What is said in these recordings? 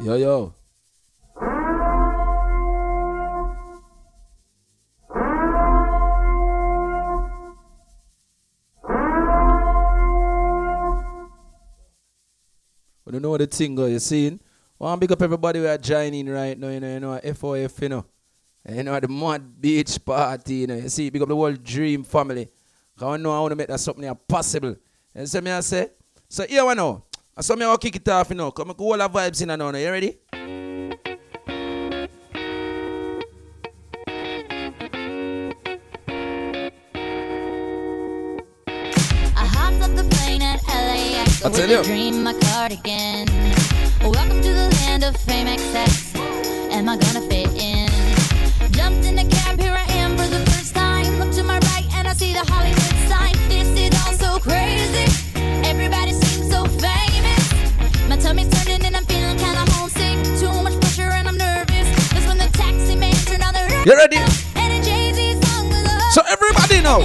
Yo, yo. We don't know what the thing go, you seeing? Want to big up everybody we are joining right now, you know, you know, FOF, you know. You know, the Mud Beach Party, you know. You see, big up the whole Dream family. I know I want to make that something possible. And so me I say, so here we know. I saw me I kick it off, you know. Come all the vibes in and now. You ready? I hopped up the plane at LAX I with tell you. dream, my cardigan. Welcome to the land of fame excess. Am I gonna fit in? Jumped in the cab, here I am for the first time. Look to my right and I see the Hollywood sign. This is all so crazy. You ready? And a Jay-Z song was up. So everybody now,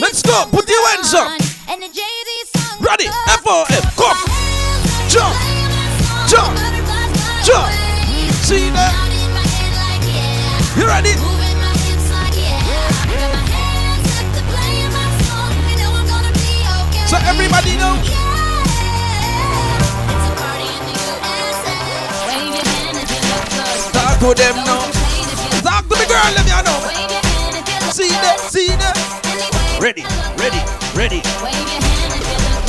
let's go. Put your hands up. The Jay-Z song Ready? F-O-F, come. Jump. Jump. Jump. Mm, see that? You ready? So everybody know. To them now. Talk to the girl, let me know. See that? See that? Ready, ready, ready.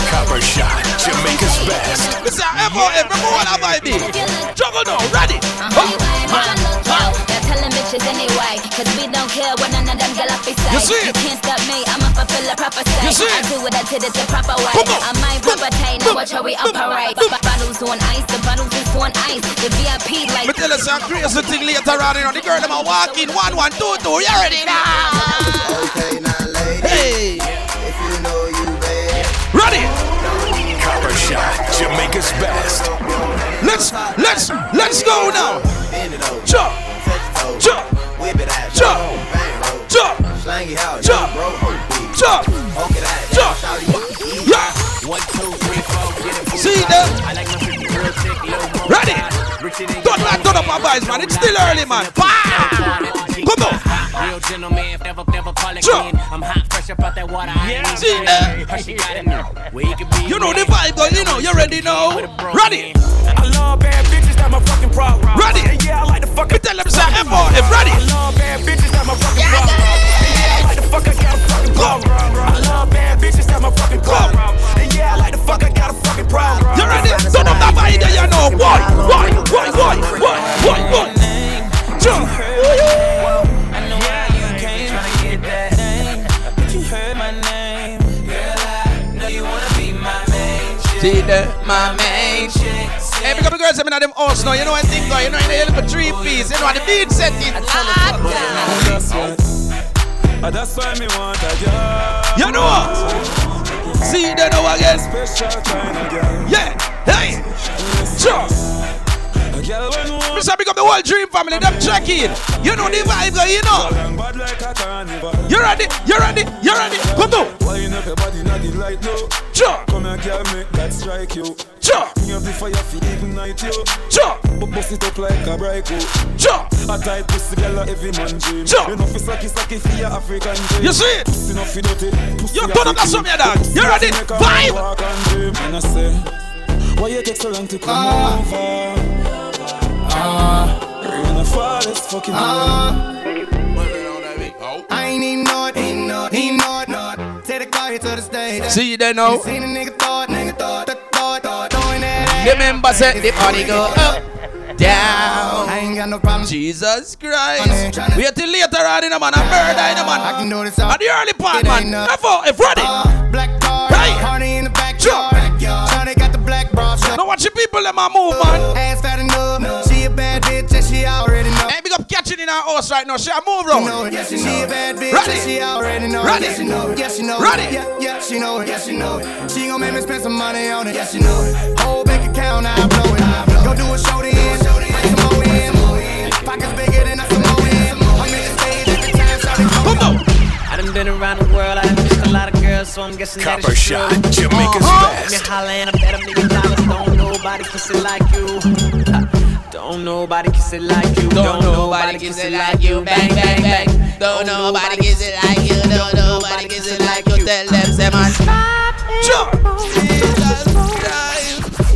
Copper Shot, Jamaica's best. This is FOF, remember what I might be. Juggle now, ready. Telling bitches anyway, cause we don't care what none of them get off say. You see it? can't stop me, I'ma fulfill a proper say. You see I it? do what I did it the proper way. Come on. I might propertate, now watch how we operate. B- Bottles on ice, the bottles is on ice. The VIP like Me tell you some crazy thing later on, you know, the girl them a walk in one, one, two, two. You ready now? Okay, now lady, Hey, if you know you bad, ready? Copper Shot, Jamaica's best. Let's, let's, let's go now. bend it over, Jump, touch it over, jump, whip it out, Jump. bang roll, jump, slang it out, Jump. bro, jump. poke it out, Jump. shout it, Yeah. See that? Ready? Don't not turn up my voice, man. It's still early, man. Bam! Come on. Real gentleman, never, never call it Sure. in. I'm hot, fresh up out that water. I ain't See that? She got it now. Where you can be. You know the vibe, though. You know, you ready now? Ready? I love bad bitches, that's my fucking problem. Ready? And yeah, I like the fucking. tell them say FOF. Ready? I love bad bitches, that's my fucking problem. Yeah, I like the fuck, I got a fucking problem. I love bad bitches, that's my fucking problem. And yeah, I like the fuck, I got a fucking problem. You ready? Turn up that vibe you know. Why? Why? Why? Why? Why? Why? Why? Jump. Main. See that, my main chick. Hey, because the girls have been at them house now. You know what I think, though? You know, in the little three piece. You know, the beat setting. Ah, That's why, ah, that's why me want a girl. You know what? See that now again. Special kind of girl. Yeah. Hey. Sure. Mr. Big up the whole dream family. Them check in. You know the vibe, you know. long bad like a carnival. You ready? You ready? You ready? Come on. Wind up your body, not the light low. Sure. Come here, girl, make that strike you. Sure. Bring up the fire for ignite you. Sure. But bust it up like a bright Sure. A tight pussy girl a every man dream. Sure. You know fi sucky sucky for your African dream. You see it? Pussy no fi dirty. Pussy You turn up that song, dog. You ready? fi make a man Vibe. and. And I say, why you take so long to come ah. over? Ah, rain or fall, it's fucking I ain't even know it, ain't know it, ain't know it, know it. Take the car here to the stage. See that now? Seen a nigga thought, nigga thought, thought, thought, thought, throwing that The members said the party go up, down. I ain't got no problem. Jesus Christ. Wait till later on in a man. A murder in a man. I can do this all. At the early part, man. enough. F.O. If ready. Uh, black car, Hey. party in the Sure. backyard. Shawty got the black bra, Now watch the people them a move, man. ass fat enough. Our house right now. She a move You know round. it. Yes, she a bad bitch. Ready. and She already know. it. Ready. Yes, she know. it. Yes, she know. it. Ready. Yeah, yeah, she know it. Yes, she know it. She gon' make me spend some money on it. Yes, she know it. Whole bank account, I blow it. Go do a show then. Bring some more in. Pockets bigger than a Samoan. I'm in the stage every time. Shawty Come on. I done been around the world, I done kissed a lot of girls, so I'm guessing that Copper it's true. Shot, Jamaica's Uh-huh. Let me best. holla and I bet a million dollars, don't nobody kiss it like you. Don't Don't nobody kiss it like you. Don't nobody kiss it like you. Bang, bang, bang. Don't nobody kiss it like you. Don't nobody kiss it like you. Tell them, say, man. Jump.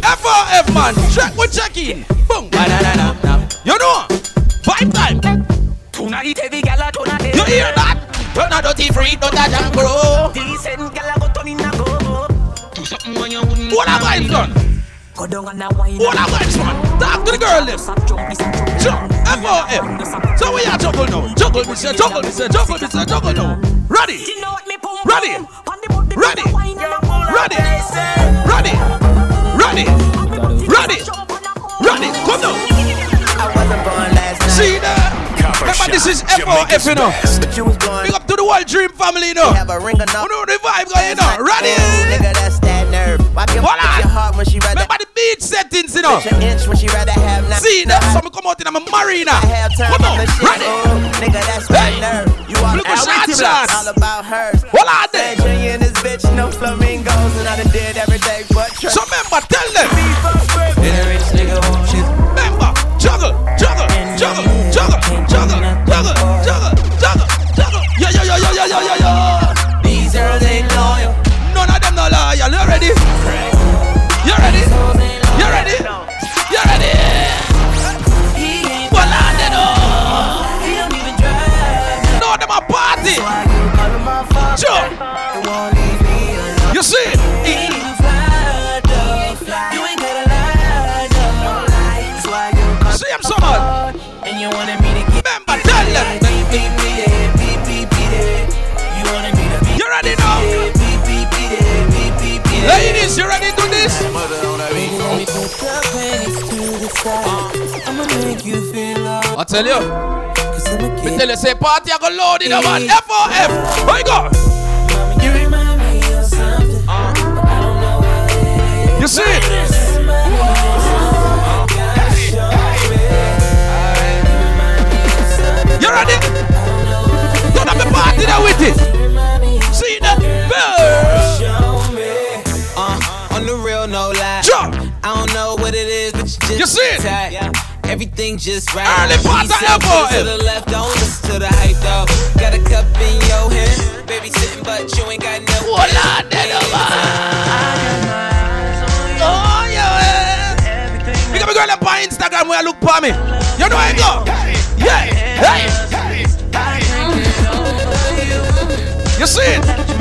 F-O-F, man. Check, we check in. Boom. You know, vibe time. Tonight heavy gala, tonight You hear that? You're not dirty free, don't touch and grow. Decent gala go turn in a go. Do something when you wouldn't. What have I done? Go down and a wine. What have I done? Talk to the girl, them. Jump. F-O-F. So we are juggle now. Juggle, me say, juggle, me say, juggle, me say, juggle now. Ready? You know what me pum Ready? pum. On the body, Ready? the wine, you know, Ready? Ready? Ready? Ready? Ready? Come now. I wasn't born last night. See that? Copper Remember, this is Shot, Jamaica's F-O-F, you know. best. But you was born. Big up to the world dream family, you know. Have a ring or You not. know the vibe going on. Ready? Oh, nigga, that's that nerve. Why can Hold on. your heart when she rather Remember the beat settings, you know. Inch when she rather have nine. See that? So me come out in a marina. I have time Come on on. the shit. Ready? Nigga, that's Hey. that nerve. You are Look at shot all shots. about hers. Hold on there. San this bitch, no flamingos, and I done did everything but trust. So remember, tell them. And a rich nigga won't shit. Remember, juggle, juggle, juggle, juggle, juggle, juggle, juggle, juggle, juggle. Yeah, yeah, yeah, yeah, yeah, yeah, yeah. These girls ain't loyal. None of them no loyal. You ready? You ready? You ready? You ready? Well, I don't know. he don't even drive. No, them a party. Why you calling my phone? Sure. Uh, I'ma make you feel. I tell you. Cause I'm tell you, say party, I go load in a man. F O F. Where you go? You see? You ready? Don't have a party there with it. See that? You You see it? tight. Everything just right. Early part side, F.O.F. To the left, don't listen to the hype though. Got a cup in your hand, baby sitting, but you ain't got no. Hold on, Oh, yeah. Pick up a girl up on Instagram where I look for me. You know where I go. Yeah. Hey. You see it?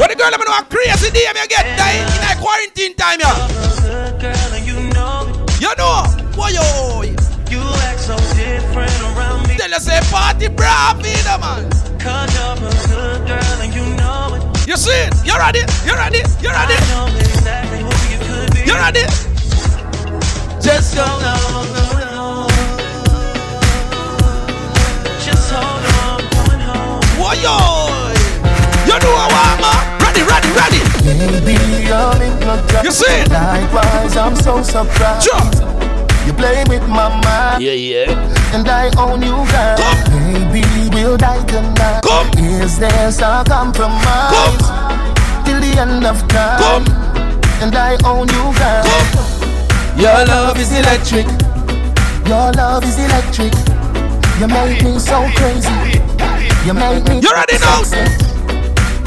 When the girl I'm know a crazy DM you get dying in that quarantine time, yeah. You know, boy, yo. You act so different around me. Tell you say party bravo, man. Cause you're a good girl and you know it. You see it? You ready? You ready? You ready? I know exactly you could be. You ready? Just go no, no, no. Just hold on, going home. Yo. You know I want, man. Ready, ready, ready. Baby, you're hypnotized. You see it? Likewise, I'm so surprised. Jump. You play with my mind, Yeah, yeah. and I own you, girl. Come. Baby, we'll die tonight. Come. Is there some compromise? Come. Till the end of time, Come. and I own you, girl. Come. Your love is electric. Your love is electric. You make me so crazy. You make me. You ready now? sexy.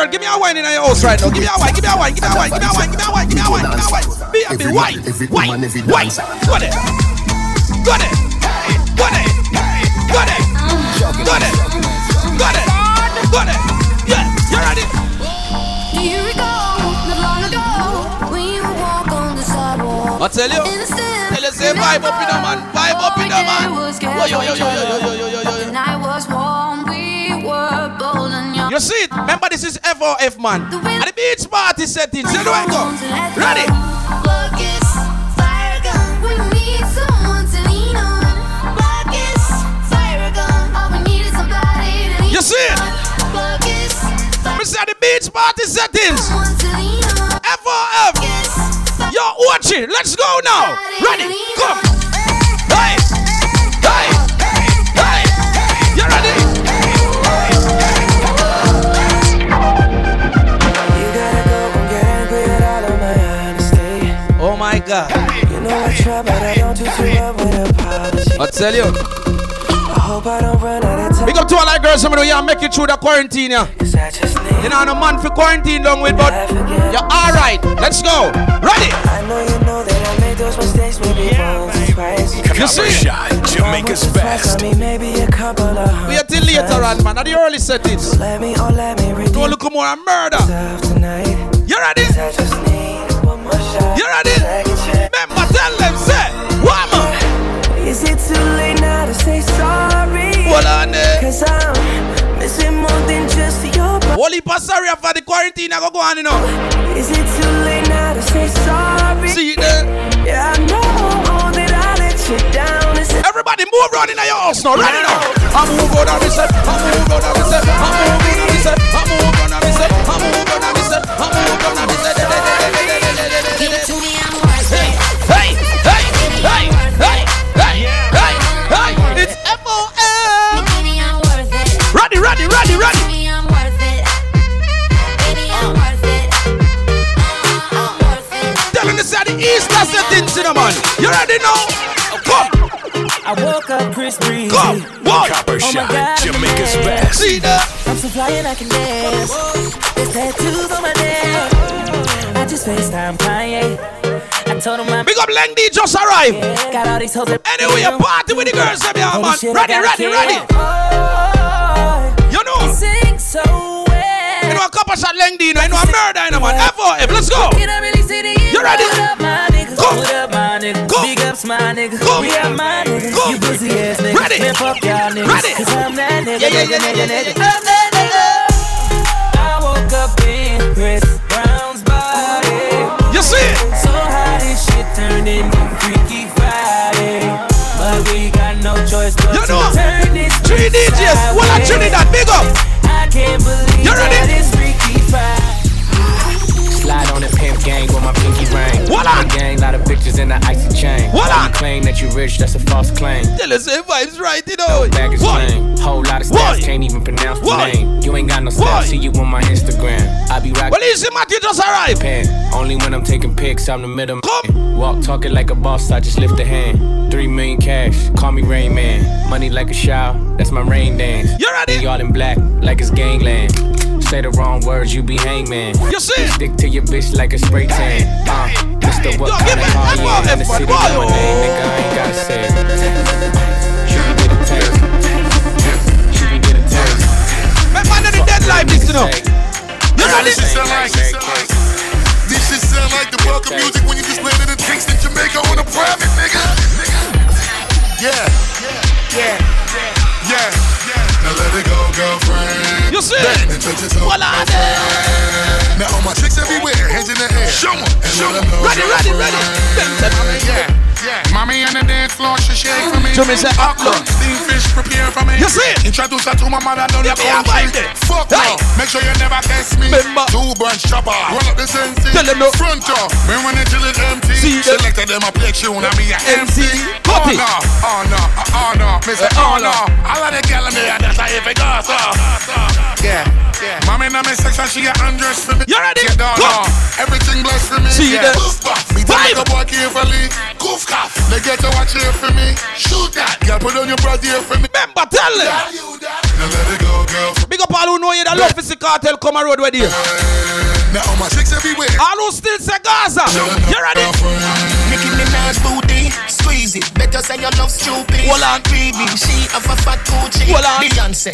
girl, give me a wine in your house right now. Give me a wine, give me a wine, give me a wine, give me a wine, give me a wine, give me a wine, give me a wine. Be a be Every wine, man, every wine, woman, every wine. dancer. Go there. Go there. Go there. Go there. Go there. Go there. Go there. Yeah, you ready? Do you recall not long ago when you walk on the sidewalk? I tell you. Innocent, Tell you say vibe up in the man, vibe up in the man. Yo, yo, yo, yo, yo, yo, yo, yo, yo, You see it. Remember, this is F4F, man. And the beach party setting. So do I go? Ready? You see it? This is the beach party settings. F4F. You're watching. Let's go now. Ready? Come. Tell you. I hope I don't run out of time. Big up to all that girls, somebody you make it through the quarantine, yeah. You know, no man for quarantine long with, but you're alright. Let's go. Ready? I know you know that I made those mistakes maybe once or twice. You see? Shot, Jamaica's best. I mean, maybe a couple of We are till later on, man. At the early settings. Let me, oh, let me redeem Don't look more and murder. You ready? I just need one more shot. You ready? Remember, tell them, say, woman. Sorry? On there. Cause I'm missing more than just your body. Holy sorry for the quarantine. I go go on, you know. Is it too late now to say sorry? See it there. Yeah, I know that I let you down. Everybody move around in your house now. Ready now. I move on, I reset. I move on, I reset. I move on, I reset. I move on, I reset. I move on, I reset. I move on, I reset. Give it to me, I'm it. Ready, ready, ready, ready. Baby, I'm worth it. Baby, I'm worth it. Uh, I'm worth it. Telling us how the East has the things in the man. You ready now? Come, I woke up Chris Breezy. come, one. Copper Oh my Shot, God. Jamaica's best. See that? I'm so fly and I can dance. There's tattoos on my neck. I just FaceTime Kanye. I told him I'm Big up Lengdy just arrived. got all these hoes. Anyway, you party with the girls, them, yeah, Holy man. Ready, ready, ready. Oh, You know, you sing so well. you know a couple shot you know, you know a murder, you know, man. FOF, let's go. Can I really see the You ready? What up, my nigga? Go. What up, my nigga? Go. Big ups, my nigga. Go. We are my nigga. Go. You pussy ass nigga. Ready. Man, fuck y'all niggas. Ready. Cause I'm that nigga. Yeah, yeah, nigga, yeah, nigga, yeah, nigga. I'm that nigga. I woke up in Chris Brown's body. You see it? So how this shit turned into Freaky Friday. But we got no choice but You to know, turn this Three DJs. I sideways. Trinidad, big up. You ready? What? Gang, lot of bitches in the icy chain. What claim that you rich, that's a false claim. Tell us if vibes right, you know. Bag is What? lame. Whole lot of What? stats, can't even pronounce the name. You ain't got no What? see you on my Instagram. I be rocking Well, easy, Matthew just arrived. pen. Only when I'm taking pics, I'm the middle. Come. Walk talking like a boss, I just lift a hand. Three million cash, call me Rain Man. Money like a shower, that's my rain dance. You ready? Y'all in black, like it's gangland. Say the wrong words, you be hangman. You see? Stick to your bitch like a spray tan. Uh, Mr. What Yo, kind give of me car you ball, in? In the city, ball. know my name, nigga, I ain't gotta say it. You can get a taste. You can get a taste. Man, man, the dead this, you know. You ready? This shit sound like this shit sound like the welcome music when you just landed in the Kingston, Jamaica on a private nigga. Yeah, yeah, yeah. Now let it go, girlfriend. You see Bang and touch your toe. Well, I. Now all my chicks everywhere, hands in the air. Show 'em, show 'em. Ready, ready, ready. Yeah, yeah. Mommy on the dance floor, she shake for me. Me say, Okra, look. steamed fish, prepare for me. You see it? Introduce her to my mother the me a country. bite it. Fuck Hey. no, make sure you never test me. Remember. Two bunch chopper, roll up the sensi. Tell them no. Front door, me run it till it empty. See them. Selected them a play tune, me a MC. Cut oh no, oh no, oh no, Eh, oh no. All of the gal in there, that's how if it goes so. Yeah, yeah. Mommy in my section, she a undressed for me. You ready? Get down. Everything blessed for me. See yeah. them. Goof off. Me tell Vibe. the boy carefully. Goof cough. They get to watch here for me. Shoot that. Girl, put on your bra here for me. Remember, tell them. Now let it go, girl. Big up all who know you that love physical cartel come a road with you. Now all my chicks everywhere. All who still say Gaza. You ready? Nicki Minaj booty, squeeze it. Better say your love stupid. Hold on. Greedy, she have a fat coochie. Hold on. Beyonce,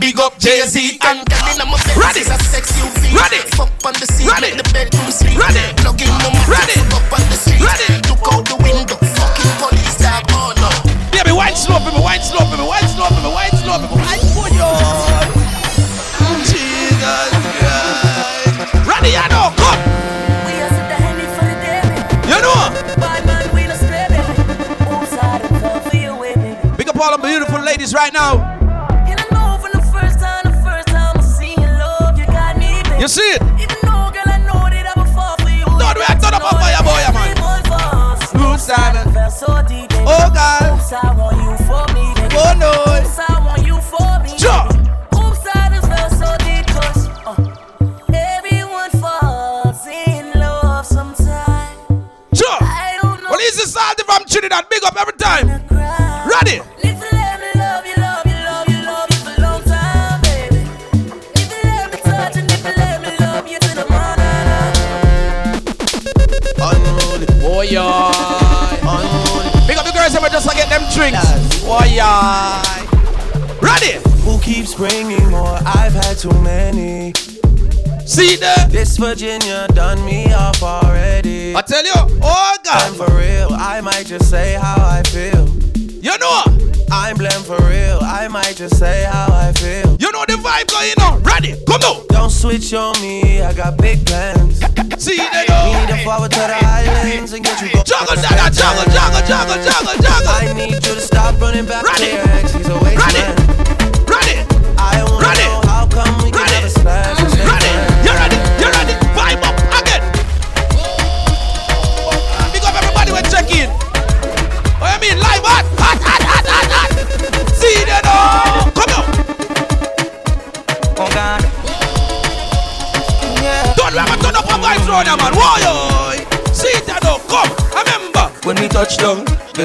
Big up Jay-Z and telling I'm a Ready. is a sex UV. Ready. Fuck on the seat, Ready. make the bedroom sleep. Ready. Plug in the Ready. Up on the street. Ready. Look out the window. Fucking police dog. Oh no. Baby, wine slow for me, wine slow for me, wine slow for me, wine slow for me. Wine for you. Jesus Christ. Ready, you know, come. Baby. Big up all the beautiful ladies right now. And I know from the first time, the first time I see you, love, you got me, baby. You see it? Even though up a fire boy, man. Time. Oh God. Oops, I want you for me. baby. Oh no. Oops, I want you for me. Sure. baby. Oops, I done felt so deep 'cause, uh, everyone falls in love sometime. Sure. I don't know. Well, easy salty from Trinidad. Big up every time. Ready? Oh Big up the girls ever just to get them drinks. Yeah. Ready? Who keeps bringing more? I've had too many. See there? This Virginia done me off already. I tell you, oh God. I'm for real. I might just say how I feel. You know? I'm blame for real. I might just say how the vibe going on. Ready? Come on. Don't switch on me. I got big plans. See there? We need to forward to the islands and get you going. Juggle, juggle, juggle, juggle, juggle, juggle, juggle. I need you to stop running back Ready? to your ex. He's a waste Ready? man.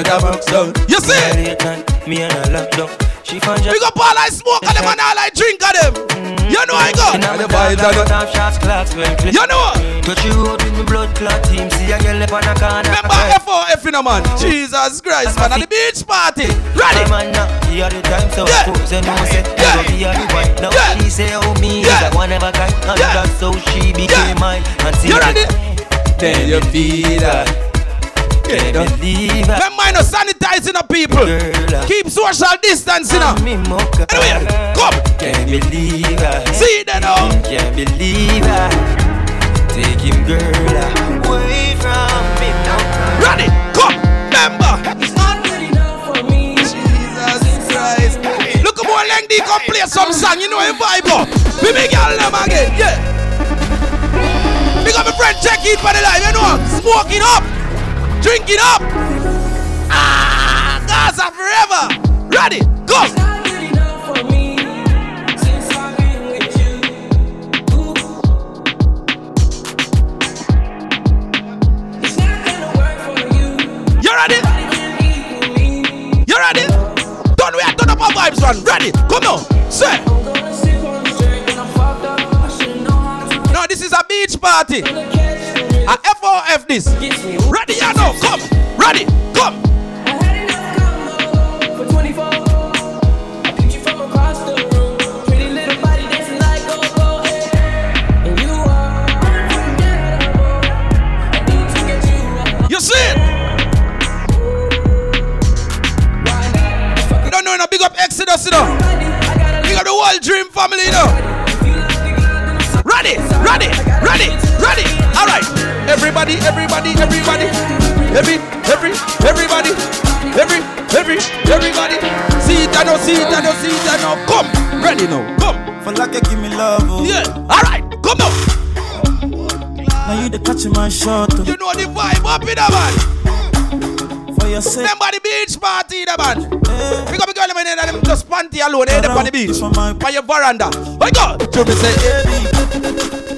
Down, get a box down. You see? Late night, me and her locked down. She find Big up all I smoke and them and all I drink of them. Mm-hmm. You know I go. And the vibes I got off shots, clocks, well clip. You know what? Touch you out with me blood clot team. See a girl up on a corner. Remember FOF in a man. Oh. Jesus Christ, man. At the beach party. Ready? Hey man, now, here the time, so Yeah. suppose you know, say, Yeah. I go be a the one. Now Yeah. she say, oh, me Yeah. is one of a kind. And Yeah. that's how she became mine. And see You ready? Can you feel that? Can you believe that? Remember, you know, sanitizing the people. Girl, uh, Keep social distancing. You know. me mocha. Anyway, come. Can't believe that. See that now. Oh. Can't believe that. Take him, girl, uh, away from me now. Ready? Come. Remember. It's not good enough for me. Jesus Christ. Look more lengthy. Come play some song. You know a vibe up. We make y'all them again. Yeah. Big up my friend. Check it for the life. You know. Smoking up. Drinking up. Ah. Gaza forever. Ready? Go. Vibes, man. Ready? Come on. Say. No, this is a beach party. A FOF this. Ready, you know. Come. Ready. Come. You see don't know, you big up Exodus, you know. Big up the whole dream family, you know. Ready, ready, ready, ready. All right. Everybody, everybody, everybody. Every, every, everybody. Every, every, everybody. See it, I know, see it, I know, see it, I know. Come. Ready now. Come. For like give me love, oh. Yeah. All right. Come now. Now you the catching my shot, oh. You know the vibe up in the man. For your Remember the beach party the man. eh. Pick up a girl in there and them just panty alone end on the beach. By your veranda. I go. To me say, hey.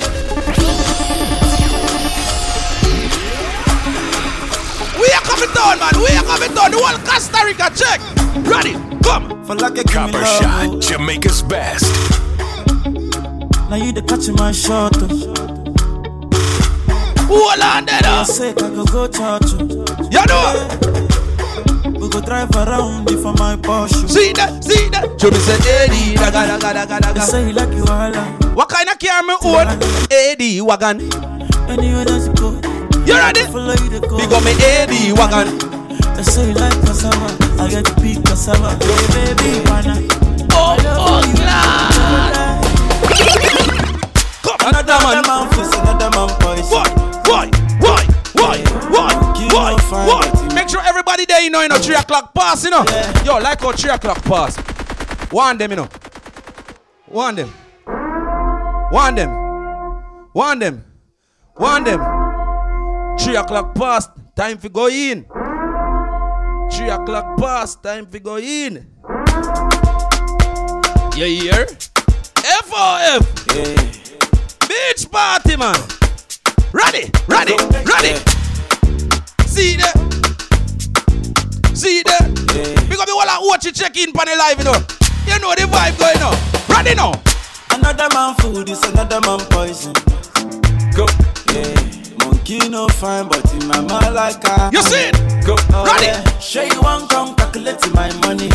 We are coming down, man. We are coming down. The whole Costa Rica check. Ready? Come. For like you give me Copper love, Shot, oh. Jamaica's best. Now you the catching my shot, oh. Hold on there. For now. your I go go church, oh. You know. We go drive around it for my Porsche. See that? See that? To me say, hey, daga, daga, daga, They daga. say you like you all like. What kind of car me own? AD wagon. Anywhere that you go, You ready? follow you to go. Big up me AD wagon. They say you like cassava, I get to pick cassava. Hey, baby, wanna. Oh, oh, Come, another man. man face, another man voice. Why? Why? Why? Why? Why? Why? Why? Make sure everybody there, you know, you know, 3 o'clock pass, you know. Yo, like how 3 o'clock pass. One them, you know. One them. One them. One them. One them. Three o'clock past, time for go in. Three o'clock past, time for go in. You hear? FOF. Beach party, man. Ready, ready, ready. See there? See there? Because we wanna watch you check in the live, you know. You know the vibe going on. Ready now. Another man food is another man poison. Go. Yeah. Monkey no fine, but in my mind like a. You see it? Go. Oh, Ready? Yeah. Sure you want come calculate my money.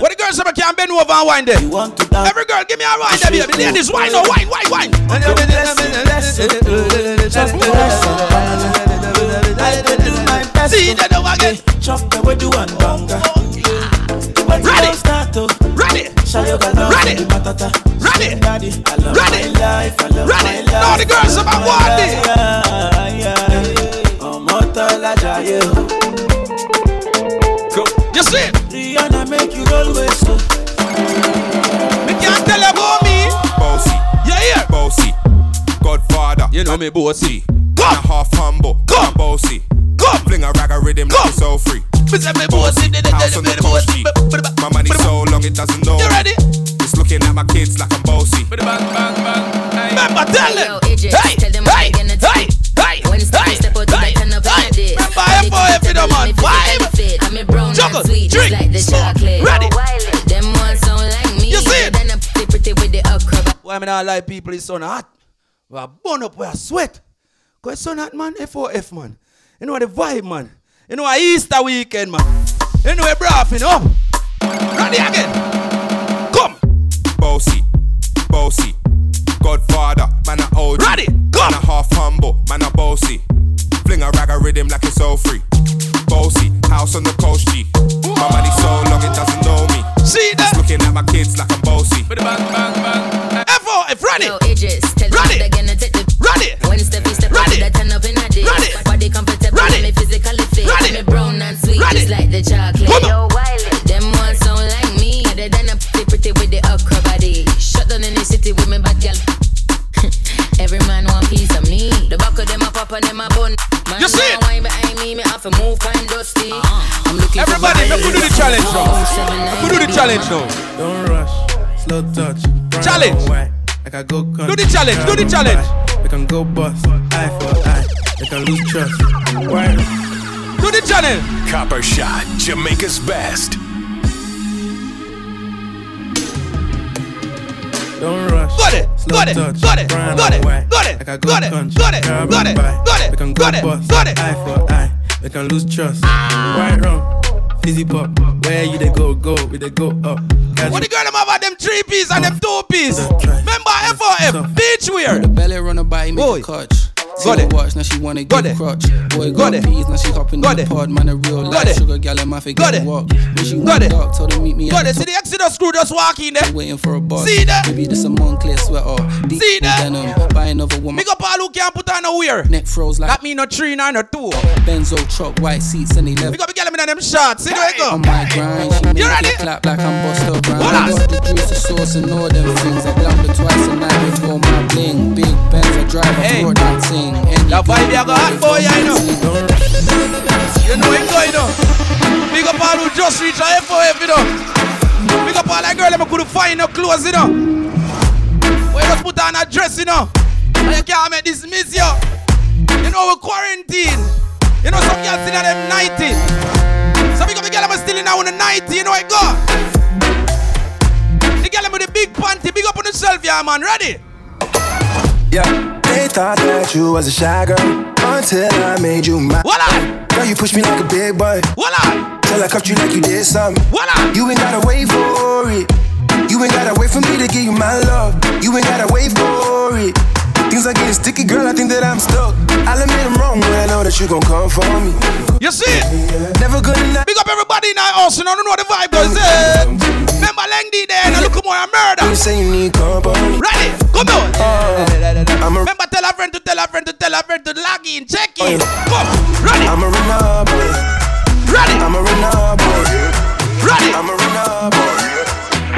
What the girls say can bend over and wind there? You want to dance? Every girl, give me a wine oh, there, baby. Ladies, wine, no wine, wine, wine. I go do my best. See that over again. Chop oh. the way do one banga. Ready. Ready. Ready. Ready. Daddy, I love Ready. my life. I love Ready. Now the girls say my one day. Ọmọ tọ́lá jayé o. You see it? Rihanna make you roll with so. Me can't tell you about me. Bossy, You hear? bossy, Godfather. You know me, bossy. Come, half humble, Come. bossy. Come. Fling a rag a rhythm like it's so free. Me say me bossy. House on the coast My money so long it doesn't know. You me. ready? It's looking at my kids like I'm bossy. Remember, tell them. Yo, AJ, Hey, tell them hey, I'm gonna hey, hey, When step hey, step out to hey, the turn up in hey. a day. Remember, FOF, you know, man. Vibe. I'm a brown Juggle, and sweet, drink, just like the smoke. chocolate. Ready. Them ones sound like me. You see it? Then I'm pretty pretty with the acrobat. Why me not like people it's so hot? We are burn up, we are sweat. Cause it's so hot, man. FOF, man. You know the vibe, man. You know a Easter weekend, man. You know a braffing up. Ready again. Come. Bossy, bossy, Godfather, man a OG. Ready, go. Man a half humble, man a bossy. Fling a rag a rhythm like it's all free. Bossy, house on the coast G. My money so long it doesn't know me. See that? It's looking at my kids like I'm bossy. FOF, ready. Yo, AJ, tell Ready. them they're gonna take the Ready. When step step out Ready. to the turn up in a day. Ready. Body comfortable, Ready. me physically fit. Ready. Me brown and sweet, Ready. just like the chocolate. Come on. Yo, Wiley. Them ones sound like me. Other than a pretty pretty with the acrobat. Shut down in the city with me bad girl. Every man want piece of me. The back of them a pop and them a bun. Man, You see it? now wine behind me, me have to move kind dusty. I'm looking Everybody, for let me do the challenge now. Let me do the challenge now. Don't rush, slow touch. Challenge. and white, Like I go Do the challenge, do the challenge. We can go bust, eye for eye. We can lose trust. Why? Do the challenge. Copper Shot, Jamaica's best. Don't rush. Got it, slow got it, touch, got it, brown got and it, white. got it, Like I go got it, country, got it, grab got and it, buy. got it, We can got go it, bust, got it. eye for eye. We can lose trust. Right wrong. Fizzy pop, where you they go, go, we they go up. Catch What the girl them have them three piece and them two piece? Try. Remember FOF, beach wear. The belly run about make Boy. catch. Got it. her watch, now she wanna Got give it. crutch. Boy Got got it. peas, now she hopping Got in it. the pod. Man, a real Got life it. sugar gal, and my face, Got get it. walk. When she Got it. dark, told her meet me Got it. See the Exodus crew just walk in there. waiting for a bus. See that? Maybe this a Moncler sweater. Deep See that? denim. Buy another woman. Big up all who can't put on no wear. Neck froze like That mean no three, nine, or two. Benzo truck, white seats, and he left. Big up the girl in them shots. See where it go? On my grind, she You ready? clap like I'm Busta Rhymes. Hold on. Got the juice, the sauce, and all them things. I blunder twice a night before my bling. Big Benz, I drive, I Hey. brought that thing. Any That vibe you got boy, I know. You know it going on. Big up all who just reach a FOF, you know. Big up all that girl that couldn't find no clothes, you know. Where you just put on a dress, you know. And you can't make this miss you. You know, we're quarantine. You know, some girls still at them 90. So big up the girl I'm still in now on the 90, you know it go. The girl with the big panty, big up on the shelf, yeah, man. Ready? Yeah, they thought that you was a shy girl until I made you my. Voila! Girl, you pushed me like a big boy. Voila! Till I cuffed you like you did something. Voila! You ain't gotta wait for it. You ain't gotta wait for me to give you my love. You ain't gotta wait for it. Things are getting sticky, girl. I think that I'm stuck. I'll admit I'm wrong when I know that you gon' come for me. You see it? Never good enough. Big up everybody in our house, you know what the vibe goes. Remember Lengdy there, and look more a murder. You say you need company. Ready? Come on. Uh, I'm a, Remember, tell a friend to tell a friend to tell a friend to log in, check in. Oh, come, ready, I'm a renal boy. ready, I'm a renal boy. ready, I'm a renal boy.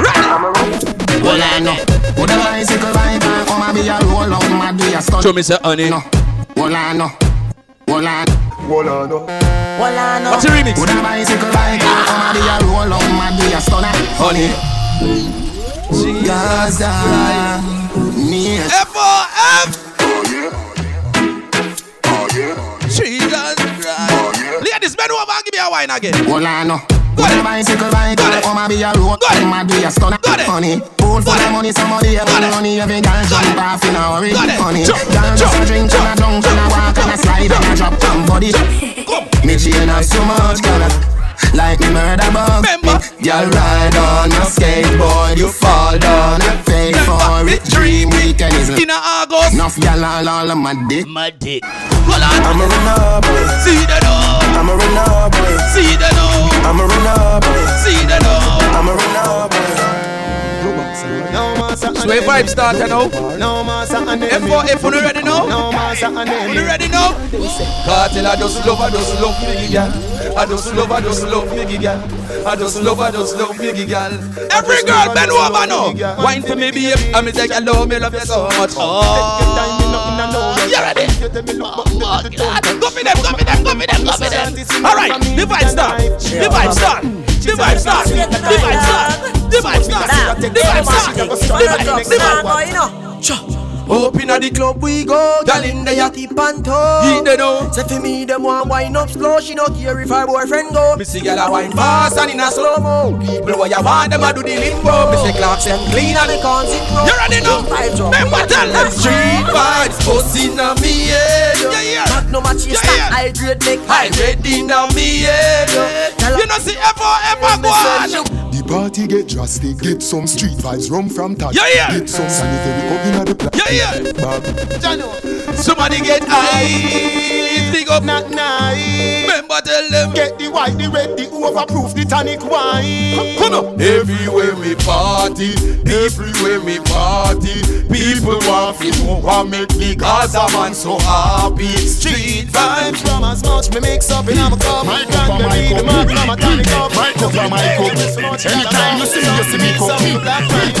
ready. I'm a renal Well, I know. Would the bicycle vibe and come and be a roll on my day a stunt. Show me say honey. No. Well, I know. Hold on. Hold on. Hold. What's the remix? Would a bicycle bike Come on, be a roll on my be a stunner Honey Gaza Nation F-O-F Jesus bend over and give me a wine again. Hold on no. Would a bicycle bike Come on, be a roll on my be a stunner. Honey Pool full of money Somebody a pull money Every girl jump off in a hurry. Honey Girl just a drink and a drunk and a walk and a slide and a drop from body. Me chain have so much color like me murder bug. Y'all ride on a skateboard You fall down and pay for it. Dream weekend is In a August. Enough y'all all, all of my dick. My dick. Hold on. I'm a runner See the door. I'm a runner See the door. I'm a runner See the door. I'm a boy No more So if vibe start now No more something F4F, you ready now? No more something You ready now? Cartel, I just love, I just love me, girl. I just love, I just love me, girl. I just love, I just love me, girl. Every girl bend over now. Wine for me, babe. I me take a love, me love you so much. Oh, you ready? Oh, God. Go for them, go for them, go for them, go for them. All right, the vibe start. The vibe start. The vibe start. The vibe start. The vibe start. The vibe start. The vibe start. The vibe Up inna the club we go, girl in there keep on toe. Eat the dough. Say for me them want wine up slow, she no care if her boyfriend go. Me see gyal a wine fast and in a slow mo. People what you want them a do the limbo. Me say clocks them clean and the cons it flow. You ready now? Remember tell them street vibes, pussy na me head. Yeah yeah. Magnum a chase that high grade make high grade inna me head. You know see ever ever go on. The party get drastic. Get some street vibes rum from touch. Yeah, yeah. Get some sanitary up inna the plastic. Yeah, yeah. Somebody get high. Big up. Not nice. Remember tell them. Get the white, the red, the overproof, the tonic wine. Come on. Everywhere we party, everywhere we party, people want to know what make the Gaza man so happy. Street vibes. From as much me mix up in a cup. My cup, my cup, my tonic cup. My cup, my cup. Anytime you see me, you see me cup.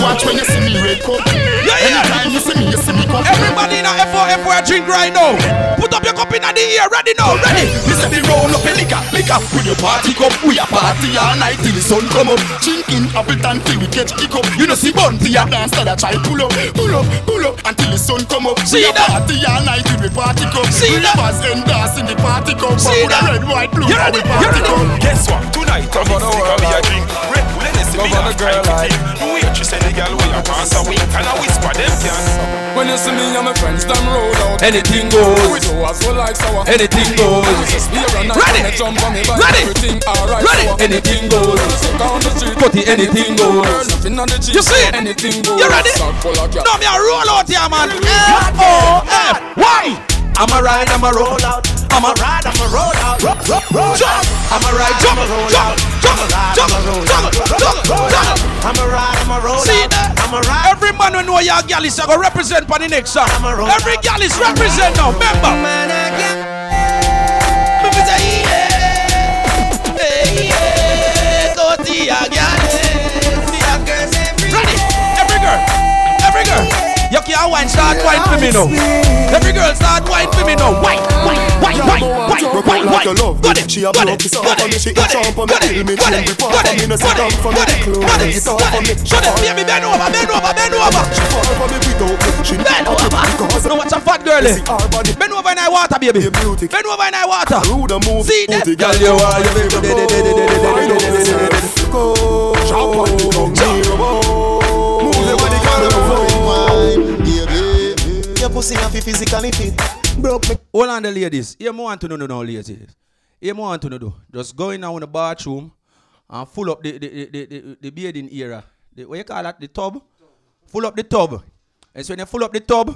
Watch when you see me red cup. Anytime you see me, you see me cup. Everybody in a F4F where drink right now. Put up your cup in the air, ready now, ready. Listen the roll up a liquor, liquor with your party cup. We a party all night till the sun come up. Drinking Appleton till we get kick up. You know see Bunty a dance that I try pull up, pull up, pull up until the sun come up. See we a that? party all night till we party cup. See we that? never end dance in the party cup. See Put a that? red, white, blue, You how ready? we party You ready? cup. Guess what? Tonight I'm in sick of me a drink Red Bull Hennessy me have time to take The waitress and the girl way I pass a wink And I whisper them can When you see me and my friends, them roll out. Anything We goes. do as well like sour. Anything goes. We are not Ready? gonna jump on me back. Ready? Everything alright. Ready? sour. Anything goes. Down the street. Put it, anything goes. Girl, nothing on the cheap. You see it? Anything goes. You ready? Sack full of gas. No, me a roll out here, man. F-O-F. I'm a ride, I'm a roll out. I'm a ride, I'm a roll out. Jump. I'm a ride, jump, jump, jump, jump, jump, jump, jump. I'm a ride, I'm a roll See out. that? I'm a ride. Every man who know your gal is to represent for the next song. Roll Every gal is represent now. Remember? Man, I get Me say, yeah, hey, yeah, go to your gal. Ready? Every girl, every girl. You can't wine, start wine for me now. Every girl start wine for me now. Wine, wine, wine, wine, wine, Broke wine, wine. you love Got me. it, She a broke it off for me. She a jump on me, kill me, kill me, got for me, no it, sit down for me, close. it, off for me. Show them, baby, bend over, bend over, bend over. She fall for me without me. Bend over. Now watch a fat girl. See our body. Bend over in that water, baby. Bend over in that water. Rude and move. See that? Girl, you you are your baby. Up. Go. Drop on the ground, pussy have to physically fit. Broke me. Hold on, the ladies. Here, more want to know now, ladies. Here, more want to know. do. Just go in now in the bathroom and full up the the the the, the, bathing area. The, what you call that? The tub. Full up the tub. And so when you full up the tub,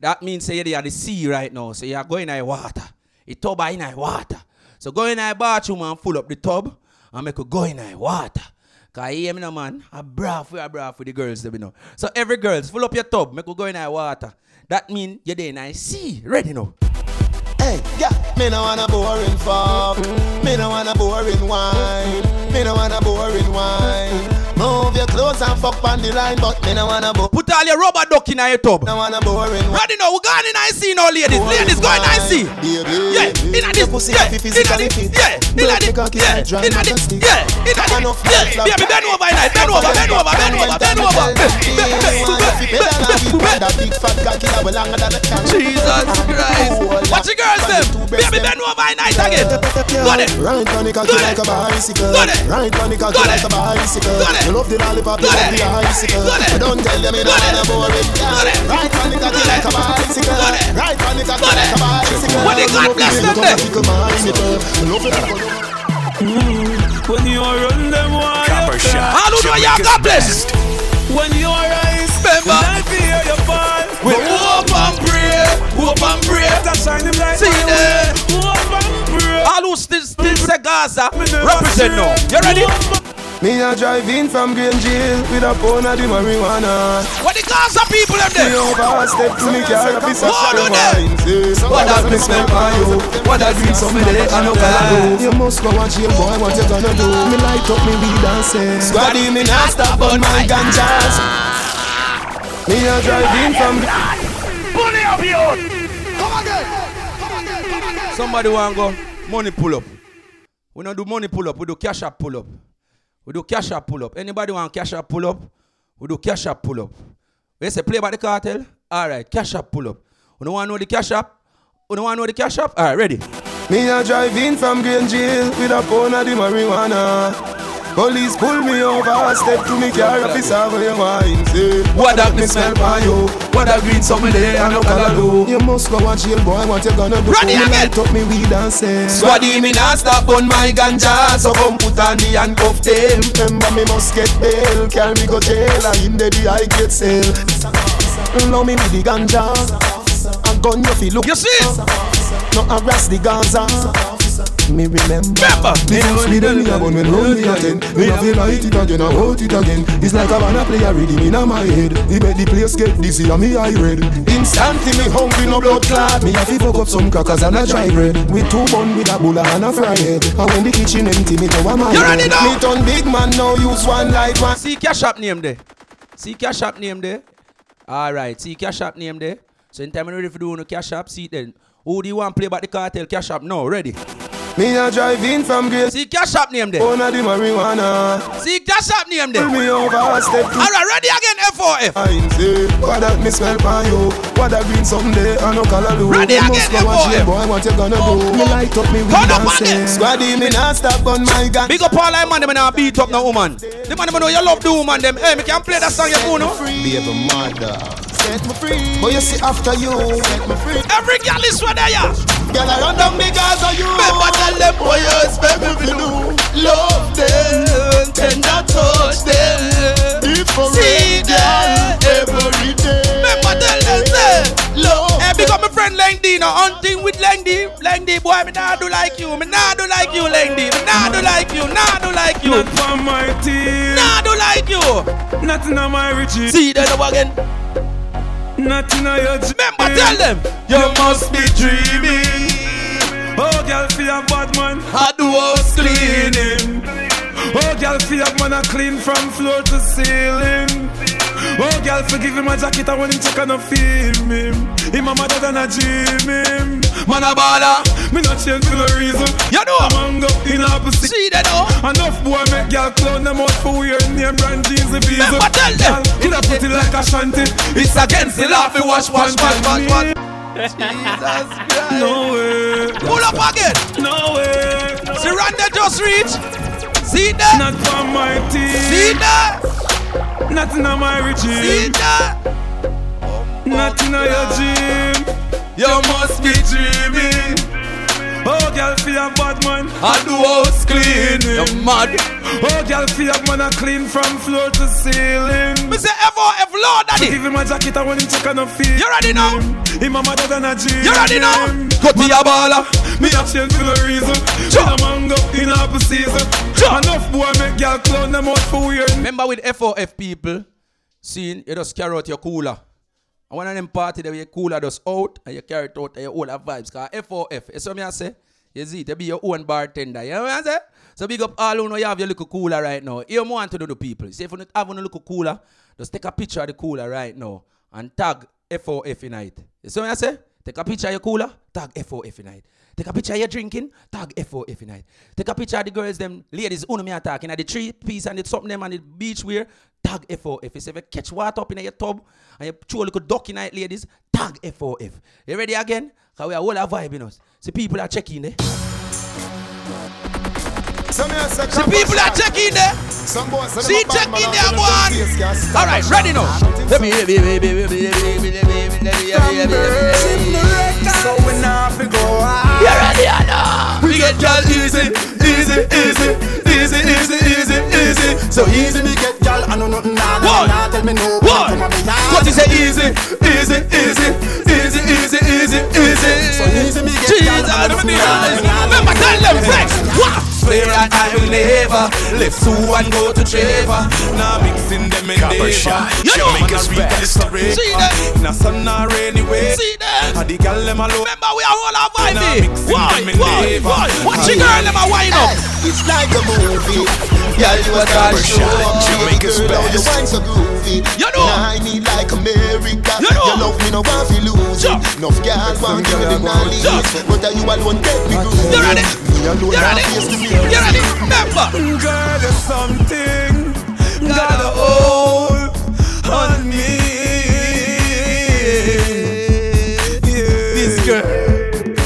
that means say you are the sea right now. So you are going in water. The tub are in the water. So go in the bathroom and full up the tub and make you go in the water. Cause you hear me now, man. I brav for I brav for the girls, you know. So every girls, full up your tub, make you go in the water. That mean you're there in the sea. Ready now. Hey, yeah, me no want a boring fuck. Me no want a boring wine. Me no want a boring wine. Move your clothes and fuck on the line, but me no wanna bo. Put all your rubber duck in your tub. No wanna boring. Ready now, we going in I see now, ladies. Ladies, go in I see. Yeah, in a this. Yeah, in a this. Yeah, in a this. Yeah, in a this. Yeah, in a this. Yeah, baby, bend over, a- bend over, bend over, bend over, bend over. Jesus Christ. Watch the girls them. Baby, bend over night again. Got it. Right on the cocky like a bicycle. Got it. Right on the cocky like a bicycle. Got it. You love the lollipop, you Got love it. the icicle. Got it. But don't tell them you don't Got it. wanna boring. Got it. Right on the cocky like a bicycle. Got it. Right on the cocky Got like it. a bicycle. What they God bless them there? Eh? Oh. Mm, when you run them why Copper shot. All who know you Jamaica's God bless. best. When you rise, Remember. I fear you fall. We hope and pray, hope and pray. That shine them like See eh? there. Hope and pray. All who still still say Gaza, represent now. You ready? Me a drive in from Green Jail with a pound of the marijuana. What the Gaza people them Me there? overstep to me car up is a Hold on strong wine. What What that that me smell by you? What that green something there I no color do. You must go and jail boy what you gonna do? Me light up me weed and say. Squaddy me not stop on my ganjas. Me a drive in from Somebody want go money pull up. We don't do money pull up. We do cash up pull up. We do cash up pull up. Anybody want cash up pull up? We do cash up pull up. We say play by the cartel. All right, cash up pull up. We don't want to know the cash up. We don't want to know the cash up. All right, ready. Me a drive in from Green Jail with a pound of the marijuana. Police pull me over, step to me car, officer for your wine. Say, What that me smell by you? What that green something there I no color do. You must go and jail, boy. What you gonna do? Ready again. light up me weed and say, Squaddy me not stop on my ganja, so come put on the handcuff them. Remember me must get bail, carry me go jail, and in the I get sale. Love me with the ganja, and gun you feel look. You see? No harass the Gaza. Me remember. Remember. Me first me then me a gun when roll me a ten. Me a feel light it again, I hold it again. It's like a banana play a rhythm in my head. He make the place get dizzy and me eye red. Instantly me hungry no blood clot. Me a fi fuck up some crackers and a dry bread. With two bun with a bulla and a fry head. And when the kitchen empty, me go a my You ready now? Me turn big man now use one like one. See cash app name there. See cash app name there. All right. See cash app name there. So in time when ready for doing the cash app, see it then. Who do you want to play about the cartel cash app? No, ready. Me a drive in from Grace. See cash app name there. Owner the marijuana. See cash app name there. Pull me over, step to All right, ready again. F4F. Fine, say, what that me smell by you? What that green someday I no color do. Ready You again, must go and boy. jail, boy. What you gonna do? Me light up me weed Turn up and on say, it. Squaddy me not stop on my gun. Big up all I man them and beat up no woman. The man them know you love the woman them. Hey, me can play that song you know. Baby mother, set me free. But you see after you, set me free. Every girl is where they are. Girl, I run down because of you. Remember tell them boy you expect me to do. Love them, tender touch them. Different See them. every day. Remember tell them say. Love Hey, big up my friend Langdy, no hunting with Langdy. Langdy, boy, me nah do like you. Me nah do like you, Langdy. Me nah do like you. Nah do like you. Not for my team. Nah do like you. Nothing on my riches. See that over again. Nothing on your dream. Remember, tell them you must be dreaming. Oh, girl, feel a bad man. I do house cleaning. Oh, girl, feel a man a clean from floor to ceiling. Oh, girl, forgive him a jacket and when him check and no feel me. Him a mother than a dream him. Man a baller. Me not change for no reason. You know. I'm go in opposite. See that now. Enough boy make girl clown them out for weird name brand jeans and visa. Remember, tell them. Girl, Could have put it like a shanty. It's against the law. We watch, watch, watch, watch, watch. Jesus Christ. No way. Pull up again. No way. See, Randa just reach. See that? Not for my team. See that? Nothing on my regime. Nothing on your gym. You must be dreaming. Oh, girl, feel a bad man. I do house clean. You're mad? Oh, girl, feel a man a clean from floor to ceiling. Me say F.O.F. Lord Daddy. Give him a jacket I want him check and no feel. You ready now? Him a mother than a G. You ready now? Go to your baller. Me a change for no reason. Jump. In a mango, in a season. Jump. Enough boy make girl clown them out for weird. Remember with F.O.F. people, seeing you just carry out your cooler. And one of them party that your cooler just out and you carry it out and you all have vibes. Cause F.O.F. You see what I say? You see, to be your own bartender. You know what I say? So big up all who know you have your little cooler right now. You want to do the people. See if you have a little cooler, just take a picture of the cooler right now and tag FOF in it. You see what I say? Take a picture of your cooler, tag FOF in it. Take a picture of your drinking, tag FOF in it. Take a picture of the girls, them ladies, who me attacking at the three piece and the something them and the beach wear, tag FOF. If you catch water up in your tub and you throw a little duck in it, ladies, tag FOF. You ready again? Because we are all a vibe in us. See, people are checking there. The people are checking there. See, checking there, boy. All right, ready now. Let me, let me, let me, let me, let me, let me, let me, So we now have to go out. You ready or not? We get y'all easy, easy, easy, easy, easy, easy, easy. So easy me get y'all. I know nothing now. One. Tell me no. One. What you say? Easy, easy, easy, easy, easy, easy, easy. So easy me get y'all. I know nothing now. Remember, tell them fresh. What? Play right that I will never left Sue and go to Trevor. Now mixing them in Copper shot, Jamaica's best. See that? Now sun or rainy way. See that? And the girl them alone. Remember, we are all our Now vibe. mixing Why? them in Why? never. Why? Watch your girl, them a wind up. It's like a movie. Yeah, you a star Copper show. shot, Jamaica's Girl, how you best. wine so groovy. You know. Now I need like America. You know. Your love me no want fi lose it. Jump. Enough girls want give me the knowledge, Jump. but are you alone get me groovy. You ready? Me alone You ready? now face the mirror. You ready? Remember. Girl, there's something got a hold on me. Yeah. This girl.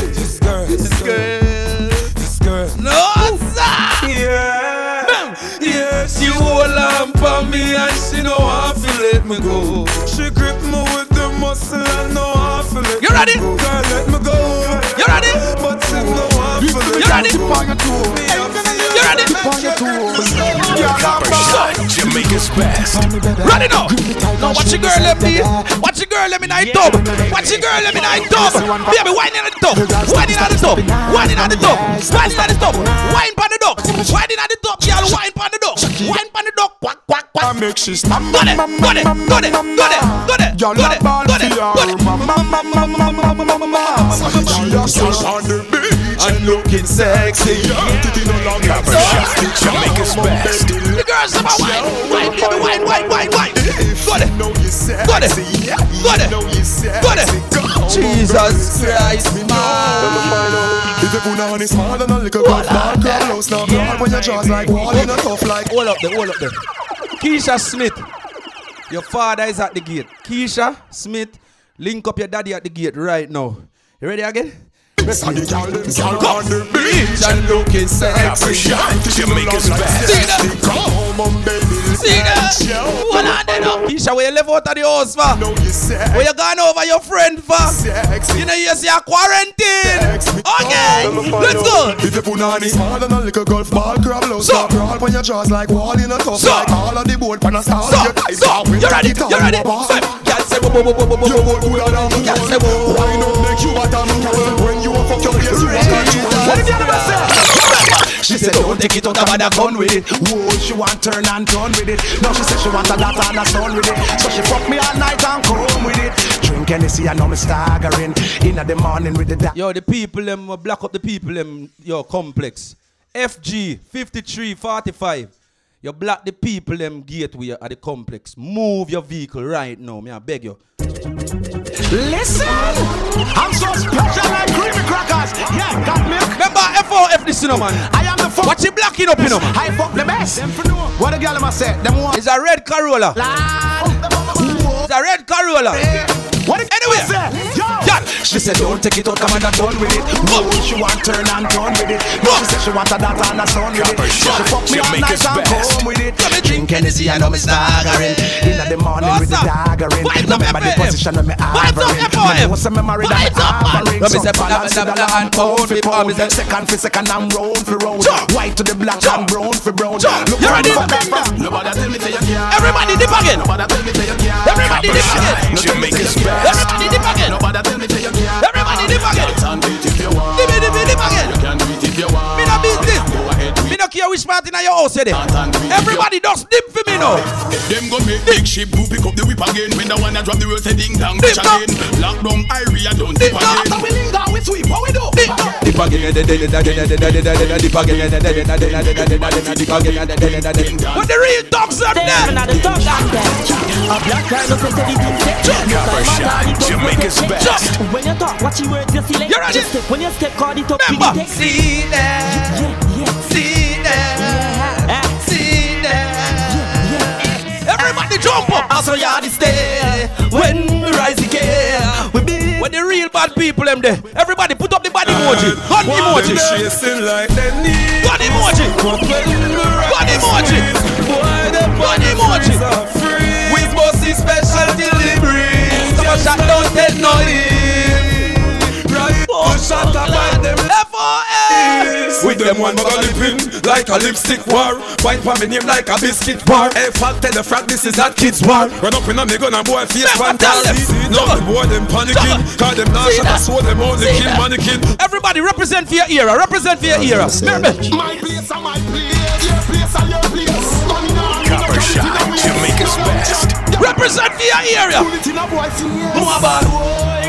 This girl. This girl. This girl. No, sir. Yeah. Yeah, she hold on for me and she know how to let me go. She grip me with the muscle and know how to let You me ready? go. Girl, let me go. You ready? But she know how to let You ready? me go. You ready? Copper shot, Jamaica's best. Ready now. Now watch your girl let me. Watch your girl let me night tub. Watch your girl let me night tub. Baby, wine in the tub. Wine in the tub. Wine in the tub. Wine in the tub. Wine pan the duck. Wine in the tub, girl. Wine pan the duck. Wine pan the duck. Quack quack quack. I make she stand Go there. Go there. Go there. Go there. Go there. Y'all Go there. a ball Go there. for Go there. your mama, mama, mama, mama, mama. She just sit on the beach and looking sexy. Titty no longer Copper shot, Jamaica's best. The girls have a wine. Wine, baby, wine, wine, wine, wine. Go there. Know you sexy. Go there. Go there and looking sexy. Titty no longer plastic. Jamaica's best. The girls are my white, white, give me wine, wine, wine, wine. you sexy. Got it. Got it. Got it. Jesus Christ, man. Oh. If you put on is small and a little cup, man, girl, low snap, hard when your jaws like wall in a tough like. Hold up there, hold up there. Keisha Smith, your father is at the gate. Keisha Smith, link up your daddy at the gate right now. You ready again? And the girl them girl on the beach and looking Copper sexy. shot, Titty no Jamaica's longer best. sexy. Come on, baby. See that? Hold on there now. Keisha, where you live out of the house for? Know you sexy. Where you gone over your friend for? Sexy. You know you see a quarantine. Sexy. Okay, let's go. If you put on is smaller than a little golf ball, crab low, So. so crawl when your jaws like wall, you know tough So. like all of the board, pan a star. So, so, you ready? You ready? So, girl say whoa, whoa, whoa, whoa, whoa, You whoa, hold good and I'm Girl say whoa. Why not make you a damn girl? When you a fuck your place, control. What the? She said don't take it out of a gun with it. Whoa, she want turn and turn with it. Now she said she want a daughter and a son with it. So she fuck me all night and come with it. Drink and now me staggering. In the morning with the da- Yo, the people them uh, black up the people them yo complex. FG 5345. You block the people them gateway at the complex. Move your vehicle right now. Me I beg you. Listen, I'm so special like creamy crackers. Yeah, got milk. Remember FOF this you know man. I am the fuck. Watch it blocking up you know. I fuck the best. What the girl am I say? Them one. It's a red Corolla. It's a red Corolla. What anyway? Yeah. Yo. Yeah. She said don't take it out, come and I'm done with it. Whoa. She want turn and turn with it. Whoa. She said she want a daughter and a son with it. Shot. She fuck me all night and home with it. Come drink Hennessy and I'm staggering. In the morning What's with the daggering. No remember the position of me harboring. Me know some memory that me harboring. No me say balance the black and pound for pound. Second for second and round for round. White to the black and brown for brown. Look, You ready? Everybody dip again. Everybody dip again. Jamaica's back. Everybody dip again. Nobody tell me say you can't. Everybody dip again. Can do it if you want. Dip it, dip it, dip again. You can do it if you want. Me no business. Go ahead, Me it. no care which part in your house you there. Everybody just dip for me now. Them go make big ship who pick up the whip again When the one that drop the road say ding dong Dip again Lock down area don't Dip dip dong. again we link down with sweep, what we do? Dip, dip, dip again, dip again, dip again. What the real dogs up there? A black guy no say the thing say Copper Shot, Jamaica's best. When you talk, watch your words, you select You ready? Just step, when you step, call it up Remember. with the See that See that See that Everybody jump up Also you the stay When we rise again We be When the real bad people them there. Everybody put up the body emoji. Gun emoji. chasing like they. Gun emoji. Gun emoji. Gun emoji. We bossy special delivery. Some shot don't tell no Right shot up by them F.O.S. With them one bag of lipping like a lipstick war. White for me name like a biscuit war. Hey, fuck, tell the frack this is that kids war. Run up in a me gun and boy face Never tell them. fantasy. No, the boy them panicking. Cause them not See shot that? a sword, them only See kill that? mannequin. Everybody represent for your era Represent for your era Remember My place and my place. Your place and your place. Money now. Copper Shot, Jamaica's best. Represent for your area Put it a boy face. More about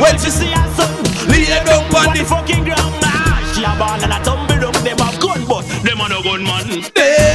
When she see her son Lay down on the fucking ground ah, She a ball and a tumble down Them have gun but them a no gun man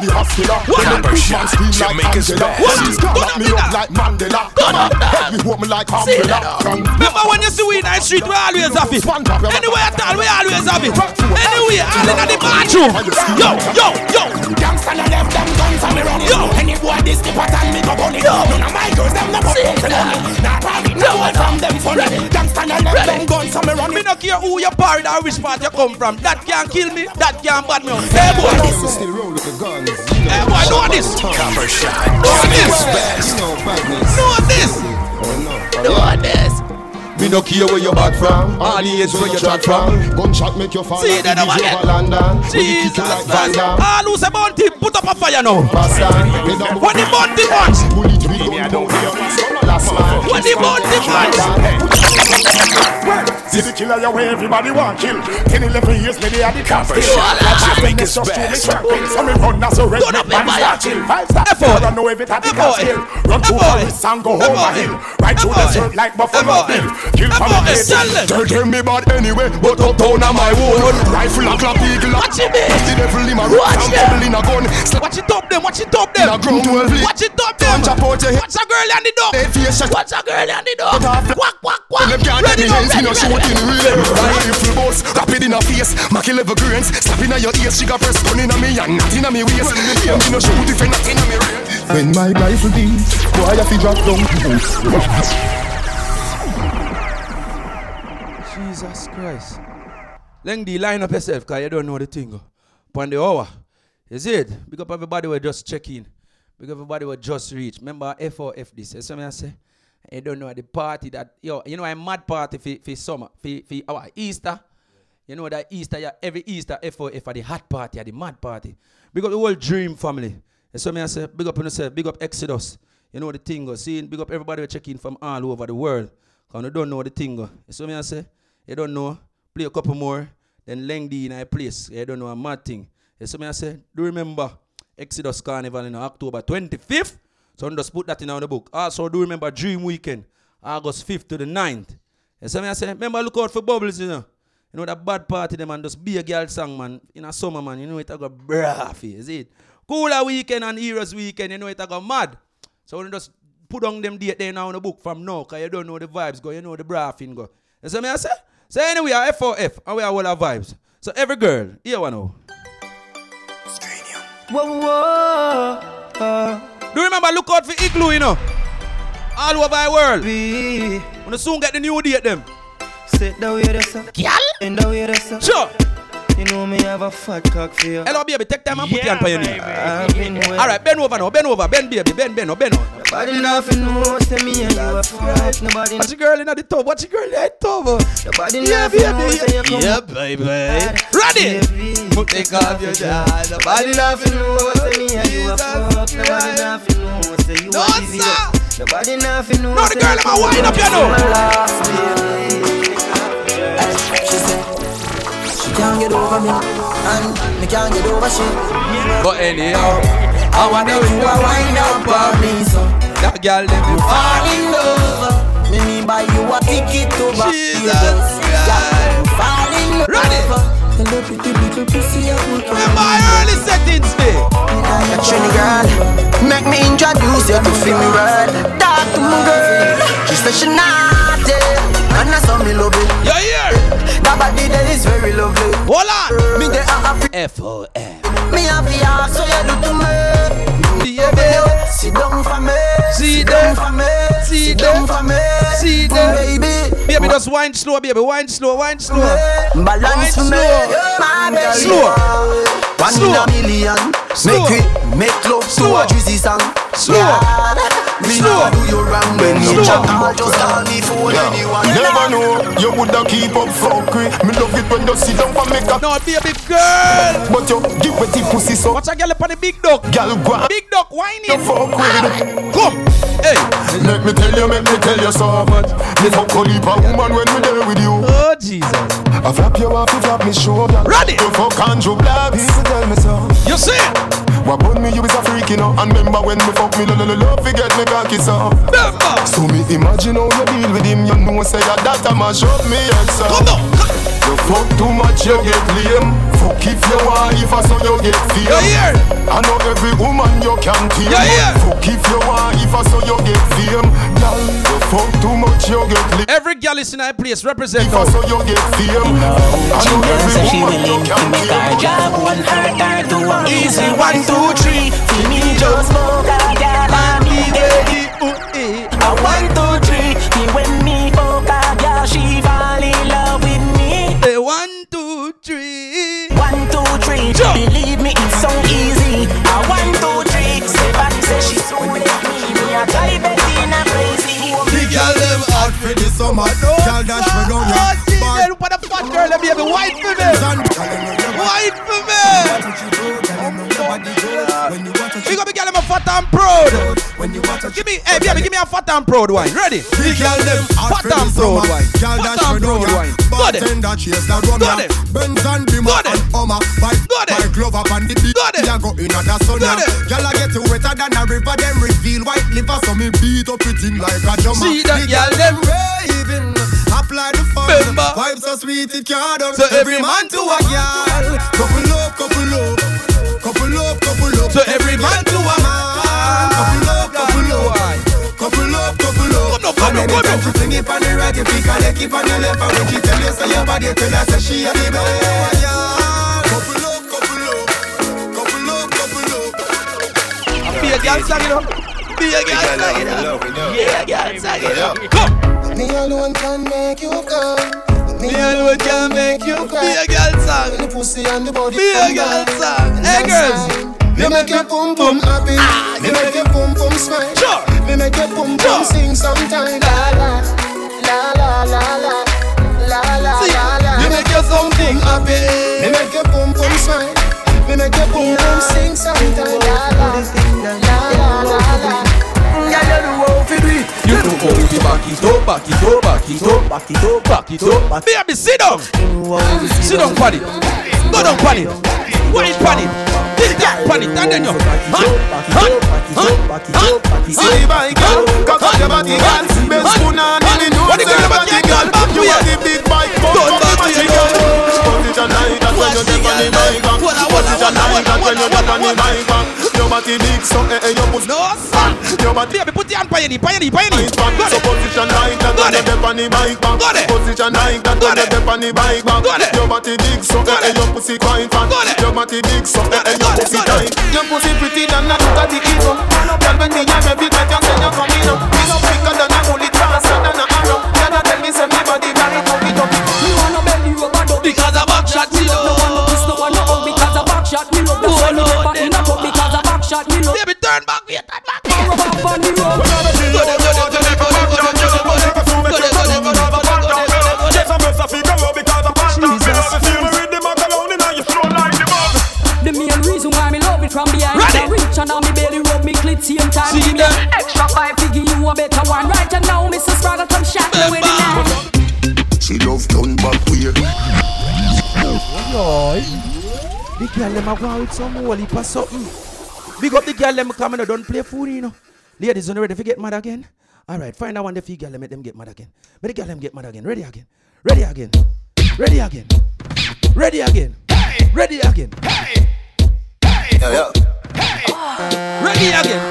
The hospital. Copper Shot, Jamaica's best. Stand me up like Mandela. Help me hold me like umbrella. Remember when you see we in the street, we always have it. Anywhere at all, we always have it. Anyway, all in the bathroom. Yo, yo, yo. Gangsta left them guns on me running. Yo. Any boy this the pattern me go bunny. Yo. None of my girls them never come to money. Nah private no one from them funny. Gangsta na left them guns on me Me running. no care who you parried or which part you come from. That can't kill me. That can't bad me. out. Hey boy, Still roll with the guns. hey boy, know this. Copper Shot, Know this. Jamaica's best. You know badness. Know this. Oh, know this. Me no care where you're back from. All the age where you chat from. Gunshot make you fall See like that the over DJ there? over London. Jesus kick you like Christ. All who's a bounty, put up a fire now. Bastard. Don't What the bounty wants? bullet don't. Last man. What the bounty wants? See the killer you where everybody want kill. 10, 11 years maybe I the cops still. Watch Jamaica's fingers just to me best. circle. So me run as a red man the start chill. Five star. I know if it at the boy. hill. Run through boy. Paris and go home a hill. Right through the dirt like Buffalo. Bill. Kill from the place. Tell them. Me bad anyway, but uptown on my own. Rifle and clap eagle. Watch it, man. The devil in my Watch rock and it. in a gun. Watch it up them, watch it up them. ground well lit. Watch it up them. Punch up out your head. Watch a girl on the door. Dead face shot. Watch a girl on the door. Cut off the- Quack, quack, quack. Them can't get Ready me now, hands, me no shooting real. Rifle boss, rapid in a face, Mackie level grains, slap in your ears, she got press gun in a me and not in a me waist. Yeah, me no shoot if not in a me real. When my rifle beats, boy, I fi drop down. Jesus Christ. Lengdy, line up yourself, cause you don't know the thing. Upon the hour. Is it? Big up everybody will just check in. Big everybody will just reach. Remember F4F this. You see me I say? You don't know the party that yo, you know a mad party for, for summer, for, for our Easter. You know that Easter, yeah, every Easter F4F the hot party, are the mad party. Big up the whole dream family. You see me I say? Big up yourself, big up Exodus. You know the thing go. Seeing big up everybody will check from all over the world. Cause you don't know the thing go. You see me I say? You don't know. Play a couple more. Then lengthy in a place. You don't know a mad thing. You see me I say? Do remember Exodus Carnival in October 25th? So I'm just put that in the book. Also do remember Dream Weekend, August 5th to the 9th. You see me I say? Remember look out for bubbles, you know. You know that bad party them and just be a girl song man. In a summer man, you know it a go braffy, is it? Cooler weekend and Heroes weekend, you know it a go mad. So when you just put on them date there now in the book from now, cause you don't know the vibes go, you know the braffing go. You see me I say? So anyway, our F4F, and we are all our vibes. So every girl, here one now. Whoa, whoa, uh, Do you remember look out for igloo, you know? All over the world. When you soon get the new date them. Sit down with us, Gyal? In the way Sure. You know me have a fat cock for you. Hello baby, take time and put your hand on your knee. I've been well. Alright, bend over now, bend over, bend baby, bend, bend, no, bend on. Nobody nothing knows to me and you a fuck. Nobody Watch the girl in the tub, watch the girl in the tub. Nobody Yeah, nothing baby. knows that you Yeah, baby. Ready? Take off your jaw. Nobody nothing knows to me and you a fuck. Nobody nothing knows that you No, a give it up. Nobody nothing knows. No, the girl, I'ma wind up, you know. She can't get over me, and me can't get over she. But anyhow, I wanna Make you a wind up on me, so that girl let me fall in love. Me me buy you a ticket to Barbados. Yeah, fall in love. Ready? Hello, pretty little pussy, I will come. My early settings day. Trini girl, make me introduce you to Fimi world. Talk to my girl, she said she naughty, and I saw me love it. You hear? That body there is very lovely. Hold on. Me there a happy. F O M. Me the ass so you do to me. Baby, sit down for me. Sit down for me. Sit down for me. Mm, them. baby. Baby, just wind slow, baby. Wind slow, wind slow. Balance Wind me. slow. Slow. One Slow. in a million. Slow. Make it make love to Slow. a juicy song. Slow. Yeah. Me Slow. nah do you wrong when you Slow. chat all just call me phone anyone. Never know you woulda keep up fuckery. Me love it when you sit down for make a. No, baby girl. But you give with the pussy so. Watch a girl up on the big dog. Girl, go on. Big dog, whining. You fuck with. Come. Hey. Let me tell you, make me tell you so much. Me fuck a heap of woman when we there with you. Oh Jesus. I flap you off, you flap me shoulder. Ready? You fuck Andrew Blabs. People tell me so. You see it? What about me, you is a freak, you know. And remember when me fuck me, lo lo lo love, forget me cocky so. Remember. So me imagine how you deal with him. You know say that that a mash up me head so. Come on. You fuck too much, you get lame. Fuck if you want, if I saw you get fame. You hear? I know every woman you can tame. You hear? Fuck if you want, if I saw you get fame. Girl, fuck too much, you get lame. Every girl is in a place represent If I us. so you get fame. I know every So she woman you willing to can make her job one hard hard to one Easy one two three. For me just smoke a girl and me get it. Eh. A one two three. Me when me fuck a girl, she fall in love with me. Hey, one, two, three. One two three. Believe me, it's so easy. Them hot for the summer. Girl dash me down ya. Jesus, look at the fat girl, let me have a white for me. White for me. You got me girl, I'm a fat and proud. Give me, hey, baby, give me a fat and proud wine. Ready? The girl them Fat and proud wine. Girl Fat and down proud ya. wine. Got it. Bartender chase rum Got ya. it. Benz and it. and Hummer. Bike, bike glove up and the beat. Got it. Ya go in at the sun ya. Got it. Girl I get wetter than a river. Them reveal white liver so me beat up it in like a drummer. See that girl them raving. Apply the fun. Vibes so sweet it can't done. So every man to a girl. Couple up, couple up. So every man to a man. Couple up, couple up. Couple up, couple up. Come now, come now, And come anytime now. she fling it on the right, you pick her leg, keep on your left. And when she tell you say your body, tell her say she a the best. Couple up, couple up. Couple up, couple up. Be a girl song, you know. Be a girl song, you know. Yeah, girl song, you know. Come. Me alone can make you come. Me alone can make you Be a girl song. The pussy and the body. Be a girl song. Hey, girls. Me make your pum pum happy. Me make your pum pum smile. Sure. Me make your pum Sure. pum sing sometime. La la la la la la la la See, la la. you make your something happy. Me make your pum pum smile. Me make your pum pum sing sometime. La la la la la la. You know how to do it. You know how to back it up, back it up, back it up, back it up, back it up. Baby, sit down. Sit down, pan it. Go down, pan it. Wine, pan it. This Girl, pan it and then you your body big, so eh eh, your pussy. No, son. Your body Baby, put your hand by your knee, by your knee, by your knee. bike back. So position like that you it. dip on the bike back. Got it. Position like that you it. dip on the bike back. Got it. Your body big, so eh eh, your pussy quite fat. Got it. Your body big, so eh eh, your pussy tight. Your pussy pretty than a the evil. Girl, when the yam every night, them a go out with some heap of something. Big up the girl them coming, don't play fool, you know. Ladies, you ready to get mad again? All right, find out one the few girl make them get mad again. Make the girl them get mad again. Ready again. Ready again. Ready again. Ready again. Ready again. Ready again.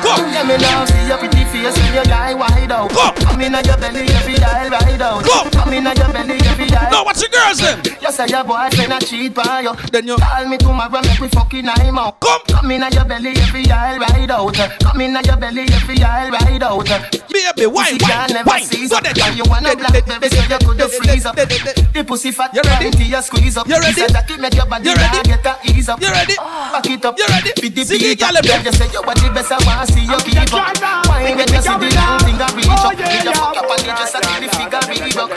Go. Yeah, me love see your pretty face with your eye wide out. Go. Come in your belly, every eye ride out. Go. Come in your belly, every eye. Now watch the girls them. You say your boyfriend a cheat by you. Then you call me tomorrow, make we fucking I'm out. Come. Come in your belly, every eye ride out. Come in your belly, every eye ride out. Baby, why, why, why? Go there, And you wanna black baby, so you could freeze up. The pussy fat, You ready? you squeeze up. You ready? That it make your body You ready? get a ease up. You ready? Back it up. You ready? With the beat girl up. them Yeah, you say your body best, I wanna see you keep up. Why get you see the long finger reach up? Oh, need you fuck up and you just a see the figure read up.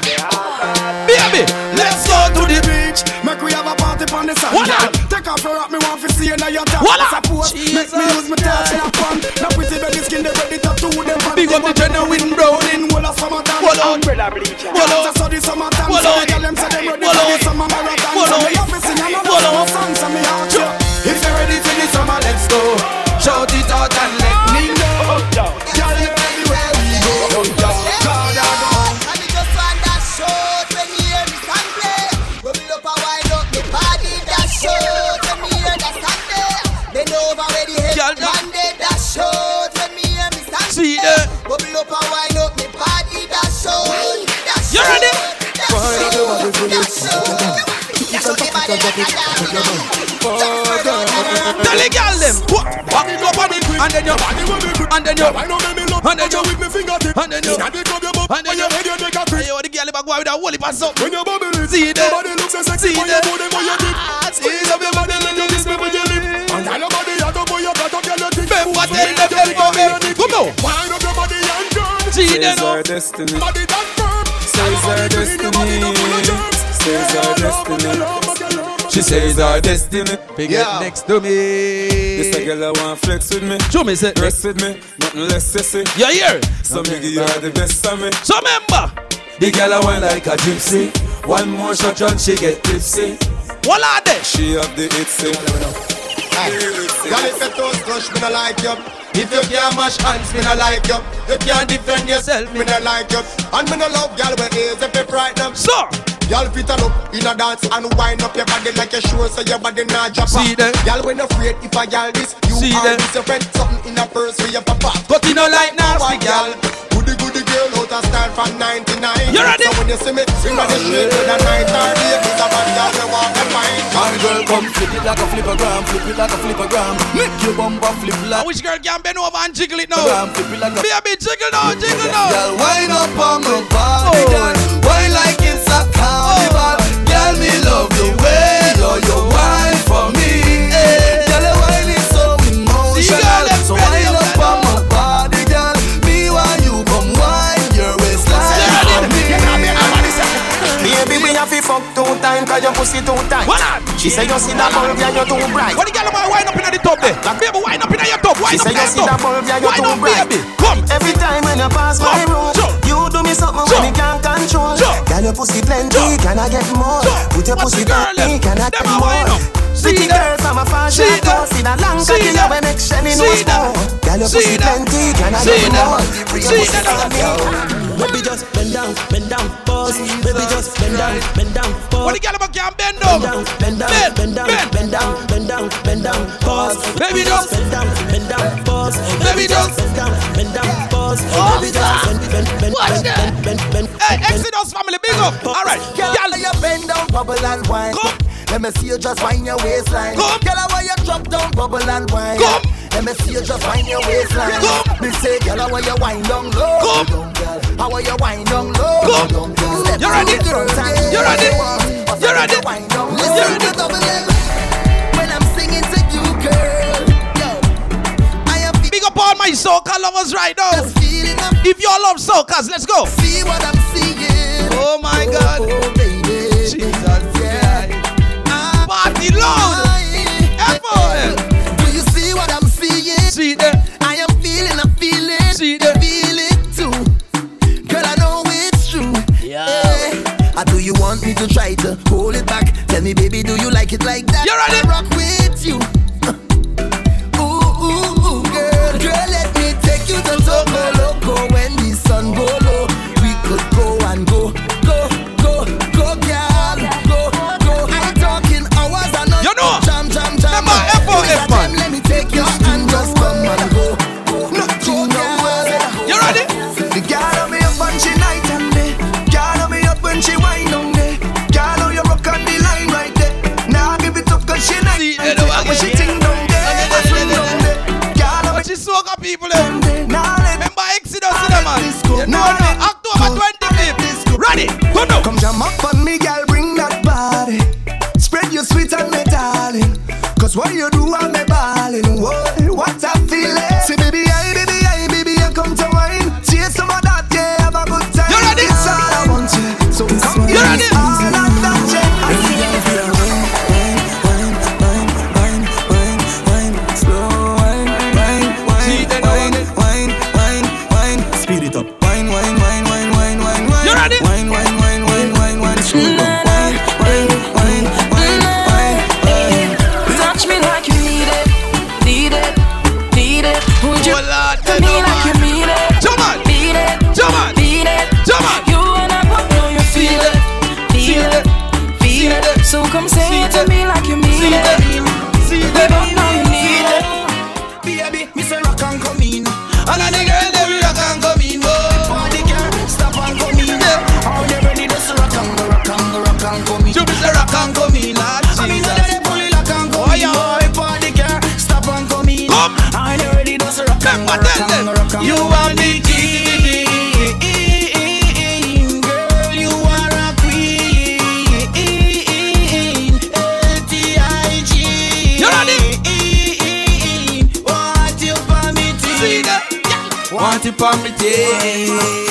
Baby, let's go to the beach. Make we have a party on the sand. Voila. Take off your rock, me want to see you now your top. Voila. Suppose make me use my touch in a pan. Now pretty belly skin, they ready to do them. Big up the genuine brown. in whole of summertime. Hold on. Oh. Umbrella bleach. Hold on. So the summertime. Hold oh. So on. the girl them say them ready for the summer marathon. Hold So me have to sing another Hold on. summer song. So me ask you. If you're ready for the summer, let's go. Shout it out and let me know. Oh, Girl, you everywhere we go. God, I go. And it just want that shot when you hear me stand play. Bubble up and wind up me body, that shot when me hear that stand there. Bend over where the head Girl, that- banded, that shot when me hear me stand See there. that? Bubble up and wind up me body, that shot. That You ready? shot, That shot, that shot. That's what me body like a dog. Tell the girl them. Walk it up on it, and then you, and then you, and then you, and then you, and then you, and then you. Hey, yo, the girl them a go out with a whole heap of something. When your bubble is See that? Nobody looks so sexy See when you that? put them on your dick. Ah, Squeeze up your body, let you kiss me with your lip. And tell your body how to put your cut up your dick. Them what tell them them go me. Come on. Wind up your body and turn. See them now. destiny. Body that firm. Says our destiny. Says our destiny. She says our destiny. Big get next to me. This a girl I want flex with me. Show me say. Rest with me. Nothing less sexy. You hear? it? So me give you all the best of me. So remember. The girl I want like a gypsy. One more shot and she get tipsy. What are they? She have the itsy. Girl, if your toes crush, me no like you. If you can't mash hands, me no like you. You can't defend yourself, me no like you. And me no love girl with ears if you frighten them. So, Y'all fit on up in a dance and wind up your body like you sure so your body not drop See them? Y'all when afraid if I y'all this, you See are them? with your friend something in a purse for your papa. But you know like nasty girl. Girl. Goody goody girl out of style from 99. You ready? So when you see me, bring on the shit to the night or day. It's a bad girl, we walk the fine. Man girl come flip it like a flippergram. Flip it like a flippergram. Make your bumper flip I like wish girl can bend over and jiggle it now. Gram, flip it like a Baby, jiggle now, jiggle now. Girl, wind up on my body, Oh. girl. Wine like it's a carnival. Girl, oh. Fuck two times cause your pussy too tight. What not? She say you see that bulb, yeah, you too bright. What the girl am wind up in the tub there? Like, Baby, wind up in your. She Wind up say you see that bulb, yeah, you Wind too bright. baby. Come. Every time when you pass my room, you do me something Jump. when me can't control. Jump. Girl, your pussy plenty, can I get more? Put your What's pussy plenty, them? can I get more? up. Pretty girl from a fashion house in a long cocky, them. we make Shelly them. more. Girl, your pussy plenty, can I get more? Put your pussy them. plenty. Baby, just bend down, bend down, pause. Baby, just bend down, bend down, pause. What the girl am can bend down? Bend down, bend down, Bend, bend down, bend. bend down, bend down, bend down, pause. Baby, just- bend down, bend down, pause. Baby, just- bend down, bend down, pause. Oh, Baby, just bend, bend, bend, bend, bend, bend, bend, Hey, Exodus family, big up. All right. Girl, Girl, you bend down, bubble and wine. Come. Let me see you just wind your waistline. Come. Girl, I want you drop down, bubble and wine. Come. Let me see you just wind your waistline. Come. Me say, girl, I want you wind down low. Come. Young girl, I want you wind down low. Come. Girl, Step You ready? the front and You ready? You said, ready? Wind down low. You Listen ready? to. When I'm singing to you, girl. Yo, I am big up all my soca lovers right now. just feeling up. If you all love soccas, let's go. See what I'm seeing. Oh my God. Oh, oh baby. Jesus body load. Apple. Do you see what I'm seeing? See that? I am feeling, I feel feeling, it too. Girl, I know it's true. Yeah. Eh, do you want me to try to hold it back? Tell me, baby, do you like it like that? You ready? I rock with you. see it, they want to see it. she the soca people. Remember Exodus, them. You know, no, October 20, people. Ready? Go now. Come jam up on me, girl, bring that body. Spread your sweet and me, darling. Cause what you do, I'm a for me day.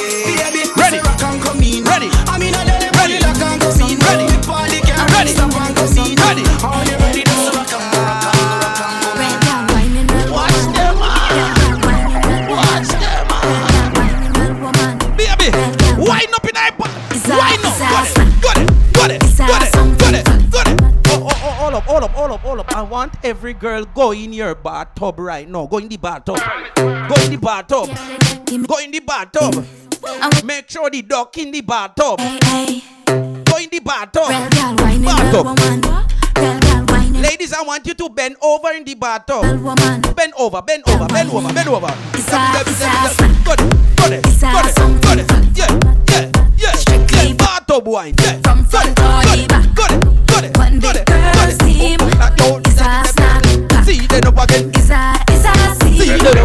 I want every girl go in your bathtub right now. Go in the bathtub. Go in the bathtub. Go in the bathtub. Make sure the duck in the bathtub. Go in the bathtub. Bathtub. Ladies, I want you to bend over in the bathtub. Bend over, bend over, bend over, bend over. Got it, got it, got it, got it. Yeah, yeah, yeah. Strictly bathtub wine. Yeah, got it, got it, got it. When the girls. See they know again. Is a is a. See See again.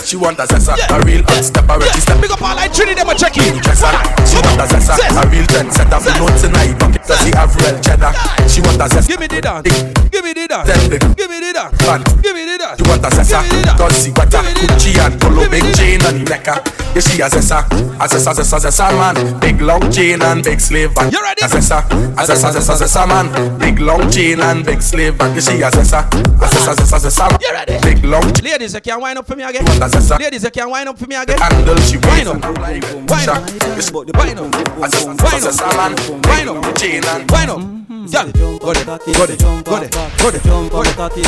Trinidad, she want a zessa, yeah. a real hot a when yeah. step. Big up all I Trinidad, my check it. Dress on, she want a zessa, a real ten setter. You know tonight, but does he have real cheddar? She want a zessa. Give me the dance, give me the dance, give me the dance, give me the dance. You want a zessa, does he what a Gucci and polo big chain on the necka. Ah. Yeah, she a zessa, a zessa, zessa, zessa man, big long chain and big sleeve and ah. You ready? A zessa, a zessa, zessa, zessa man, big long chain and big sleeve and ah. you see a zessa, a zessa, zessa, zessa man. You ready? Big long. Ladies, you can't wind up for me again as a Ladies, you can wind up for me again. Handle she wind up. Wind up. Wind up. Wind up. Wind up. Wind up. Wind up. Wind up. Gang, go there, go there, go there, go there, go there, go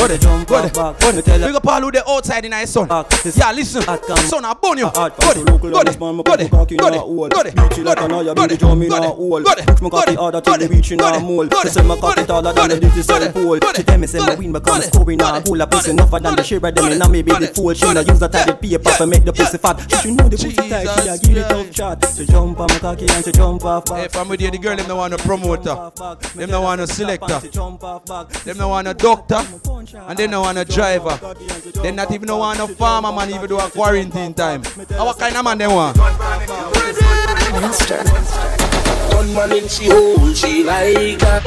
there, go there. Big up all who outside in our son. Yeah, listen, son, I bone you. Go there, go there, go there, go there, go there, go there, go there, go there, go there, go there, go there, go there, go there, go there, go there, go there, go there, go there, say my win become scoring now. Goal a pussy enough than the share of them and I may be the fool. She not use the type of paper for make the pussy fat. She know the pussy type, she a give it up chat. She jump on my cocky and she jump off back. If I'm with you, the girl them no want to promote her want a selector. Them no want a doctor. And they no want a driver. They not even no want a farmer man even do a quarantine time. How what kind of man they want? Gunman in she hole, she like that.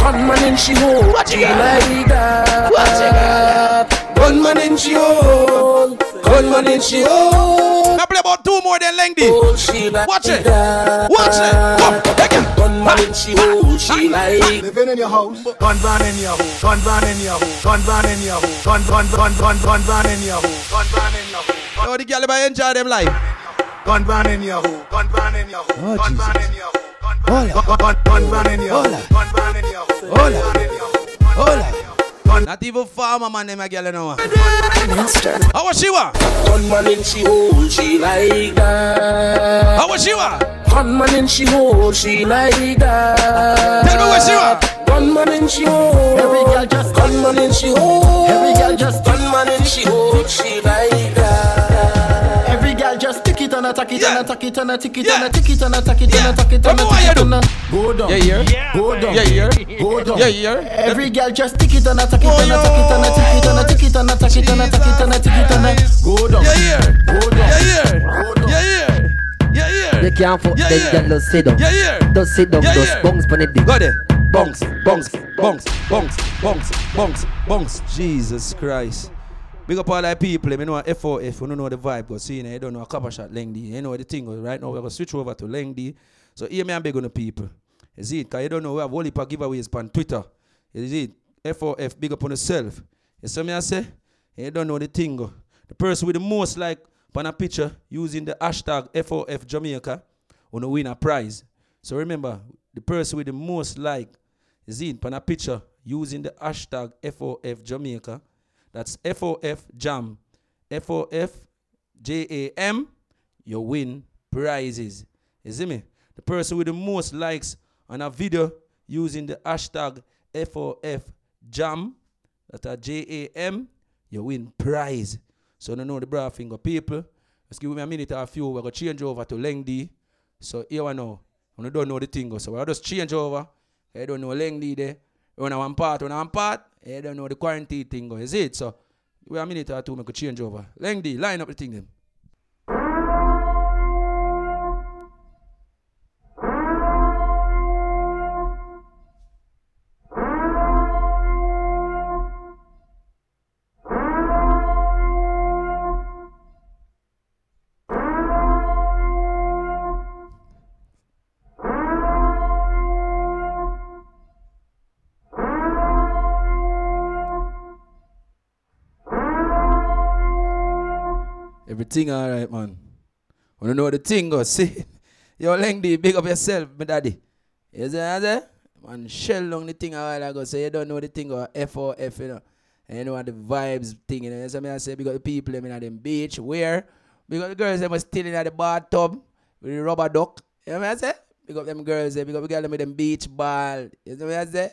Gunman in she hole, she like that. Gunman in she hole, gunman in she hole. Now play about two more than lengthy. She like Watch it. that. Watch it. Come, take it. Gunman in she hole, she like. Living in your house, gun van in your hole, gun van in your hole, gun van in your hole, gun gun gun gun gun van in your hole, gun van in your hole. Oh, the girl about enjoy them life. Gun van in your hole, gun van in your hole, Oh, gun van in your hole, gun Hola. gun gun van in your hole, Hola. gun van in your hole, gun Hola. van in your hole. Hola. Not even farmer man, them a girl no want. How was she wa? Gunman in she hole, she like that. How was she wa? Gunman in she hole, she like that. Tell me where she wa? Gunman in she hole. Every girl just Gunman in she hole. Every girl just Gunman in she hole, she like that. Every girl just stick it on a attack it and attack it and attack it and attack it and attack it and attack it and attack it and go down. Yeah, yeah. Go down. Yeah, yeah. Go down. Yeah, yeah. Every girl just tick it and attack it and attack it and attack it and attack it and attack it and attack it and attack it and go down. Yeah, yeah. Go down. Yeah, yeah. Yeah, yeah. Yeah, yeah. You can't fuck Yeah, them yeah. girl, just sit down. Yeah, yeah. Just sit down, Yeah, just yeah. bounce pon the dick. Got it. Bunks, bunks, bunks, bunks, bunks, bunks, bunks. Jesus Christ. Big up all that people, you know F4F, you don't know the vibe, go see, you know, you don't know a copper shot Lengdy, you know the thing, right now we're going to switch over to Lengdy. So here me and big on the people. See it, because you don't know we have whole heap of giveaways on Twitter. See it, F4F, big up on yourself. You see me I say? You don't know the thing. The person with the most like on a picture using the hashtag F4F Jamaica will win a prize. So remember, the person with the most like is in on a picture using the hashtag F4F Jamaica. That's F4F Jam. F4F J A M. You win prizes. You see me? The person with the most likes on a video using the hashtag F4F Jam. That's a J A M. You win prize. So don't know the bra finger people. Just give me a minute or a few. We're gonna change over to Lengdy. So here we know. I don't know the thing. So we'll just change over. I don't know Lengdy there. When I one part, when I one part, eh, I don't know the quarantine thing. Is it? So we a minute or two, we could change over. Lengdy, line up the thing then. Everything alright, man. Wanna know the thing go? See, yo, Lengdy, big up yourself, my daddy. You see what I? Man, shell down the thing a while ago, so you don't know the thing or F F, you know. And you know what the vibes thing, you know. You see me I say, up the people them in them beach, where? Because the girls they was still in the bathtub with the rubber duck. You know what I say? Big up them girls, big up the girl them with them beach ball. You see what I say?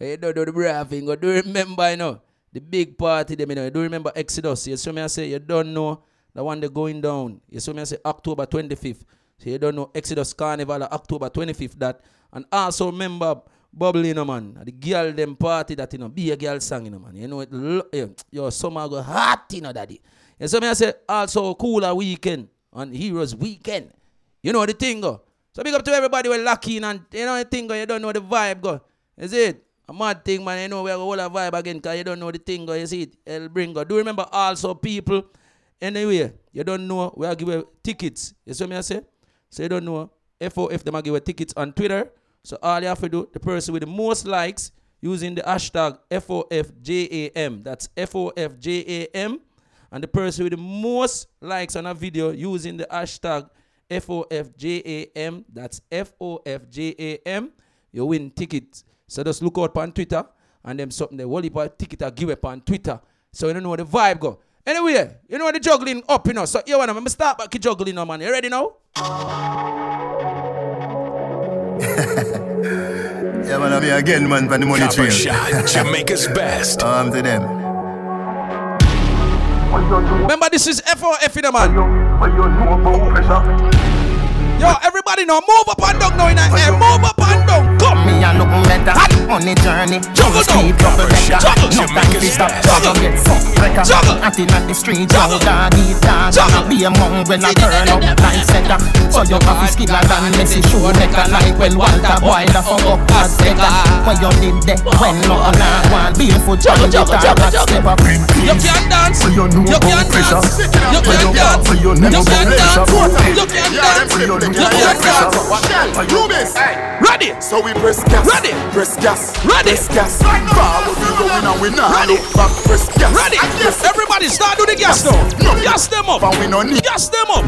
You don't know the brave thing, go do remember, you know. The big party them, you know. You do remember Exodus. You see me I say, you don't know the one they're going down. You see me I say October 25th. So you don't know Exodus Carnival October 25th that. And also remember Bubble, you know, man. The girl them party that, you know, be a girl song, you know, man. You know, it, lo- eh, your summer go hot, you know, daddy. You see me I say also cooler weekend on Heroes Weekend. You know the thing go. So big up to everybody we're lucky and you know the thing go, you don't know the vibe go. Is it? A mad thing, man. You know, we have a whole vibe again because you don't know the thing go. You see it? El Bringo. Do you remember also people Anyway, you don't know, we are giving tickets. You see me I say? So you don't know, FOF them are give tickets on Twitter. So all you have to do, the person with the most likes using the hashtag FOFJAM. That's FOFJAM. And the person with the most likes on a video using the hashtag FOFJAM. That's FOFJAM. You win tickets. So just look out on Twitter and them something the whole ticket I give up on Twitter. So you don't know what the vibe go. Anyway, you know what the juggling up, you know. So you wanna me start back juggling now, man. You ready now? Yeah, man, I'm here again, man, for the money Copper trail. Shot, Jamaica's best. Um, to them. Remember, this is FOF, you know, man. Yo, everybody now, move up and down now in the air. Move up and down. Come. Me a look better on the journey. Juggle keep down. double decker. Juggle. No time to stop. Juggle. Juggle get fucked wrecker. Juggle. Acting at the street. Yo, dog eat dog. Juggle. Be a mongrel a turn up like setter. So you have to skiller than Messi shoe necker. Like when Walter Boy the fuck up as setter. When you did that. When no other one. Barefoot Juggle, juggle juggle, guitar. juggle, Step up. You can't dance. So you know about pressure. You When can't dance. walk, You you know can't about dance. pressure. You can't dance. Them You feel can't the dance. Rubis. Ready. So we press gas. Ready. Press gas. Ready. Press gas. Forward we going and we now Ready. back. Press gas. Ready. Everybody start do the gas now. Gas them up. And we no need. Gas them up.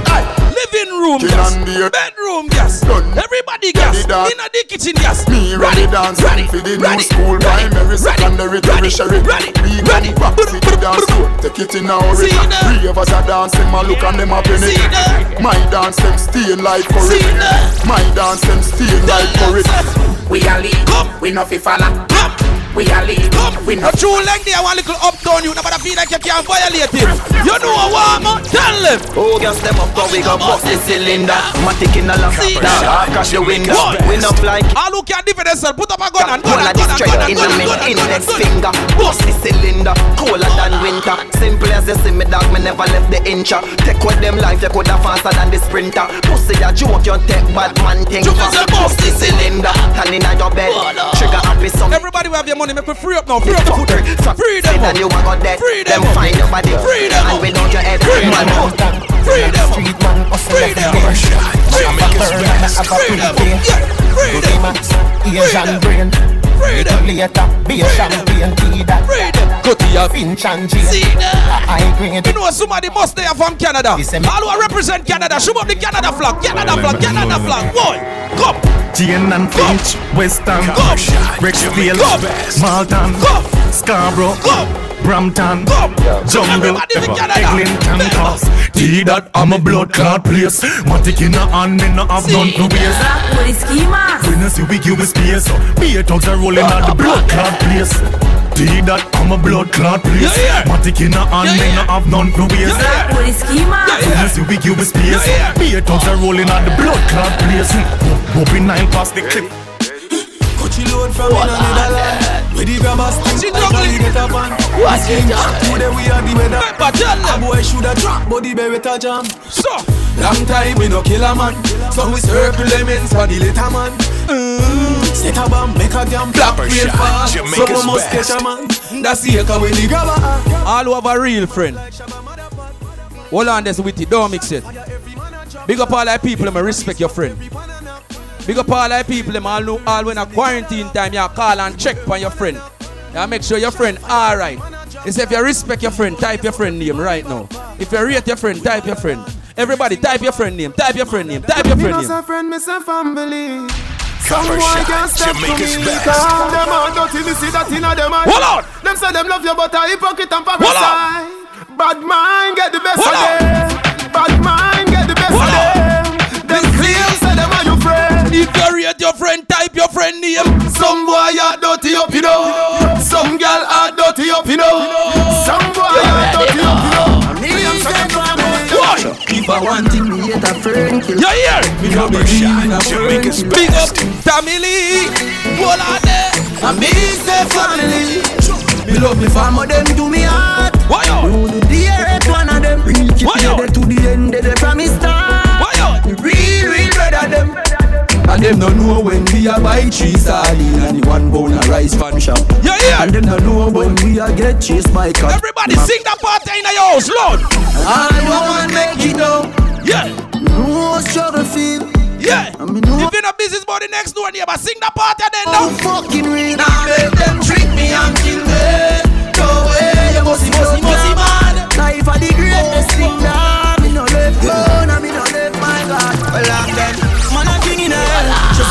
Living room gas. Bedroom gas. Everybody gas. Ready, dance. In the kitchen gas. Me ready dance Ready. for the Ready. new school Ready. primary, Ready. secondary, Ready. tertiary. Ready. We Ready. back to the dance floor. Take it in our See rhythm. that? Three of us are dancing, my look and them a penny. My dance them stain like curry. My dance them stain like curry. We a lead, we no fi follow. We are lead. We A true length there, one little uptown you, nobody feel like you can't violate it. You know a warmer, tell them. Oh, gas them up, go we go bust the cylinder. Matic in a lock, dog, crash the window. We not like All who can defend themselves, put up a gun and gun Cola and gun and gun and in gun the and gun mid and gun index finger. Bust the cylinder, colder than winter. Simple as you see me dog, me never left the incha. Take with them life, you coulda faster than the sprinter. Pussy a joke, you take bad man thing. Bust the cylinder, turn in your bed. Trigger happy some. Everybody will have your money, make me free up now, free up the foot. Free them that you a go dead. Free Them them find your body. Free them And without your head. Free man them out. Free them Street man, hustle Free every them day. Free Have a them burn and I have a Free them pretty day. Free Good them max, Asian brain. Free Little later, be a champagne tea that. Free them Go to your Finch and Jane. See that? I grade. You know somebody must there from Canada. All who represent Canada, show up the Canada flag, Canada flag, Canada flag. Boy, come. Jane and Finch, Weston, Rexdale, Malton, Scarborough, Brampton, Jungle, Eglinton, Cos. Tea that I'm a blood clot place. Matic in a hand, me no have none to waste. What is schema? We no see we give us space. So beer thugs are rolling out the blood clot place. Tea that I'm a blood clot place. Matic in a hand, me no have none to waste. What is schema? We no see we give us space. Beer thugs are rolling out the blood clot place. Hmm. Whooping nine past the clip. Coachy load from in a Netherlands. Where the grabbers think I can get up on. Watch it. Today we are the weather. Remember, tell A boy shoulda drop, but the beretta jam. So, long time we no kill a man. So we circle them ends for the later man. Mm. Set a bomb, make a damn Copper real fast. Jamaica's Someone must catch a man. That's the echo with the grabber. all who have real friend. Hold on, this with it. Don't mix it. Big up all the people, them respect your friend. Big up all the people, them all know all when a quarantine time, you call and check on your friend. You make sure your friend alright. It's if you respect your friend, type your friend name right now. If you rate your friend, type your friend. Everybody type your friend name, type your friend name, type your Me friend no name. say friend, me say family. Some Copper boy shot, can't step to me best. Cause them all dirty, me see that inna them eyes Hold on. Them say them love you but a hypocrite and Hold parasite Bad mind get the best Hold of on. them Bad mind get the best Hold of them Them friend, type your friend name. Some boy are dirty up you know Some girl are dirty up you know Some boy are dirty up you know Me and some family Why? If I want thing me hate a friend kill You hear? Me no believe in a friend kill Big up family. Hold on there. And me say family Me love me family, them do me heart Why yo? You do the one of them Real yo? there to the end, they from me And them no know when we a buy three sardine And the one bone a rice fan shop. Yeah, hear? And them no know when we a get chased by cat. Everybody sing that part in the house, Lord. All woman make it down Yeah, No struggle feel. Yeah. I mean no If you're not business about the next door neighbor, sing that part then no now. fucking real. Now make them trick me and kill me No way, you must be, must be, must be mad Life the greatest thing that Me no left and me no left my God. Well I'm dead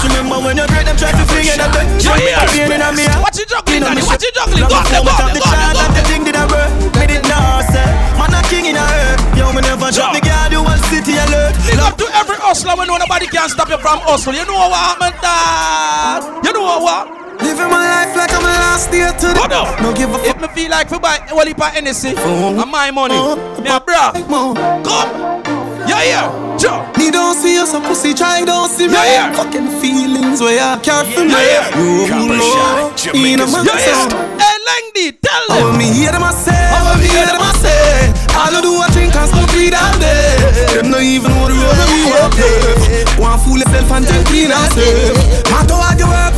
remember when you break them try to fling it up there Yeah, yeah. Pain in a me What you juggling, Daddy? me What you juggling? Go up go up go up go The thing did I work, me did not say Man a king in a earth Yo, me never drop me guard, you one city alert Big up to every hustler when nobody can stop you from hustle. You know what happened, dad? You know what? Living my life like I'm a last day to the on. No give a fuck. If me feel like for buy one heap of and my money, me a bra. Come. Yeah, yeah. Joe. Me don't see you, so pussy try don't see me. Yeah, yeah. Fucking feelings where I care for me. Yeah, yeah. You Copper know, in a Jamaica's man Yeah, yeah. sound. Hey, Langdy, tell How them. me hear them I say, how me hear them I say. All you do is drink and smoke weed all day. Them no even know the road that we walk there. One fool yourself and take clean yourself. Matter what you work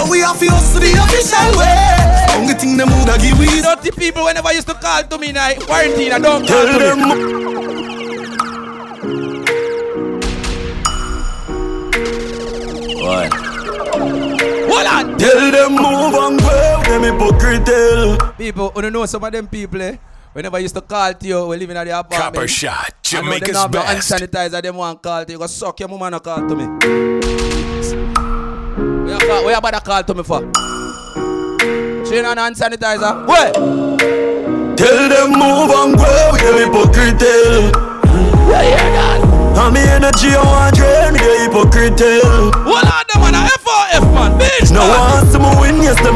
So we have to hustle the official way. Only thing them woulda give we is Dirty people whenever used to call to me now, quarantine, I don't call tell to them. me. Hold on. Tell them move and go, them hypocrite. People, you know some of them people, eh? Whenever I used to call to you, we living at the apartment. Copper shot, I know they Jamaica's don't have no hand sanitizer, them want call to you. Go suck your mama and call to me. Call, where about to call to me for? Ain't on hand sanitizer. Where? Tell them move and go, them hypocrite. Yeah, yeah, that. And me energy I want drain, me a hypocrite. Hold on, them on a FOF, man, bitch. No one to me win yesterday.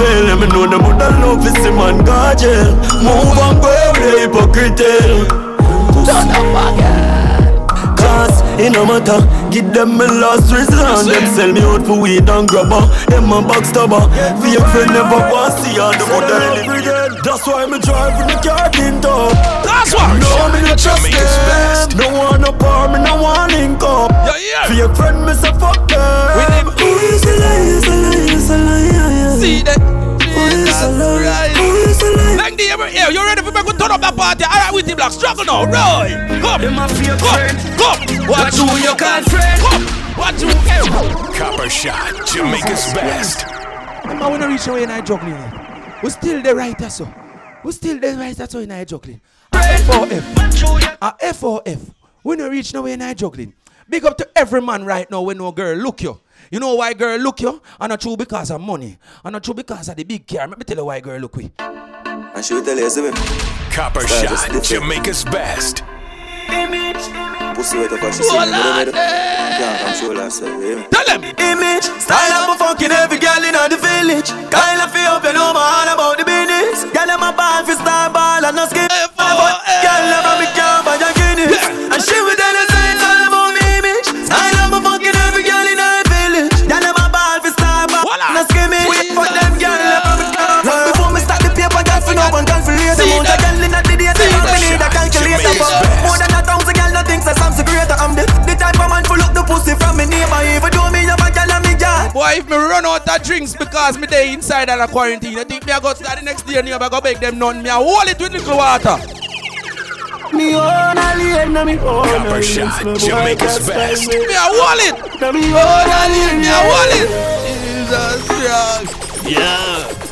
fail. Let me know them would love is the man God jail. Move on, go away, hypocrite. Turn up again. Cause it no matter, give them my last resort. Them sell me out for weed and grabber. Them a backstabber. Fake friend never want see all the good every day. That's why me drive with the car up. That's why. No, me no trust them. No one no power, me no one link up. Fake friend, me say fuck them. Who is a liar? Is a liar? Is a liar? See that? Who is a liar? Like the ever here, you ready for me to turn up that party? Alright, with the black struggle now, right? Come, come, come. What you you can friend? Come, what you Copper shot, Jamaica's best. Man, we not reach away in our juggling. We still the right so. We still the right so in our juggling. A F4F. A F4F. We not reach nowhere in our juggling. Big up to every man right now when no girl look you. You know why girl look you? And not true because of money. And not true because of the big car. Let me tell you why girl look we. And she will tell you, see Copper Style shot. Jamaica's best. Pussy wet up and she see me, Lord, me, me, can't control herself, hear me? Tell them. Image, style up a fucking every girl in the village. Kind of feel up, you know, man, about the business. Girl, I'm a ball for star ball and no skin. Pussy from me neighbor. Even though me have a girl and me jar. Boy, if me run out of drinks because me day inside and a quarantine, I think me I go start the next day and I go beg them none. Me I hold it with little water. Me own alien, na me own Copper shot, Jamaica's best. Me I hold it. Na me own alien. Me I hold it. Jesus Christ. Yeah.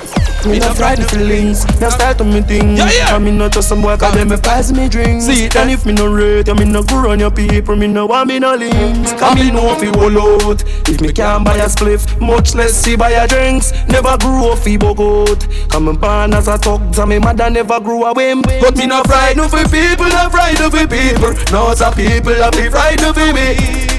Me not frightened feelings, now start to me things. Yeah, yeah. And me not just some boy, cause them me pass me drinks. See it, and if me no rate, and me no go run your people, me no want me no links. Cause me know if you hold out, if me can't buy a spliff, much less see buy a drinks. Never grew up fi bogot. Come and born as a thugs, and me mother never grew a whim. But me no frightened for people, no frightened for people. No, some people a be frightened for me.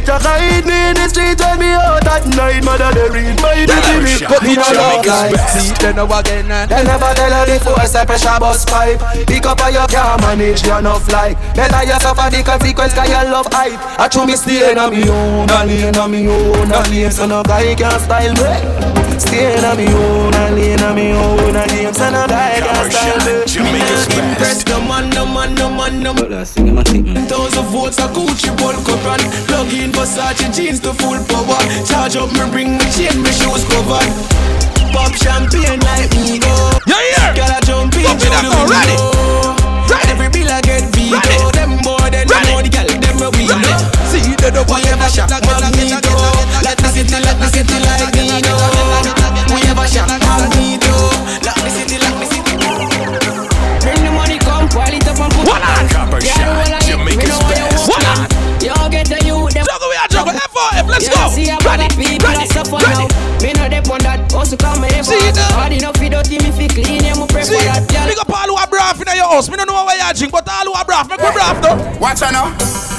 Just hide me in the street, tell me out at night, mother they read my diary. But me no love life. See, they know again. And they never tell her the force a pressure bus pipe. Pick up how you can't manage you enough like Better you suffer the consequence cause you love hype. I true me stay on me own, a lane on me own A lane so no guy can style me. Stay on me own, a lane on me own A lane so no guy can style me. Me not Impress the man, the man, the man, the man Thousand volts a Gucci bulk up run Plug in Versace jeans to full power. Charge up me ring, me chain, me shoes covered Pop champagne like me go Yeah, yeah Girl I jump in Pump it up through now, the ready. window Ready. Every bill I get veto Ready. Them more than Ready. know the girl, them a we Ready. See, they know We ever shop Magneto Let me city, let me city like me know We ever shop Magneto Let me city, let me city Bring the money come, pile it up and put What on? Copper Yeah, shot, well, I- Jamaica's me know where you best. What on? You get the you, them Juggle, we are juggle. F4F, let's you go. see a Ready, bad people ready, a suffer ready. Now. Me know they on that, also come me See it now. Hard enough fi dirty me fi clean, yeah, me pray for See, that, girl. big up all who are braff in your house. Me don't know why you drink, but all who are braff, make me braff though. Watch out now.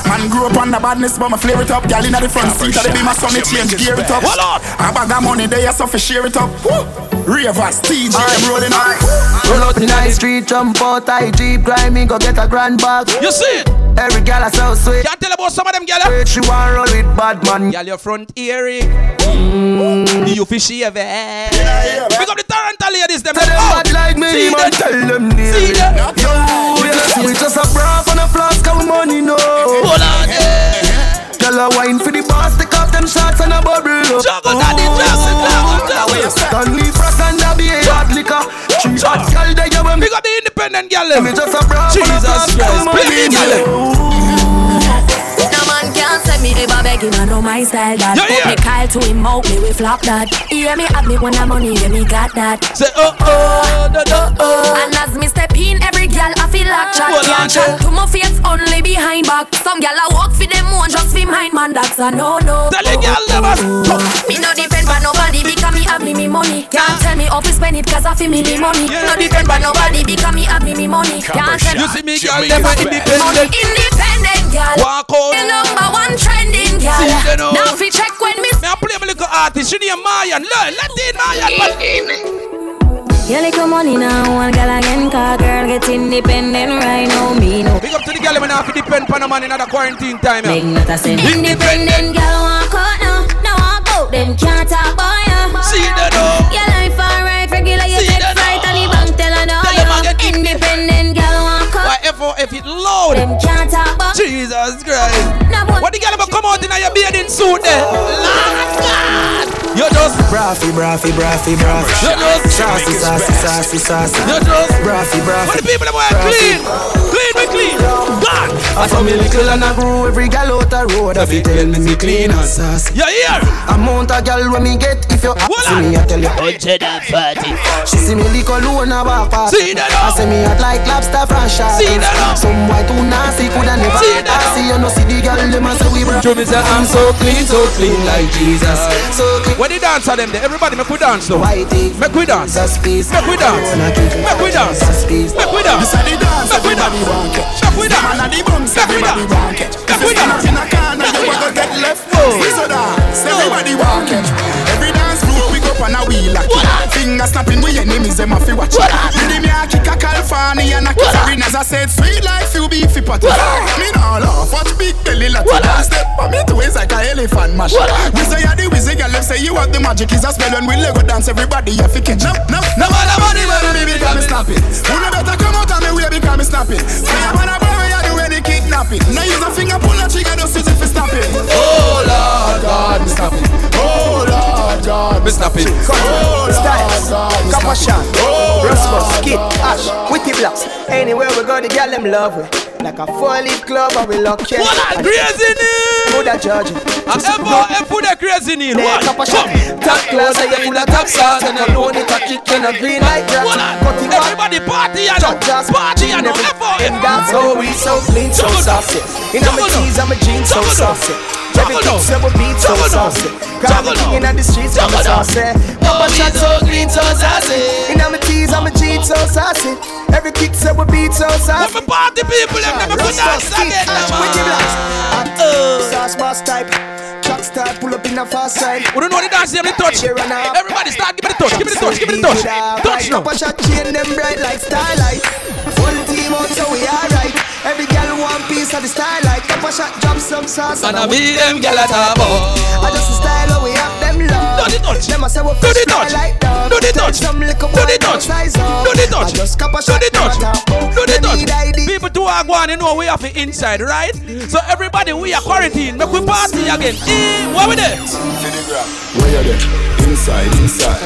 Man grew up on the badness, but my flare it up. Girl in the front seat, I be my son, me change gear it up. Hold on. I bag that money there, so fi share it up. Woo. Ravers, TG, them rolling up. Roll out in the street, jump out, I jeep, grind me, go get a grand bag You see it? Every girl I so sweet Can't tell about some of them, girl. eh? Wait, she want roll with bad man Girl, your front earring. Mm. You fishy ever. Yeah, yeah, Pick up the Toronto ladies, them. Tell them Oh. bad like me, See man, them? tell them See near them? Yo, yeah, we just a bra and a flask of money, no Hold on, yeah. Girl a wine for the boss, take off them shots and a bubble up Juggle, daddy, juggle, juggle, juggle. Stanley Frost and a be a hot liquor She hot girl there, you when me Pick up the independent girl. Eh. Me just a bra Jesus Christ. Play money, ever begging, I know my style that. Yeah, Put yeah. me Kyle to him out, me we flop that. He hear me have me when I'm money, yeah me got that. Say, oh, oh, da, da, oh. And as me step in, every girl I feel like chat. Hold on, Can't chat to my face, only behind back. Some girl I walk for them one, just for mine, man. That's a no no. Tell the girl never stop. Me no depend on nobody because me have me me money. Can't tell me how to spend it cause I feel me me money. Yeah. No depend on nobody because me have me me money. Can't tell You see me, girl, Jamaica's never best. independent. Independent girl. Walk out. The number one trending girl. See, they know. Now fi check when me Me a play my little artist. She name Mayan. Learn, Latin Mayan. But You little money now, one girl again, car girl get independent right now. Me no. Big up to the girl when I have to depend on a man in the quarantine time. Make not a sense. Independent girl walk out now, now walk out, them can't talk about ya. See that though. Your life alright, regular you it loud? Them can't talk about. Jesus Christ. What the girl ever come out in your bathing suit there? Lord God. You just Braffy, braffy, braffy, braffy. You just Sassy, sassy, sassy, sassy. You just Braffy, braffy. What the people them want clean? Clean we clean. God. I saw me little and I grew every gal out the road. If you tell me me clean and sassy. Yeah, here. Amount of gal when me get if you ask me, I tell you hundred and forty. She see me lick alone and walk past. See that I say me hot like lobster franchise. See that Some white too nasty coulda never. See that I see you no see the gal them a say we bra. Show me say I'm so clean, so clean like Jesus. So clean. When they dance on them there, everybody make we dance though. Whitey. Make we dance. Space. Make we dance. Make we dance. Make we dance. This a the dance Make we everybody dance. want catch. Make we Them dance. a the bumps Make we everybody dance. want catch. Make we If you stand up dance. in a corner, you a go get left. We so dance, everybody want catch. Every dance we go on a wheel like. Finger snapping with enemies, them a fi watch. Did me a kick a California and a kiss as I said, sweet life you be fi potty. Me nah laugh, watch big belly Latin. Step on me two ways like a elephant mash. We say you the wizzy girl, them say you have the magic is a spell when we Lego dance. Everybody you fi catch. No, no, no matter money when me because me snap it. Who no better come out and me way because me snap it. Say I wanna bury you do any kidnapping. Now use a finger pull a trigger just use it fi stop it. Oh Lord God, me stop it. Oh Lord God, me stop it. Oh Copper shot, Rasmus, Kid, Ash, Witty Blocks. Anywhere we go, the girl them love we. Like a four-leaf club, and we lock it. What a crazy name! Who that judge? I ever ever put a crazy name. What? Top class, and you full of top sauce, and you know it a kick in a green like that. It back. Everybody party and Just party and FOF. And that's how we so clean, so saucy. In my tees, I'm a jeans, so saucy. Everything so we beat, so saucy. Grab the king in the streets, I'm a saucy. Papa shot so clean, so saucy. In my tees, I'm a jeans, so saucy. Every kick so we beat, so saucy. When we party people, them never could dance again. Uh. Sauce boss type. Truck start, pull up in a fast side. We don't know the dance, them the touch. Everybody start, give me the touch, give me the touch, give me the touch. Touch now. Copper Shot chain them bright like starlight. Full team out so we alright. Every girl one piece of the starlight. Copper Shot drop some sauce And I be them gyal at a ball. I just the style how we have them love. Do the touch. Them a say we Do the fresh touch. like dog. Do the touch. Some little Do boy the touch. size up. Do the touch. I just couple Do shot the touch. them a talk about. Do the Them touch. need ID. People to are going, you know we have it inside, right? So everybody, we are quarantined. Make we party again. Eh, what we there? Where you there? Inside, inside.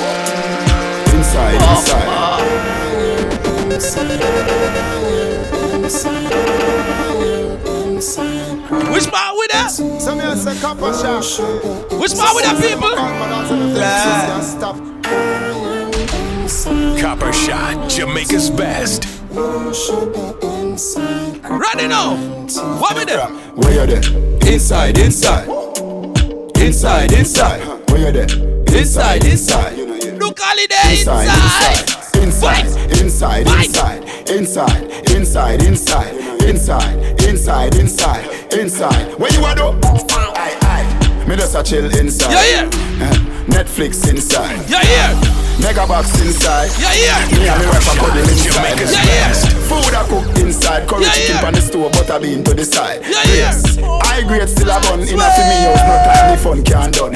Inside, inside. Which part we that? Some here say Copper Shot. Which part we there, people? Stop. Copper Shot, Jamaica's best. Ready now? What we there? Where you there? Inside, inside. Inside, inside. Where you there? Inside, inside. Look holiday Inside, inside. inside. Inside, inside, inside, inside, inside, inside, inside, inside, inside. Inside. Where you are though? Aye, aye. Me just a chill inside. Yeah, yeah. Eh, Netflix inside. Yeah, yeah. Mega box inside. Yeah, yeah. Me and me wife a cuddle inside. Yeah, yeah. Food I cook inside. Curry Yeah, chicken yeah. on the stove, butter bean to the side. Yeah, yeah. I grade still a bun. In a fi me house, no time the fun can done.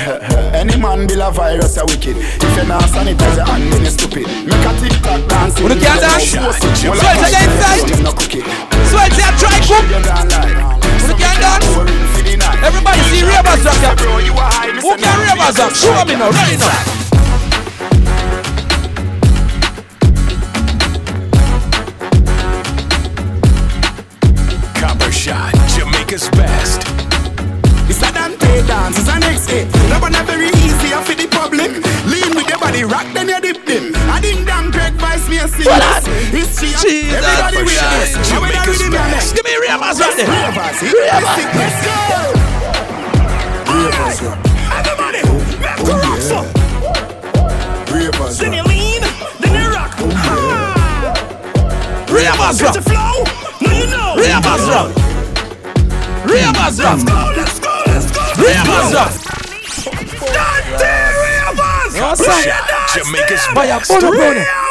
Any man build a virus a wicked. If you not sanitize your hand, then you stupid. Make a TikTok dance. You can't dance? Well, Sweat to get inside. No cookie. Sweat to try cook. You don't like. Who can dance? Everybody see ravers up here. Who can ravers up? Show me now, right now. Copper Shot, Jamaica's best. It's a Dante dance, it's an X-A No one very easy for the public Lean with your body, rock then you dip them a singer. It's she. Everybody with this. Jamaica's best. Give me Ravers right there. Real Ravers. Let's go. All right. Everybody, let's go oh, rock so. Ravers. Then you lean, then you rock. Oh, Real Ravers. Get the flow. No, you know. Ravers. Ravers. Let's go. Let's go. Let's go. Ravers. Dirty Ravers. What's up? Jamaica's best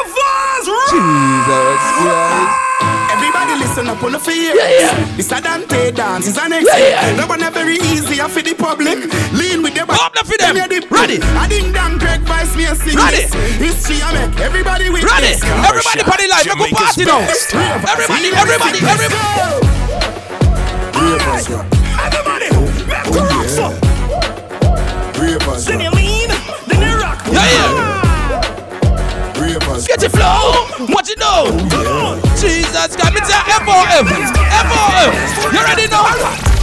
bono, bono. Jesus Christ. Everybody listen up on the fear. Yeah, yeah. It's a Dante dance. It's an next. Yeah, yeah. No one very easy for the public. Lean with the back. Up for them. Ready. I ding dang Greg Vice me a sing Ready. this. History I make everybody with Ready. this. Everybody party live. Make a party now. Everybody, everybody, everybody. Everybody, make the rocks know? What you know? Jesus got me to F-O-F. F-O-F. You already know?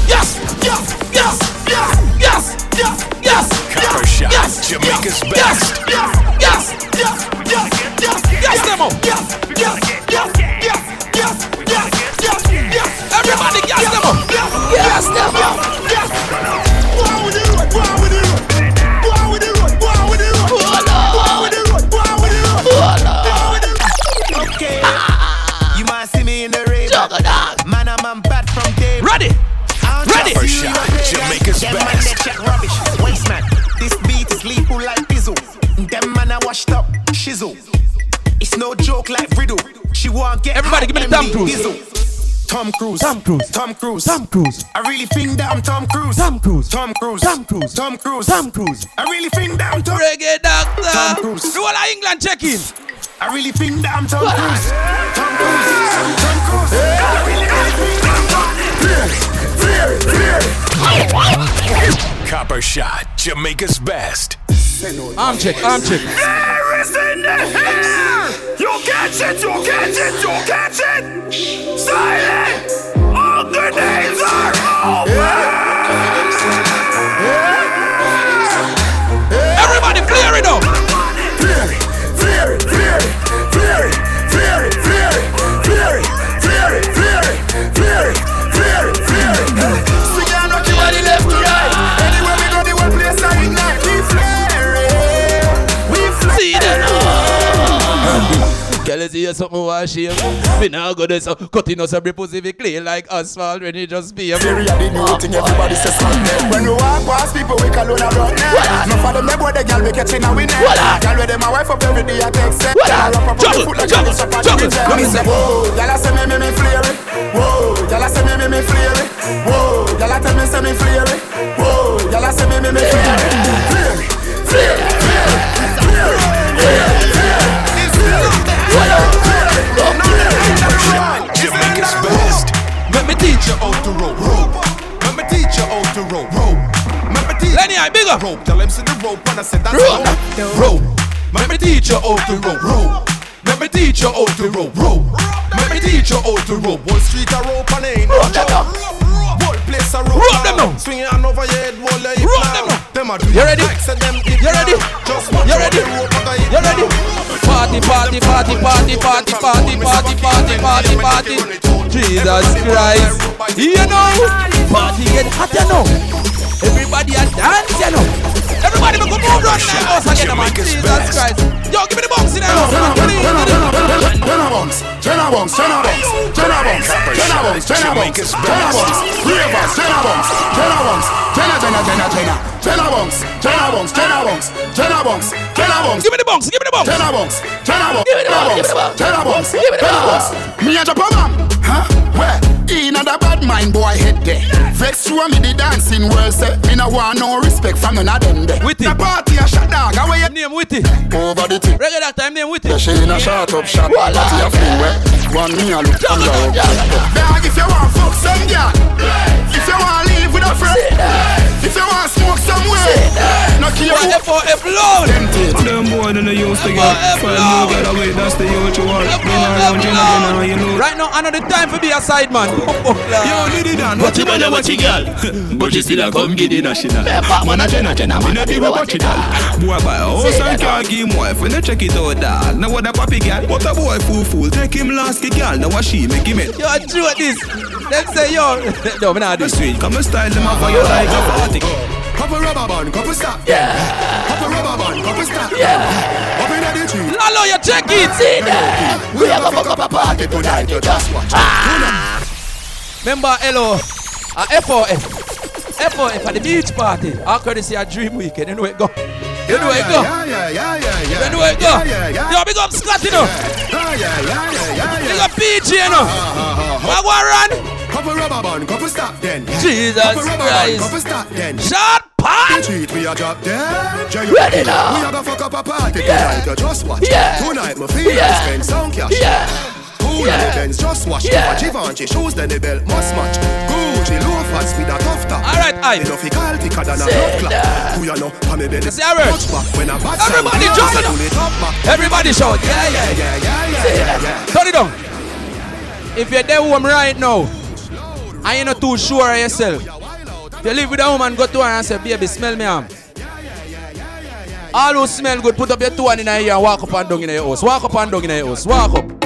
Yes, yes, yes, yes, yes, yes, yes. Copper shot. Yes, Jamaica's best. Yes, yes, yes, yes, yes, yes, demo. Yes, yes, yes, yes, yes, yes, yes, yes. Everybody, yes, demo. Yes, demo. Rubbish. Waste man. This beat is lethal like Bizzle. Them man, I washed up. Shizzle. It's no joke like riddle. She won't get Everybody, give me the Tom Cruise. Tom Cruise. Tom Cruise. Tom Cruise. Tom Cruise. I really think that I'm Tom Cruise. Tom Cruise. Tom Cruise. Tom Cruise. Tom Cruise. Tom Cruise. I really think that I'm Tom Reggae doctor. Tom Cruise. The whole of England check in. I really think that I'm Tom Cruise. Tom Cruise. Tom Cruise. I really, really think that I'm Tom Copper Shot, Jamaica's best. I'm Arm check, arm check. There is in the air. You'll catch it, You'll catch it, You'll catch it. Silent. All the names are Everybody You you something wash him. Me now go there so cutting us every pussy be clean like asphalt when you just be a of the new thing, everybody says something. When we walk past people, we call on a run. No for them, they boy, the girl we catching a winner. Girl with them, my wife up every day, I take set. Girl up up the foot like a up on the. Let me say, whoa, I say me, me, me flare it. Whoa, I say me, me, me flare it. Whoa, I tell me, say me flare it. Whoa, I say me, me, me flare it. Flare it, flare it, flare it, flare it, flare it, flare it. It's flare it. Jamaica's best. Let me teach you how to rope. rope. Let me teach you how to rope. rope. Let me teach Lenny, I big up. rope. Tell him see the rope and I said that's Rope. rope. Rope. Let me teach you how to rope. rope. Let me teach you how to rope. rope. Let me teach you how to rope. One street a rope and ain't no joke. A rope. Rope them now. Swing your hand over your head, roll your hip now. them now. Them a do You ready? like say them hip You ready? Just You ready? the rope a go hit You ready? Party, party, party, party, party, party, party, party, party, party. Jesus Christ. You know, party get hot, you know. Everybody a dance, you know. Everybody make a move run now. House and get them on. Jesus Christ. Yo, give me the box in the house. Turn a bounce, turn a bounce, turn a bounce, turn a bounce, turn a bounce, turn a bounce, turn a bounce, ravers, turn a bounce, turn a bounce, turn a turn a turn a turn a turn a bounce, turn a bounce, turn a bounce, turn a bounce, turn a bounce. Give me the bounce, give me the bounce, turn a bounce, turn a bounce, turn a bounce, turn a bounce, turn a bounce. Me a drop a bomb, huh? Where? In a the bad mind boy head there. Vex show me the dancing world say me no want no respect from none of them there. Witty. The party a shot dog, away you? Name Witty. over the thing. Regular time him name Witty. Yeah, she in a shot up shot. Party a fling where One me a look under up Dog, if you want fuck some girl If you want live with a friend. If you want to smoke somewhere. No care who. FOF loud. Them boy them they used to get Find no get away, that's the youth you want. Been around you again, you know. Right now, another time for be a side man. Yo, Diddy Dan, what you better watch it, girl But you still a come get the national. Man a jenna jenna, man a people watch it, all Boy buy a house and car, give him wife. When they check it out, dog Now what a papi, girl What a boy fool fool. Take him last, girl Now what she make him it Yo, true this. Them say, yo. No, me not do sweet, come and style them up for you like a party Couple rubber band, couple stop Yeah. Couple rubber band, couple stop Yeah. Up inna the tree. Lalo, you check it. See that? We have a fuck up a party tonight You just watch Remember, hello. Ah, uh, FOF. FOF at the beach party. Our courtesy a dream weekend. You know it go. You know it go. Yeah, yeah, yeah, yeah, yeah. You know it go. Yo, big up Scott, you know. Yeah. Ah, big up PG, you know. Ah, go run? Couple rubber band, couple stop then. Jesus couple rubber band, Christ. couple stop then. Shot pan. The treat we a drop dead. Ready now. We a go fuck up a party Yeah. tonight. You just watch. Yeah. Tonight me feel Yeah. spend some cash. Yeah. Cool Yeah. and the Benz just wash. Yeah. Givenchy shoes then the belt must match. Gucci loafers with a tough top. All right, I. Enough call thicker than a blood clot. Who you know? Pa me belly. You see, Touch back when a bad Everybody jump it Pull it up. Everybody shout. Yeah, yeah, yeah, yeah, yeah, yeah, yeah. Turn it down. If you're there home right now, and you're not too sure of yourself, if you live with a woman, go to her and say, baby, smell me arm. All who smell good, put up your two hand in your ear and walk up and down in your house. Walk up and down in your house. Walk up.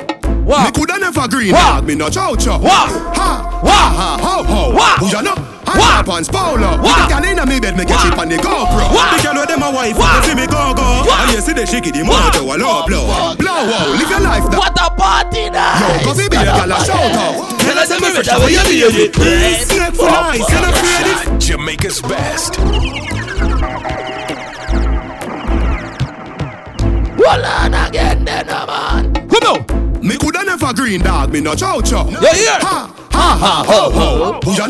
Walk. Me coulda never green Wah. dog, me no chow chow. Wah. Ha, Wah. ha, ho, ho. Wah. Who ya know? Wah. Hand up on Wah. With the gal inna me bed, me catch it on the GoPro. Wah. The girl with them a wife, Wah. see me go go. Wah. And you see the shaky, the Wah. motor, a low blow. Blow wow, live your life that. What a party night! Yo, go fi be a gal a shout out. Tell us me fresh, how you be Snake for nice, you know afraid it. Jamaica's best. Hold on again, then, man. Come on. Me coulda never green dog, me no chow chow. You hear? Ha, ha, ha, ho, ho. Who ya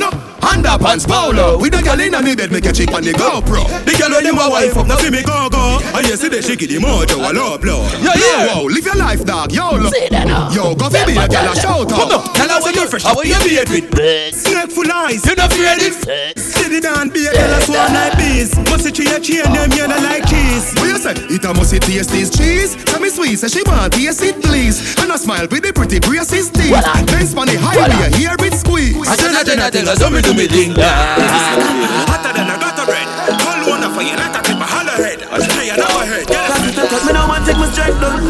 up on Spowler. With the gal inna me bed, me catch it on the GoPro. The girl them a wife, you see me go go. And you see the shaky, the motor, a low blow. You hear? Wow, live your life, dog. Yo, look. Say that now. Yo, go fi be a gal a shout Come out. on. Tell us me fresh, how you be with Snake full eyes, You not afraid it? Steady down, be a girl a swan like bees. Must see tree a chain, them yellow like cheese. What you say? It a must taste this cheese. Tell me sweet, say she want taste it please. And a smile with the pretty braces teeth. Then span the highway, hear it squeeze. I tell her, tell her, tell her, me, do me ding Hotter than a gutter red. Call one for you, not a tip of hollow head. I say you never heard. Cause it take me now and take my strength down.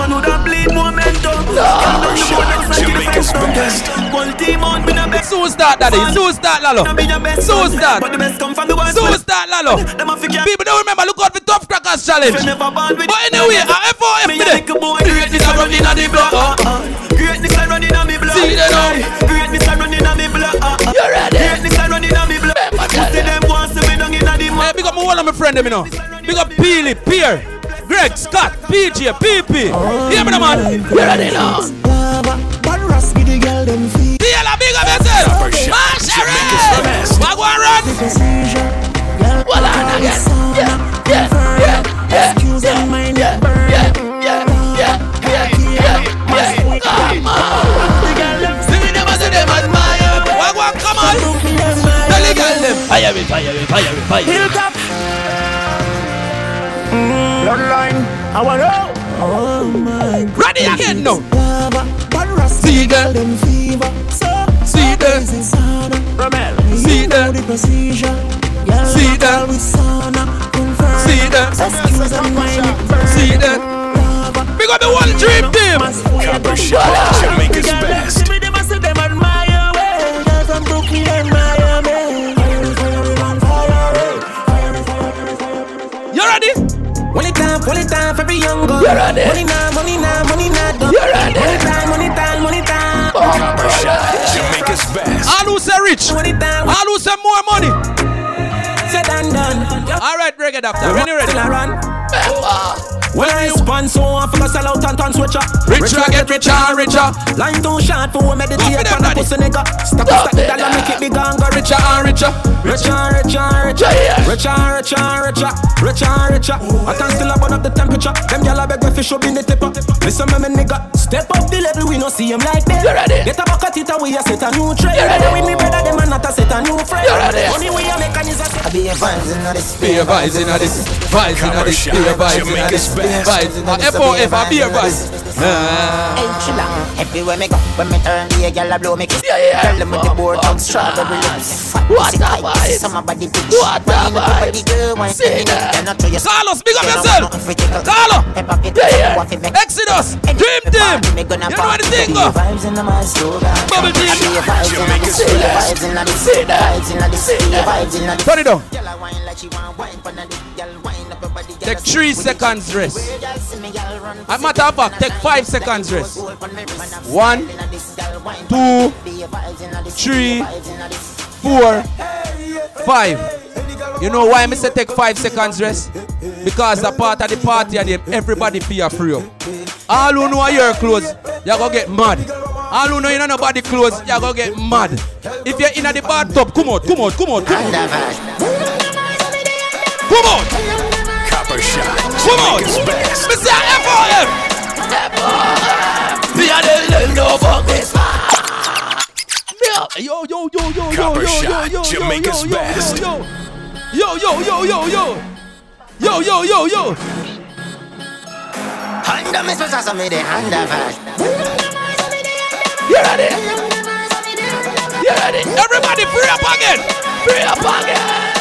Man would have bleed momentum. Girl down the board next and give the fence down yeah. One team out, me the best So start, daddy. So start, Lalo. Now be So start. But the best come from the ones So start, Lalo. Them a figure People don't remember, look out for Tough Crackers Challenge. You never born with But anyway, a FOF Me me a there. little boy Greatness a running on the blood uh, uh. Greatness a running on me blood See them now. Greatness a running on me blood uh, uh. You ready? Greatness a running on me blood Pussy them want see me down inna the Hey, mud big up my one of my friend them, you know. Big up Peely, Pierre, Greg, Scott, PJ, PP. Hear me, the man. You ready now? But Ross the girl them feel Piela, big up yourself. Marshall, What go on, run? Well, on again. Yeah, yeah, yeah, yeah. Excuse and mind yeah, it burn. yeah, yeah, yeah, yeah, yeah, yeah. Come on. See them, see them admire. What go on, come on. Tell the girl them. Fire it, fire it, fire it, fire it. Hilltop. Bloodline. I want to. Oh my. Ready again now. But Ross See girl them. them fever. So See them. Romel. See them. the procedure. Girl, See them. all with sauna. Confirm. See them. Excuse and mind it burn. See them. Big up the one dream team. Copper Shot, Jamaica's best. Me them a say them admire way. Girl from Brooklyn and Miami. Fire, fire, man, fire. You ready? One it time, one it time for every young girl You ready? Money now, money now, money now done You ready? Money time, money time, money time oh, Copper Shot, say rich. All who say more money. Said and done All right, reggae doctor. When you ready? Still run When I spun so I forgot sell out and turn switcher Richer get richer and richer. Line too short for we meditate Go for them, on a pussy nigga Stop Go stack for it, dollar make it big and go Richer richer and richer. Richer, richer, richer, richer, richer, richer, richer, richer. I can still burn up the temperature. Them gyal a beg me fish up in the tipper. Listen, me, me nigga, step up the level. We no see 'em like them. You ready? Get a bucket it away, set a new trend. You ready? With me brother, them a not a set a new friend. You ready? Only way I make is a I be a vibes in this. Be a vibes in this. Vibes in this. Shot, Be a vibes in this. Vibes in this. FOF, a beer vibes. Hey, chilla. Everywhere me go, when me turn the girl a blow me kiss. Yeah, yeah. Girl them with the board on strawberry lips. Fat What a tight, vibes. some of body bitch. What a Wine up your body, vibes. girl, wine Say for me. that. Then I throw you- Carlos, big up Then I want yourself. nothing for tickle. Carlo. Yeah, yeah. want fi make- Exodus. Any Dream team. You know what the party. thing go? vibes in my slogan. Bubble tea. Be vibes in the Jamaica's be best. vibes in the Say that. vibes in the Say that. vibes in the Turn it down. Girl a wine like she want wine pon a. Girl wine up your body. Take three sit with it. seconds rest. Where girl see me, girl run As a matter of fact, take five seconds rest. One, two, three, four, five. You know why me say take five seconds rest? Because a part of the party and everybody feel free up. All who know your clothes, you go get mad. All who know you know nobody clothes, you go get mad. If you're in the bathtub, come out, come out, come out, come out. Come out. Copper shot. Come on! Jamaica's best. Me say FOF! Me a tell them no fuck this Yo, yo, yo, yo, yo, Copper yo, yo, shot, yo, yo, Jamaica's yo, yo, best. yo, yo, yo, yo, yo, yo, yo, yo, yo, yo. Hand of me so so me the hand of us You ready? You ready? Everybody free up again! Free up again!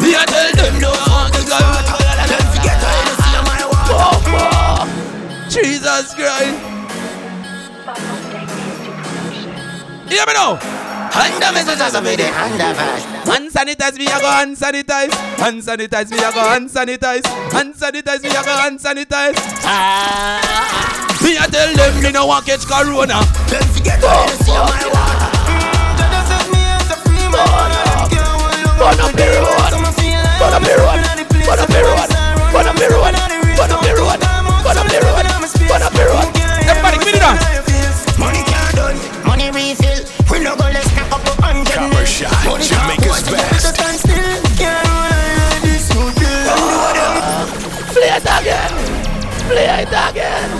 Me a tell them no fuck this Don't forget how you see my walk Jesus Christ! Hear me now! Hand of me so so me the hand of us Hand sanitize me, I go hand sanitize. Hand sanitize me, I go hand sanitize. Hand sanitize me, I go hand sanitize. Ah. Me I tell them me no want catch corona. Don't forget how you see my walk Burn up the road. Burn up the road. Burn up the road. Burn up the road. Burn up the road. Burn up the road. Burn up the road. Everybody, give me the dance. Money can't done, money refill We no go let's stack up a hundred Copper shot. Jamaica's best. Play it again. Play it again.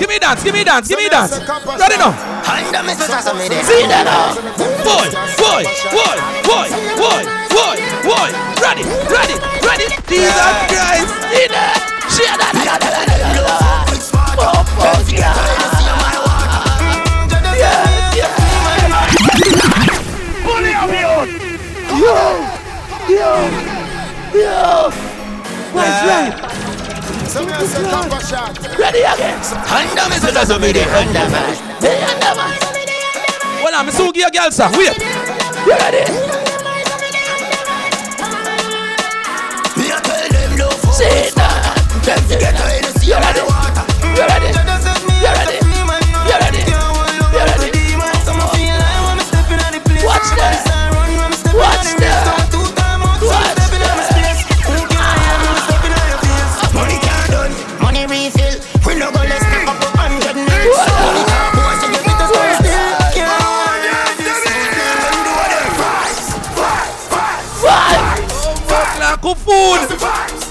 Give me dance, give me dance, give me dance. Ready now. Hand of me so so me the See that now. Oh. Boy, boy, boy, boy, boy, boy, boy. Ready, ready, ready. Jesus Christ. See that. Share that. da. Oh. Yes, yes. Yo, yo, yo. What's right? Ready again. Under me so me under man. The under man. Well, I'm so give a girl sir. Wait. You ready? Me a tell them no You ready? You ready? You? You ready? Watch that. Watch that. Fuck like food.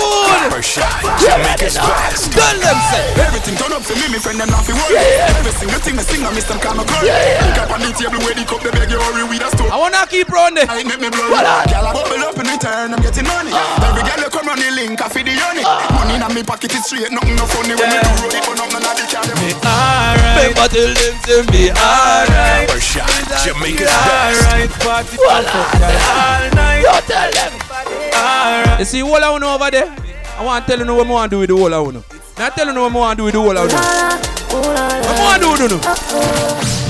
Food. Copper shot. Jamaica's best. Tell them say. Everything turn up for me, me friend them not fi worry. Yeah, yeah. Every single thing I sing, I miss them kind of glory. Yeah, yeah. Pick up on the table where the cup, they beg you hurry with a stone. I wanna keep running. I make me blurry. What on? Girl, I bubble up in return, I'm getting money. Ah. Every girl you come run the link, I feed the honey. Ah. Money in me pocket is straight, nothing no funny when me do roll it, but nothing on the carry me. Alright. Remember tell them to be alright. Copper shot. Jamaica's best. You tell them. You see all I know over there? I want to tell you know what I want to do with the whole of you. Now tell you know what I want to do with the whole of you. What I want to do with you?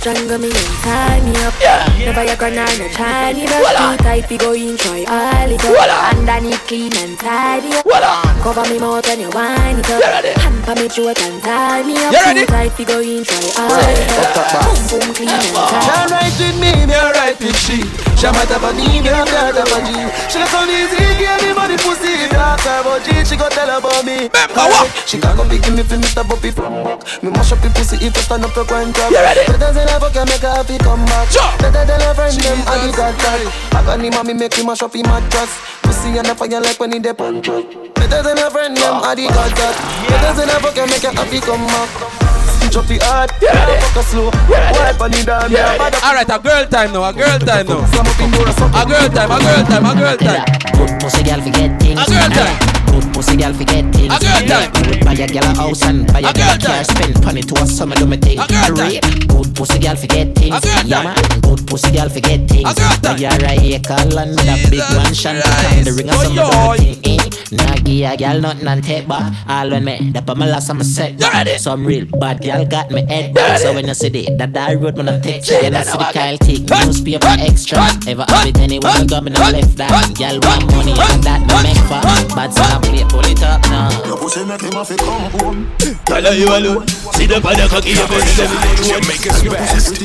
Strangle me and tie me up. Yeah. Never your gonna no try me up. Voila. Too tight, we go in try all it up. Voila. Underneath clean and tidy up. Voila. Cover me mouth when you wind it up. You ready? Hamper me throat and tie me up. You ready? Too tight, we go in try all it up. Boom boom clean and tidy. She right with me, me right with she. She have a me, me have got a G. She not so easy, give me money pussy. If you ask her about G, she go tell about me. Remember what? She can't go pick me for Mr. Buppy from buck. Me mash up the pussy if you stand up go and drop. You ready? Better than ever can make her happy come back. Jump. Better than her friend them, I do got that. I got him, mommy make him mash up him mattress. Pussy and the fire like when he up. Better than her friend them, ah. I do got that. Better than ever can make her happy come back. Drop the hard, yeah, fuck her slow. Wipe on the down, yeah, bad. Alright, a girl time now, a girl time now. A girl time, a girl time, a girl time. Good pussy girl forget things. A girl time. Good pussy girl forget things. A girl time. Buy a girl a house and buy a A girl girl a car. Spend money to a summer do me thing. A girl time. Rape. Good pussy girl forget things. A girl time. man. Good pussy girl forget things. A girl time. Buy her a acre land, a big Jesus mansion. Christ. Come the ring of Oh, summer do yo. me thing. Eh. Nah, give a girl nothing and take back. All when me, the my last I'm a set. Some real bad girl got me head back. So when you see the that that road when I take, you know see the Kyle take newspaper extra. Ever have it anywhere I go, me no left that. Girl want money and that me make for. Bad son of play, pull it up now. Your pussy make him have to come home. Tell her you alone. See the body cocky, you better tell me the truth. Jamaica's best.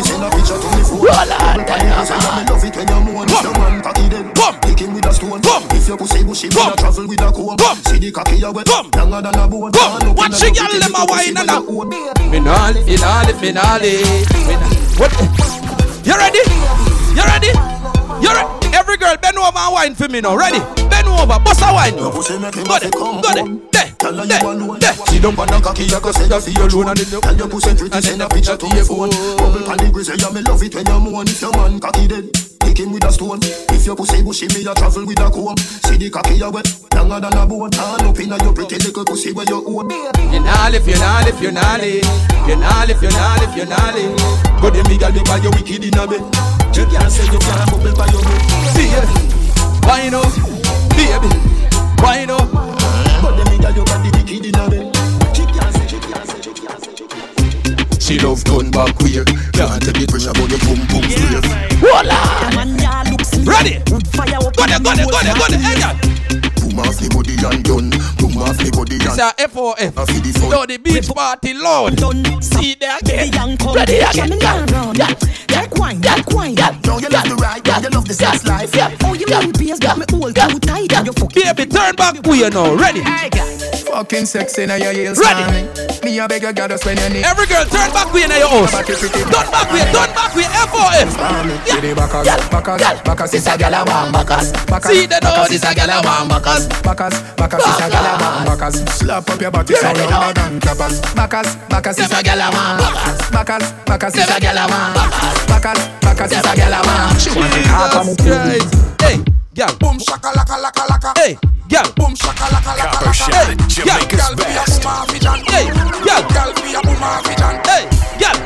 Roll on, tell her me love it when you moan. If your man cocky dead, kick him with a stone. If your pussy bushy, me a travel with a comb. See the cocky you wet, longer than a bone. Watch the girl them a wine and a Me nah live, me nah live, me nah live. Me nah- What? You ready? You ready? You ready? Every girl bend over and wine for me now. Ready? Bend over, bust a wine. Your pussy make him Go there, go there, there, there, there. See them on the cocky, you go say you feel alone and then Tell your pussy pretty, send a picture to your phone. Bubble pan the grizzly, me love it when you moan. If your man cocky dead, kick him with a stone. If your pussy bushy, me a travel with a comb. See the cocky you wet, longer than a bone. Turn up inna your pretty little pussy where you own. You nah live, you nah live, you nah live. You nah live, you nah live, you nah live. Go them big girl, they buy you wicked in a bed. You can't say you can't bubble by your bed. See ya, wine up, baby, up. Go them big girl, you got the wicked in a She love turn back queer. Can't take the pressure, but you boom boom brave. Ready? Go there, go there, go there, go there. Hey, girl. Boom off the body and done Boom off the body and. It's and a FOF. So the beach party loud. See there again. Ready again. Take wine, take wine. Now you love the ride, now you love the sex life Oh, you mean beers got me all too tight and you fuck Baby, turn back queer now. Ready? Fucking sexy now your heels Ready. Me a beg you gotta spend your need Every girl, turn back queer in your house. Turn back queer, turn back. See the backers, backers, backers is a gal a want backers. Backers, See the backers nose a gal a want backers. Backers, backers is a gal a want backers. Slap up your body so longer than clappers. Backers, backers is a gal a want backers. Backers, backers is a gal a want backers. Backers, backers is a gal a. She want half of me Hey, girl. Boom shaka laka laka laka. Hey, girl. Boom shaka laka laka Copper laka. shot, Hey, Jamaica's Girl, be a best. boom off it and Hey, girl. Girl, be a boom off it Hey, girl.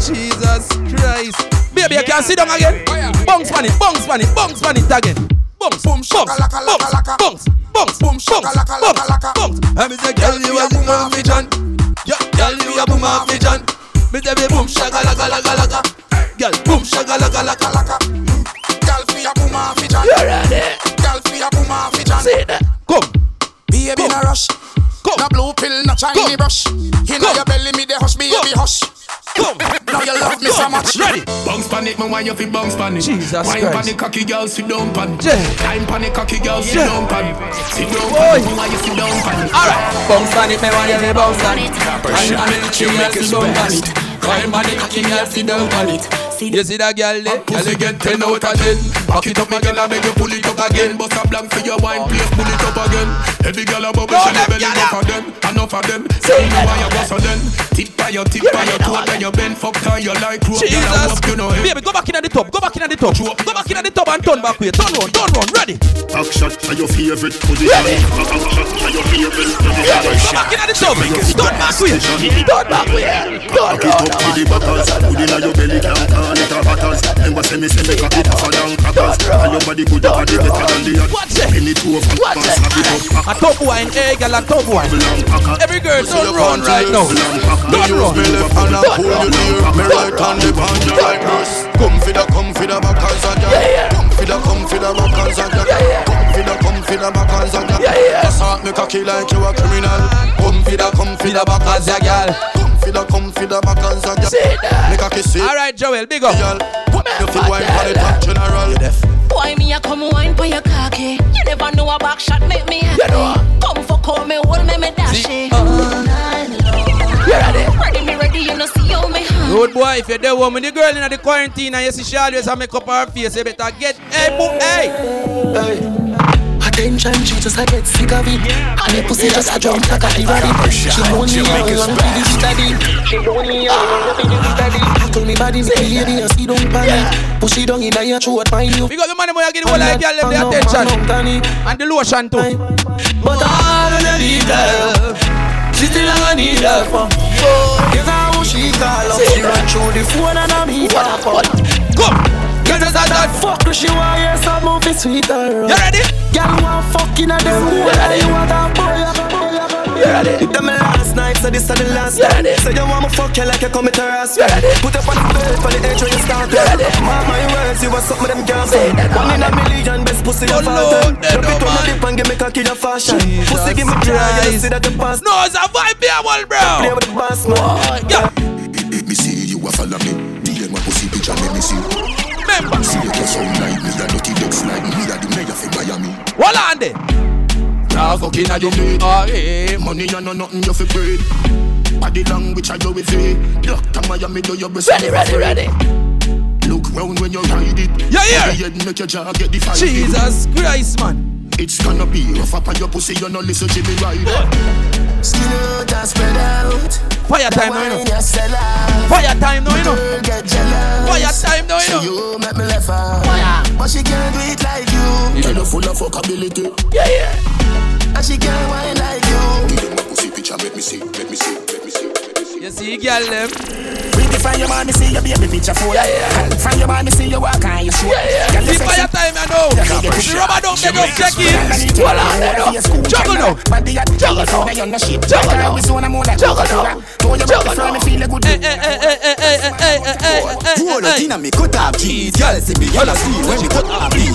Jesus Christ. Baby, you can't sit down again. Bounce on it, bounce on it, bounce on it again. Bounce, Boom bounce, shaka laka laka bounce, laka. bounce, bounce, Boom bounce, shaka laka laka bounce, laka. bounce. I mean, say, girl, you a boom off it yeah, girl, you a boom off it me say, baby, boom shaka laka laka laka. Girl, boom shaka laka laka laka. Girl, be a boom off it and You ready? Girl, be a boom off it Say that. Come. Baby, no rush. Come. No blue pill, no shiny Come. brush. Inna your belly, me the hush, baby, hush. Come. Now you love me so much. Ready? Bounce pan it, man, why you fi bounce pan it? Jesus Wine Christ. pan it, cocky girl, sit down pan it. Yeah. Time pan it, cocky girl, sit Yeah. down pan it. Sit down Boy. pan it, why you sit down pan it? Alright. Bounce on it, me want you to bounce on it. Copper Wine shot, on it, she girl, Jamaica's on best. Wine on cocky girl, sit down on it. You see that girl there? Pussy get 10 out of 10 Back it up again, I beg you pull it up again Bust a blank for your wine, please pull it up again Every girl a bubble, Go she them, belly gyal. enough of them Enough of them Say you why you bust on them Tip by your tip by your toe Then you bend, fuck tie you like rope Girl, I Jesus. you know it Baby, go back in at the top. Go back in at the top. Go back in at the top and turn back way. Turn round, turn round. Ready? Back shot are your favorite position Back shot are your favorite Go back in at the top. Turn back way. Turn back way. Turn Cock it round. up with the backers Put inna your belly, can't call it a batters Remember say me say me cock it tougher than crackers And your body good, your body better than the other. Penny two Watch pass it. slap it up. A top wine, hey, girl, a top wine. Every girl, turn round right now. Turn round. Me left hand and pull you near Me right hand the pan you like this Come for the, come for the back and sag ya Come for the, come for the back and sag ya Come for the, come for the back and sag ya Assault me cocky like you a criminal. Come for the, come for the back sag ya Come for the, come for the back and sag ya Me cocky sick All right, Joel, big up. Girl, you feel wine for the top general Why me a come wine for your cocky? You never know a back shot make me happy. Come for call me, hold me, me dash it. Uh-huh. All night long. You ready? Ready, me ready, you know see how me hot. Good boy, if you're there woman, the girl in the quarantine and you see she always have make up her face, you better get, hey, boom, hey. Attention, she just a get sick of it. And the pussy just a jump like a rabbit. Oh, she shot, only Jamaica's young and be this steady. She only young and be this steady. Tackle ah, me body, me baby, and see don't panic. Push it down in your throat, find you. We got the money, boy, give the whole like girl them the attention. And the lotion too. But all of the girl, she still a need help from. Give her who she call up. She run through the phone and I meet her up. Come. Get that, that, that. Fuck the she want hear some movie sweeter. Uh. You ready? Girl want fucking at them. You ready? You want that boy? You ready? Them my last night, so this is the last night. So you want me fuck you like you commit harassment. Put up on the bed, for the edge when you start. You ready? Mark my words, you want something them girls say. One in a million, best pussy you fall time. Drop it on the dip and give me cocky your fashion. Pussy give me dry, you see that the pass. No, it's a vibe here, one bro. Play with the boss man. Yeah. Let me see you a follow me. DM my pussy picture, let me see. Remember. See you sound like me, a dirty legs like me, a the mayor for Miami. Hold on there. Now fucking at you me. Money and no nothing you fi breed. Body language I do with it. Doctor Miami do your best. Ready, ready, ready. Look round when you ride it. Yeah, yeah. Head make your jaw get divided. Jesus Christ, man. It's gonna be rough up on your pussy, you no listen to me right. Skin out and spread out. Fire time now, you know. Fire time now, you know. Get jealous. Fire time now, you know. So you make me left her. Fire. But she can't do it like you. Girl, you full of fuckability. Yeah, yeah. And she can't wine like you. Give me my pussy picture, make me see, make me see, make me see. You see, girl, them. Pretty from your man, me see your baby picture full. Yeah, yeah. From your man, me see your walk and your show. Yeah, yeah. Girl, you See sexy. fire time, I know. The rubber don't get up, check it. Hold on, there now. Juggle now. Juggle now. Juggle now. Juggle now. Juggle now. Hey, hey, hey, hey, hey, hey, hey, hey, hey, hey, Hold on, inna me cut off keys. Y'all see me, y'all see when me cut off beat.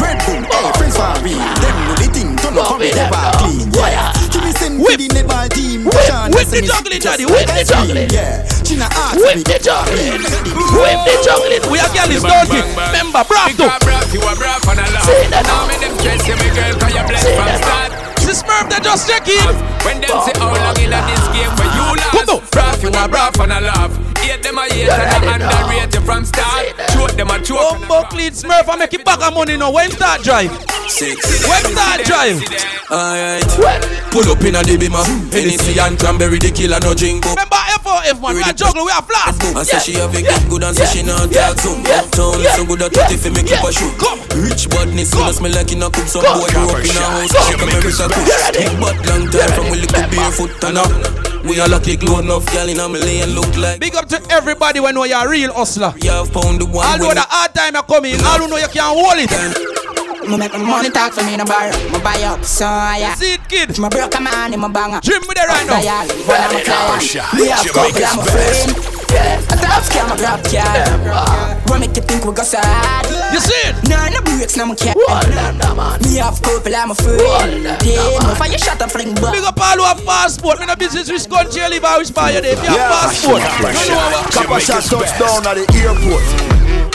Red Bull, hey, friends for me. Them know the thing, turn up, come me never clean. Yeah, Jimmy send whip. the netball team. Whip, whip the juggling, daddy. Whip the juggling. Yeah. China asked Whip the juggling. Whip the juggling. We are girls dirty. Remember, bravo. You are bravo and I love. See that now. See that start. This sperm that just check in. When them say how long in this game, but you last. Come you a brave and a laugh Hate them a hate and a underrate you from start. Choke them a choke Bumbo clean Smurf and make it back of money now. When start drive? Six. When start drive? Alright. Pull up in a the bima. Hennessy and cranberry, the killer no drink. up. Remember F4F man, we are juggle, we are flat. And say she have a good good and say she not talk. Some Uptown so good at 30 fi make up a shoot Rich badness, me no smell like in a cook Some boy grew up in a house, she come every a cook Big butt long time from we little barefoot and up We all a kick low enough, girl in a me lane look like Big up to everybody when know you're a real hustler. You have pound the one All know the hard time you come in, all who know you can't hold it. Me make my money talk for me no bar. Me buy up, so yeah. See it, kid. Me broke a man in my banger. Dream with it right now. Dial, one of my clients. Me have couple of my friend. A top scam, a grab card. What make you think we go sad? You see it? Nah, no breaks, no more cat. Me have couple of my friend. Then, no fire shot and fling back. Big up all who have passport. Me no business which country you live or which part you live. If you have passport, you know what? Copper shot touchdown at the airport.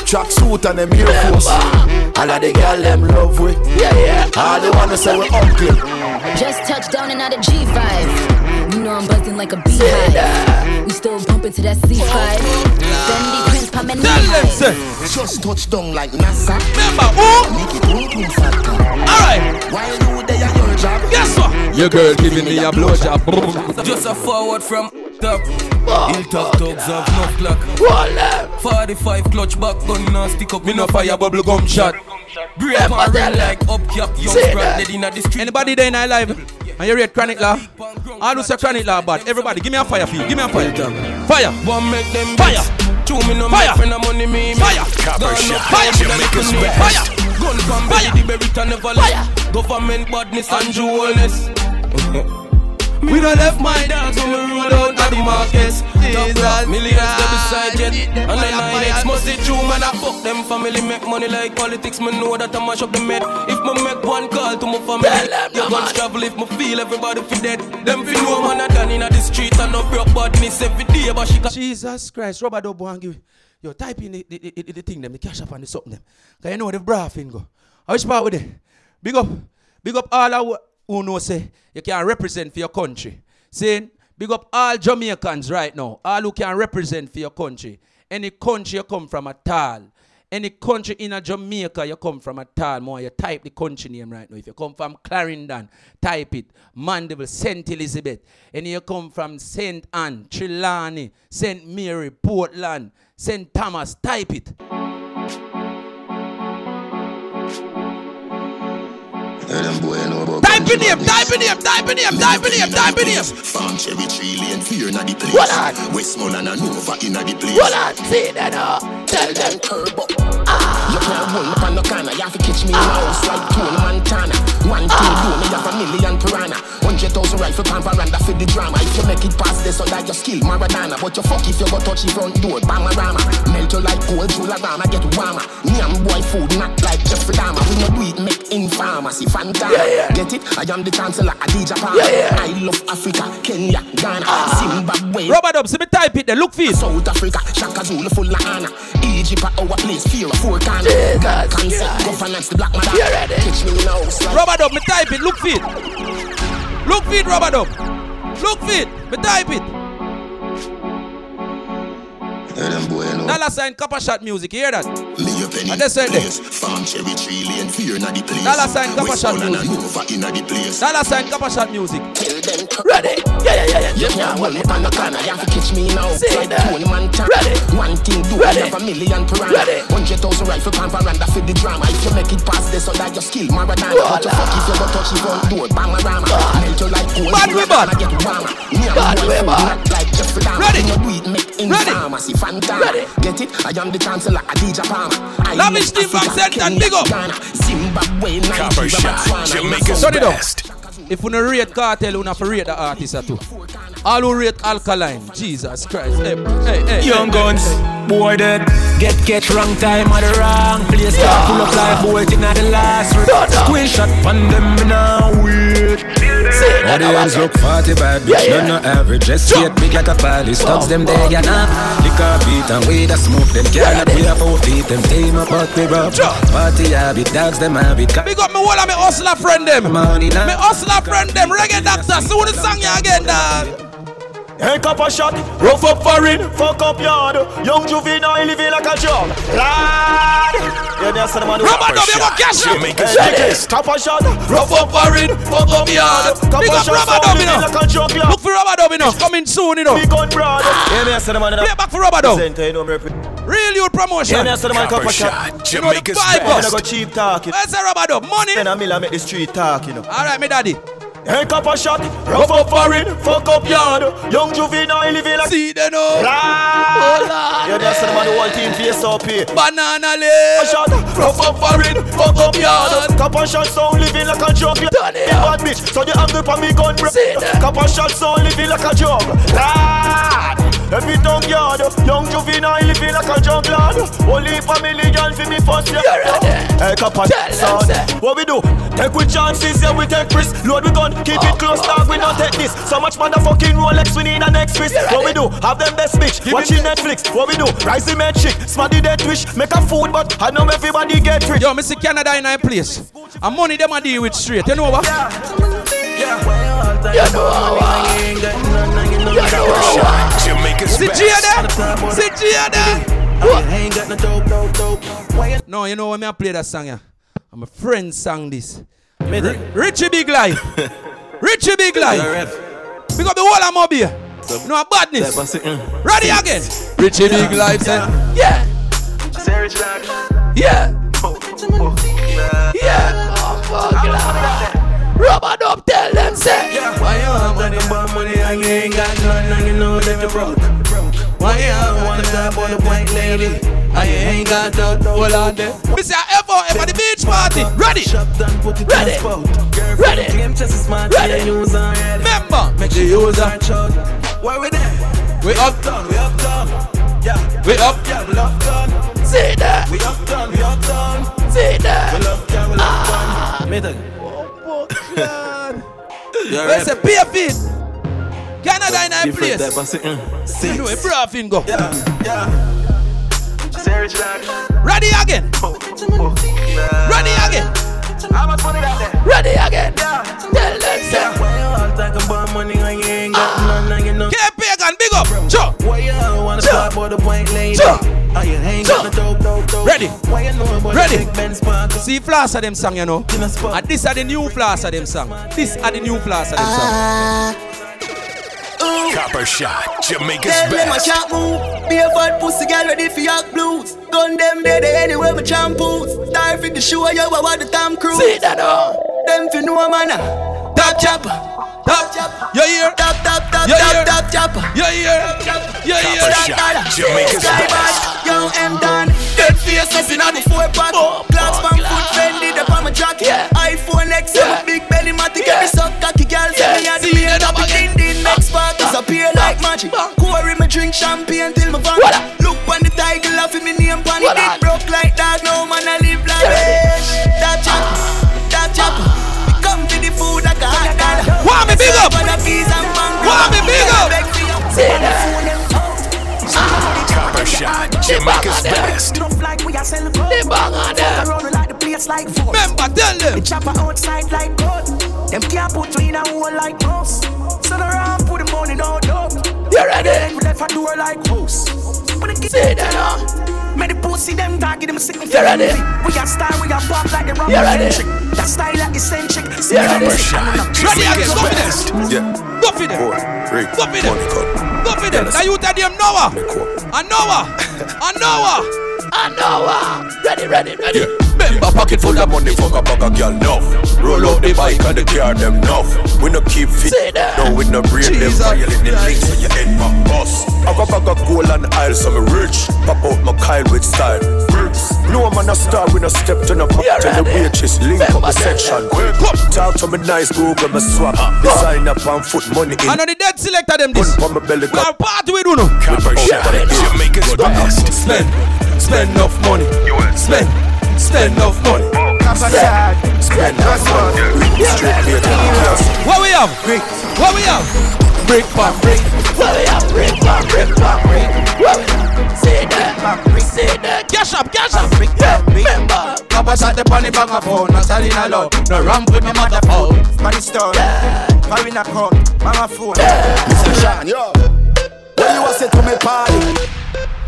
Track suit and them Air Force. All of the girl them love we. Yeah, yeah. All they wanna say we ugly. Just touched down and out of G5. Like a beehive. We still bumping to that C5. Fendi Prince Pamela. Tell them. Just touch down like NASA. Remember, who? Make it boom boom factor. Alright. While you there, your job. Guess what? Your girl giving me a blowjob. Just a forward from the top. Hilltop dogs of no clock. Wall 45 clutch back gun now stick up. Me no fire bubble gum shot. Break Remember and that. like up cap. Young Say spread that. dead in the street. Anybody there in our live? And you rate chronic law? All who say chronic law bad. Everybody, give me a fire feel. Give me a fire. Fire. One make them Fire. Two me no Fire. make friend of money me. Fire. Copper shot. Fire. Jamaica's best. Fire. Gun from Fire. belly the berry never left. Government badness and jewelness. We don't left my dogs on the road out at the markets. Top rock, millions they beside jet. And then I next must see true man I fuck them family make money like politics. Me know that I mash up the med. If me make one call to my family, you gon' travel if me feel everybody fi dead. Them fi know man I done inna the street and no broke badness every day, but she can. Jesus Christ, Robert Dobo and give Yo, type in the, the, the, the, the thing them, the cash up and the something them. Cause you know the bra thing go. How which part with it? Big up, big up all our who know say eh? you can represent for your country. Saying big up all Jamaicans right now, all who can represent for your country. Any country you come from at all. Any country in a Jamaica you come from at all, more you type the country name right now. If you come from Clarendon, type it. Mandeville, St. Elizabeth. And you come from St. Ann, Trelawny, St. Mary, Portland, St. Thomas, type it. Type in name, type in name, type in name, type in name, type in name. Farm cherry tree lane, fear na the place. What on? Westmoreland and Nova inna the place. Hold on, say that uh. tell them turbo. Ah. You can't hold me on no corner. You have to catch me in a ah. house like Tony Montana. One two ah. do me you have a million piranha. Hundred thousand rifle pan veranda for the drama. If you make it past this, so that your skill Maradona. But you fuck if you go touch the front door, Bamarama. Melt you like cold Jularama, get warmer. Nyam boy food not like Jeffrey Dahmer. We no do it make in pharmacy. Fantana. Get it? I am the chancellor, Adidja Palmer. I love Africa, Kenya, Ghana, Zimbabwe. Rubber dub, see me type it there, look for it. South Africa, Shaka Zulu full of honor. Egypt at our place, fear of four corner. God concept, governance, the black man. Catch me in a house like Rubber dub, me type it, look for it. Look for it, rubber dub. Look for it, me type it. Dollar sign copper shot music, you hear that? Me a And place. Farm cherry tree lane, fear na the place. Dollar sign copper shot music. Nova inna the place. Dollar sign copper shot music. Ready? Yeah, yeah, yeah, yeah. You can't hold me on the corner. You have to catch me now. like Tony Montana. Ready? One thing do, Ready? have a million piranha. Ready? Hundred thousand rifle pan veranda for the drama. If you make it past this, so that your skill Maradona. But you fuck if you go touch the front door, Bamarama. Melt you like gold. Bad we bad. Get warmer. Me and Bad boy we food bad. not like Jeffrey Dahmer. Ready? You do it make in Ready? pharmacy. Fantana. Ready? Get it? I am the chancellor, Adidja Palmer. I Lavish love team from Africa, St. Kenya, Big up. Ghana, Zimbabwe, Copper Nigeria, shot, Botswana. Jamaica's Turn it up. best. If you no rate cartel, you have to rate the artist uh, too. All who rate alkaline, Jesus Christ. Hey, hey, hey. Young hey, guns, hey. boy dead. Get get wrong time at the wrong place. Yeah. Pull up like bolt in the last round. Square shot on them me now wait. Audience look 40 bad. Bitch, Yeah, yeah. no average. Just straight big like a pally Studs them there, you know Liquor beat and weed a smoke Them can't we have four feet Them team up but we rough. Party habit, dogs them habit. Big up me wall of me hustler friend them. Money Me hustler friend them. Reggae doctor. Soon the song you again, dog. Hey, copper shot, rough up foreign, fuck up yard. Young juvenile living like a jog. Lad, yeah, that's the man. who- Rubber dub, you go cash up. Hey, check it. Shot, rough up foreign, fuck up yard. Big Copper up shot, rubber sound dub, you living know. like a yeah. Look for dub, you. Coming soon, you know. Big gun broad. Yeah, said the man. Play back for rubber dub. Present, you know me. Real youth promotion. Yeah, I the man. Copper shot. You know the Jamaica's vibe, I'm boss. gonna go cheap talking. Where's the rubber dub? Money. Then I mill make the street talk, you know. All right, me daddy. Hey, copper shot, rough up foreign, fuck up yard. Young juvenile living like. See them. Lad. Oh. Yeah, that's the man. The whole team face up here. Banana leaf. shot, rough up foreign, fuck up yard. Copper shot sound living like a. Done it. Bad bitch, so the angle for me gun. See that. Copper shot sound living like a jug. Lad. Every tongue yard, young juvenile living like a jug lad. Only for million for me first year. Hey, copper Tell shot, them, son. What we do? Take with chances, yeah we take risks. Load we gun, keep it oh. close, dog. We not take this. So much motherfucking Rolex, we need an next wrist. What we do? Have them best bitch. Watching Netflix. What we do? Rising med chick, smarty dead wish. Make a food, but I know everybody get rich. Yo, me see Canada in a place. And money them a deal with straight. You know what? You know Copper shot, Jamaica's See best. Gia there? See Gia there? ain't no you know when me I play that song, yeah? I'm a friend sang this. Me R- Richie Big Life. Richie Big Life. Pick up the whole of Mobile. You know a badness. Ready again. Richie Big Life say, yeah, yeah, yeah. Oh, fuck, Lord. Rubber tell them say. Why you want money, but money and you ain't got none and you know that you broke. Why you wanna die for the white lady and you ain't got no whole lot there. Me say F at the beach party. Ready? Shop done. Put it. Ready? Ready? Ready? Remember, make the user. Where we there? We up, Done, we up done. Yeah, we up. yeah, we done. See that? We up done, we up done. See that? We love done, we love done. Me too. Yeah, Where's the beer feet? Canada in a Different type place. of sitting. You know, a bra fin go. Yeah, yeah. Serious lad. Ready again. Oh, oh, Ready again. How much money that there? Ready again. Yeah. Tell them say. Why you all talk about money Get big up. Sure. Why you all wanna Sure. talk the white lady? Sure. And you ain't Sure. dope, dope, dope. Ready. Why you know about Ready. the big Benz park? See floss of them song, you know. In. And this are the new floss of them song. This are the new floss of them song. Ah. Copper shot, Jamaica's Tell them I best. can't move. Be a fat pussy girl ready for your blues. Gun them dead anywhere my shampoos. Star for the show, yo, I want the Tom Cruise. See that, oh. Them fi know a man. Uh. Top chopper. Top, chopper. you hear? Top, top, top, top, top, chopper. You hear? You hear? Jamaica's best. Young M done. Dead face up in the four pack. Oh, Glass from foot Fendi, the palm jacket. iPhone X with big belly matic. Me some cocky girl. Say me a the main Disappear like me drink champagne till me van. Look on the tiger, laugh in me name pan it. It broke like that. No man I live like this. That chopper, that chopper. Come to the food like a hot dollar. Want me big up? Want me big up? Say that. Copper shot, Jamaica's best. Enough like we are selling gold. They bang on them. Like the place like foot. Remember, tell them. The chopper outside like gold. Them can't put me in a hole like mouse. So the around put the money no doubt. You ready? Then we left a door like house. When they Say that now. Many pussy them target them sick. You ready? We got style, we got pop like the rock. You ready? That style like eccentric. You ready? Ready again, go for them. Yeah. Go for them. Four, three, Go for them. money. Go for them. Now you tell them Noah. And Noah. And Noah. And Noah. Ready, ready, ready. Remember pocket full of money, fuck a bag of girl enough. Roll out the bike and the car them enough. We no keep fit, no we no break them Jesus violate the links when you head my boss. I got bag of gold and aisle, so me rich. Pop out my Kyle with style. No man a star, we no step to no pop till the waitress link up the section. Talk to me nice, Google me swap. Design up on foot money in. I know the dead selector them this. Put my belly We are party with Uno. Copper shot, Jamaica's best. Spend, spend enough money. Spend, spend enough money. Spend, spend enough money. Straight here to the class. What we have? What we have? Brick by brick. What we have? Brick by brick by brick. What we have? Say that. Say that. Cash up, cash up. Yeah, remember. Papa shot the bunny bang a phone. Not telling a lot. No ramp with me mother phone. Money store. Carrying a crowd. Mama phone. Mr. Sean, yo. What you a say to me party?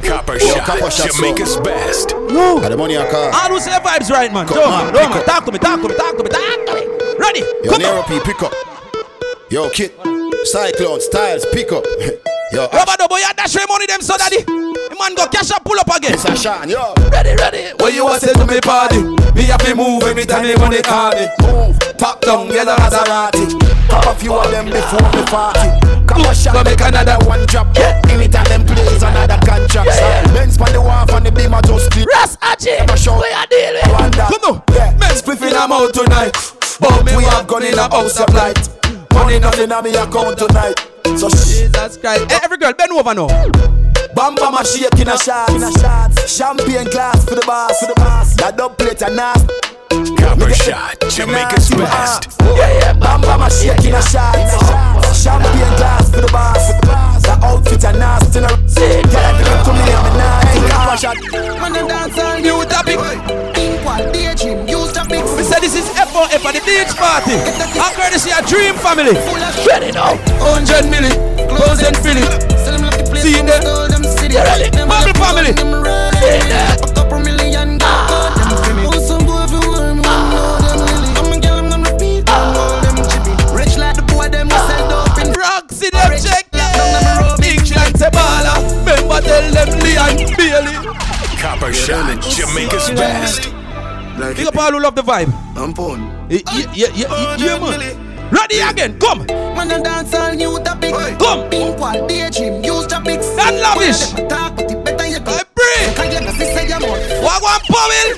Copper Yo, shot, copper shot, Jamaica's best. Got the money I car. All who say vibes right, man. Come Don't on, man, don't man. Talk to me, talk to me, talk to me, talk to me. Ready? Yo, Come on. Nero P, pick up. Yo, Kit, Cyclone, Styles, pick up. Yo, Rubber double, you dash your money them so daddy. The man go cash up, pull up again. Mr. Sean, yo. Ready, ready. What you want say to me party? Me have to move every time the money call me. Move. Top down, get a Maserati. Pop a few of them before the party. Come on, shot, make another one drop. Yeah. Anytime them plays another contract. Benz on the wharf and the beam are just clean. Ras Achi, Come on, show. we are dealing. Wonder. Come on. Yeah. Men spliffing them out tonight. But me have gun in a house of light. Money nothing on me account tonight. So shit. Jesus Christ. Hey, every girl, bend over now. Bam bam a shake in a shots. Champagne glass for the boss. For the boss. That dub plate and nasty. Copper shot, Jamaica's best. Yeah, yeah, bam bam a shake in a shots. Champagne glass for the boss. The outfit and nasty. No, yeah, give it to me, I'm a nice. Copper shot. Man, them dance all New topic. Inqual, daydream, use the big We said this is F4F at the beach party. I'm courtesy of Dream Family. Ready now. 100 milli, close and fill it. Sell them like the place See where there. we stole them city. You ready? Them Bubble like family. them ready. See there. A couple million ah. got caught them for me. Some boy if you want me, know them lily. Come and get them, ah. them repeat them, all them chippy. Rich like the boy, them we sell dope in Roxy them check yeah. Big like Sebala. Remember tell them Leon Bailey. Copper shot, Jamaica's best. Big up all who love the vibe. I'm porn. Yeah, oh, yeah, yeah, yeah, yeah, man. Ready again, come. Man, them dance all new topic. Come. Inqual, daydream, use the big And lavish. Talk, but it better you. I pray. Cause you know, sister. Wagwan Powell.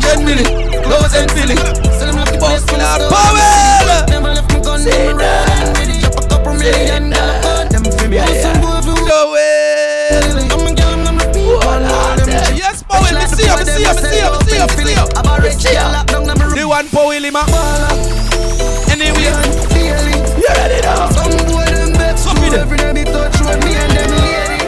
100 milli, close and fill. Sell them like the Boss place where we Lord stole Powell. Never left me gun, them riding with it. Drop a couple million dollar cut them for me. Some boy if you No way. Come and get them, them repeat one all. Yes, Powell, me see you, me see you, me see you, me see you, me see. I'm a rich girl, lock down them The one Powell, him a. Anyway, you ready now? Some boy them bet Suck true it in. every day me touch road, me and them lady.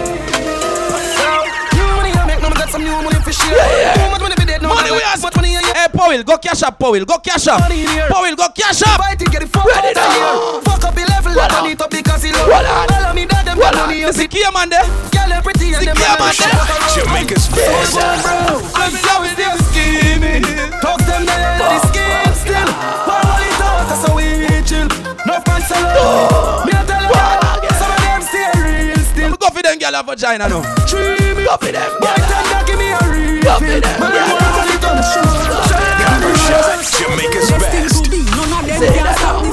So, new money I make, now me got some new money for share. Too much money be dead, now Money we has. much money. Hey, Powell, go cash up, Powell, go cash up. Money in here. Powell, go cash up. Fight it, get the fuck Ready out now. Fuck up the level, Well I on. turn it up because he low. Well. All of me that them Well, got money up. this is Kia man there. Girl, them pretty and them Secure, man man. Jamaica's best. I'm in love with them scheming. Talk them there, the scheme still. One all it out, that's how we chill. No fans alone. Me a tell you that. Some of them stay real still. Go for them girl have vagina now. Dreamy. Go for them Boy, girl. tell them give me a real Go for feel. Jamaica's best.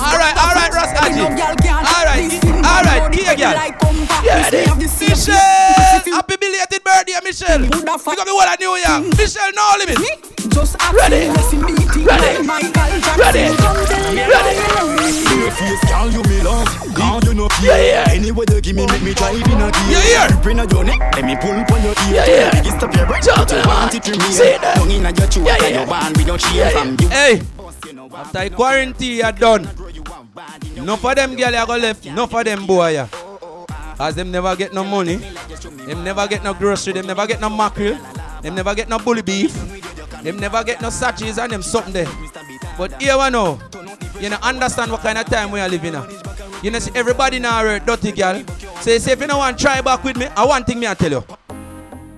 Alright, alright, Ross Aji. Alright, alright, here again. Yeah, this. Happy right, Michelle. Pick up the whole of New York. Michelle, no limit. Just Ready. Ready. Ready. Ready. Girl, you me love, God you know Yeah, yeah. Anyway you give me, make me drive in a gear Yeah, yeah. Bring a your neck, let me pull on your ear Yeah, yeah. Biggest up your breath, but you want it to me Say that. Tongue in a your throat, Yeah, and yeah. your band we don't cheer Yeah, from yeah. you Hey, after the quarantine you done, enough of them girl you go left, enough of them boy ya. As them never get no money, them never get no grocery, them never get no mackerel, them never get no bully beef, them never get no sachets and them something there. But here we know, you know understand what kind of time we are living in. You know see everybody now a dirty girl. So you say if you don't want to try back with me, I one thing me I tell you.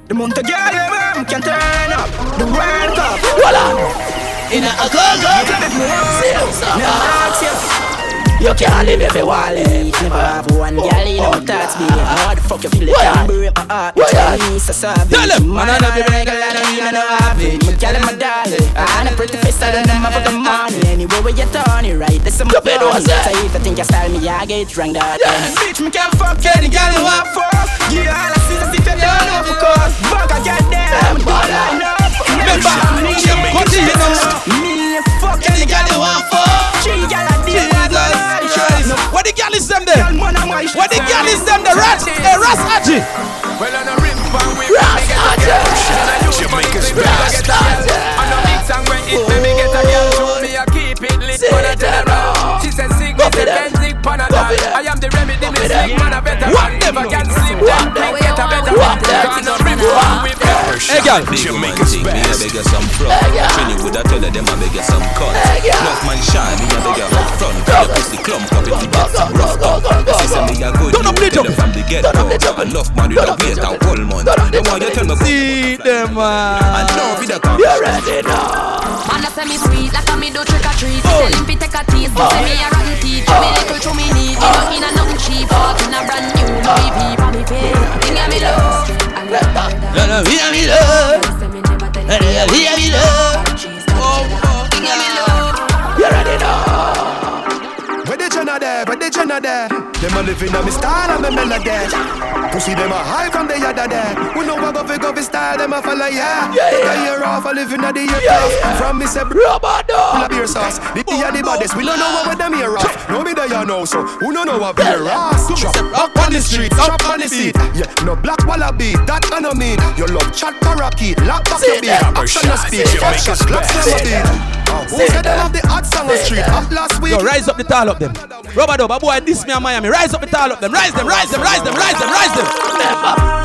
The month of girl, can turn up The World Cup Hold on. In a You can't live if you want live. Never have one oh, girl in no thoughts be. How the fuck you feel it? Can't break my heart. Tell me so savage. Tell him. Man, I love you regular, I don't mean I don't have it. My girl, my darling. I'm a pretty face, I don't know for the money. Anyway, where you turn it right, that's some You better funny. what's? So if you think you style me, I get wrong that. Bitch, me can't fuck any girl you want fuck Yeah, all I see is if you don't know for cause Fuck a goddamn ball line up Remember, continue now. Me fuck any girl you want fuck Three girl a day, Jesus Christ. What the girl is them there? What the girl is them there? Rat, eh, Ras Aji. Well, on a rim pan we Ras Aji. Jamaica's best. On a mix and when it make me get a girl show me I keep it lit on a general. She says sick me say Benzik Panadol. I am the remedy me sick man a better man. Never can sleep then quick get a better man. On a rim pan we Hey, girl. Jamaica's best. Me a beg you some front. Trini would I tell her them I beg you some cut. Enough man shine, me a beg you up front. Your pussy clump up if you get some rough cut. She say me a good. Turn up the Tell her from the get go. Enough man with a wait and whole month. They want you tell me. See them, man. I know if you come. You ready now? Man, I say me sweet, like a me do trick or treat. Tell him fi take a tease, but say me a rotten teeth. Show me little, show me need. Me no in a nothing cheap, fuck in a brand new Louis V for me pay. Think me low. No, no, hear me love. Hear me love. Oh, The Jenna there Them a living on me style and me melody Pussy them a high from the yada there We know what go fi go fi style, them a follow yeah Yeah, Take a year off, a living at the year Yeah, yeah. From me say Rubber dog. Full of beer sauce. The tea are the baddest. We don't know what them here off. No me there you know so. Who don't know what beer ass? Chop up on the street, chop on the seat. Yeah, no black wallaby. That I no mean. Your love chat parakeet. Lock back your beat. Action no speed. Action. Lock slam a beat. Who said them have the hot song on street? Up last week. Yo, rise up the tall up them. Rubber dub, a boy diss me in Miami. Rise up the tall up them. Rise them, rise them, rise them, rise them, rise them.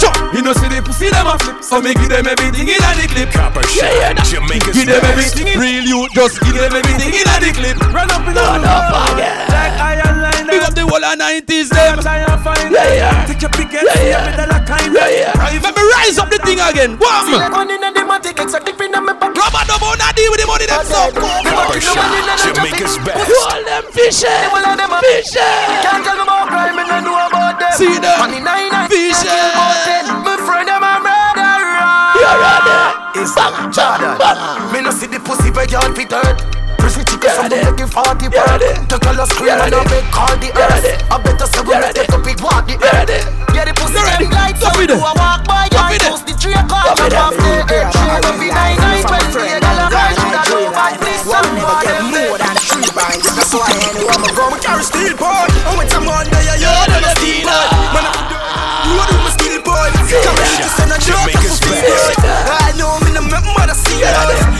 Chop. You know see the pussy them a flip So me give them everything in a the clip Copper shot. Yeah, yeah, nah. Jamaica's Give them everything Real you just Give them everything in a the clip Run up in No, a no, forget. Like iron line Big up the whole of 90s them. Try and find Yeah, yeah. Take your pick and Yeah, see yeah. a of like kind Yeah, yeah. Let me rise up the thing again. One. One in the matic, exotic in the pocket. Rubber dub oh, on that deal with the money them shot. Jamaica's best. All them fishing. Fishing. Can't tell me about crime and I know about them. See them. Money nine nine. Fishing. My friend and my brother. You ready? It's Jordan. Me no see the pussy y'all fit hurt. Prison chicken, ready? make it 40 You ready? work. Take a scream and I make call the earth. I better say we You make ready? take up it walk the earth. Get the pussy big like so do a walk by Go y'all with it. post the tree a car Go with chop it. off the head. Tree go I go, We carry steel boy. And when someone there, you know them a steel boy. Man, you them a steel boy. Come here, just send a joke. I know me no make mother see you.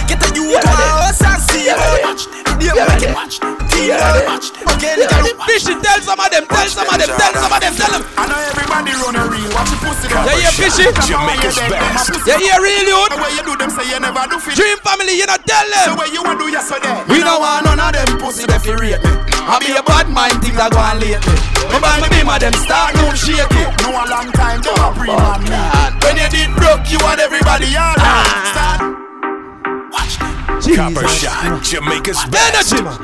Get a you to a house and see you. The day make it they. Tell some of them. Tell some of them. Tell some of them. Tell them. I know everybody run a reel. Watch your pussy. Yeah, yeah, fishy. Jamaica's best. Yeah, yeah, real The youth. way you do them, say you never do fit. Dream family, you know, tell The them. way you want to do yesterday. We don't want none of them pussy that fi rate me. I be a bad mind things that go on lately. Me buy me beam of them start room shaky. No a long time, they a pre man oh, me. When you did broke, you want everybody Yeah, on. start. Copper shot. Jamaica's best. Energy, man.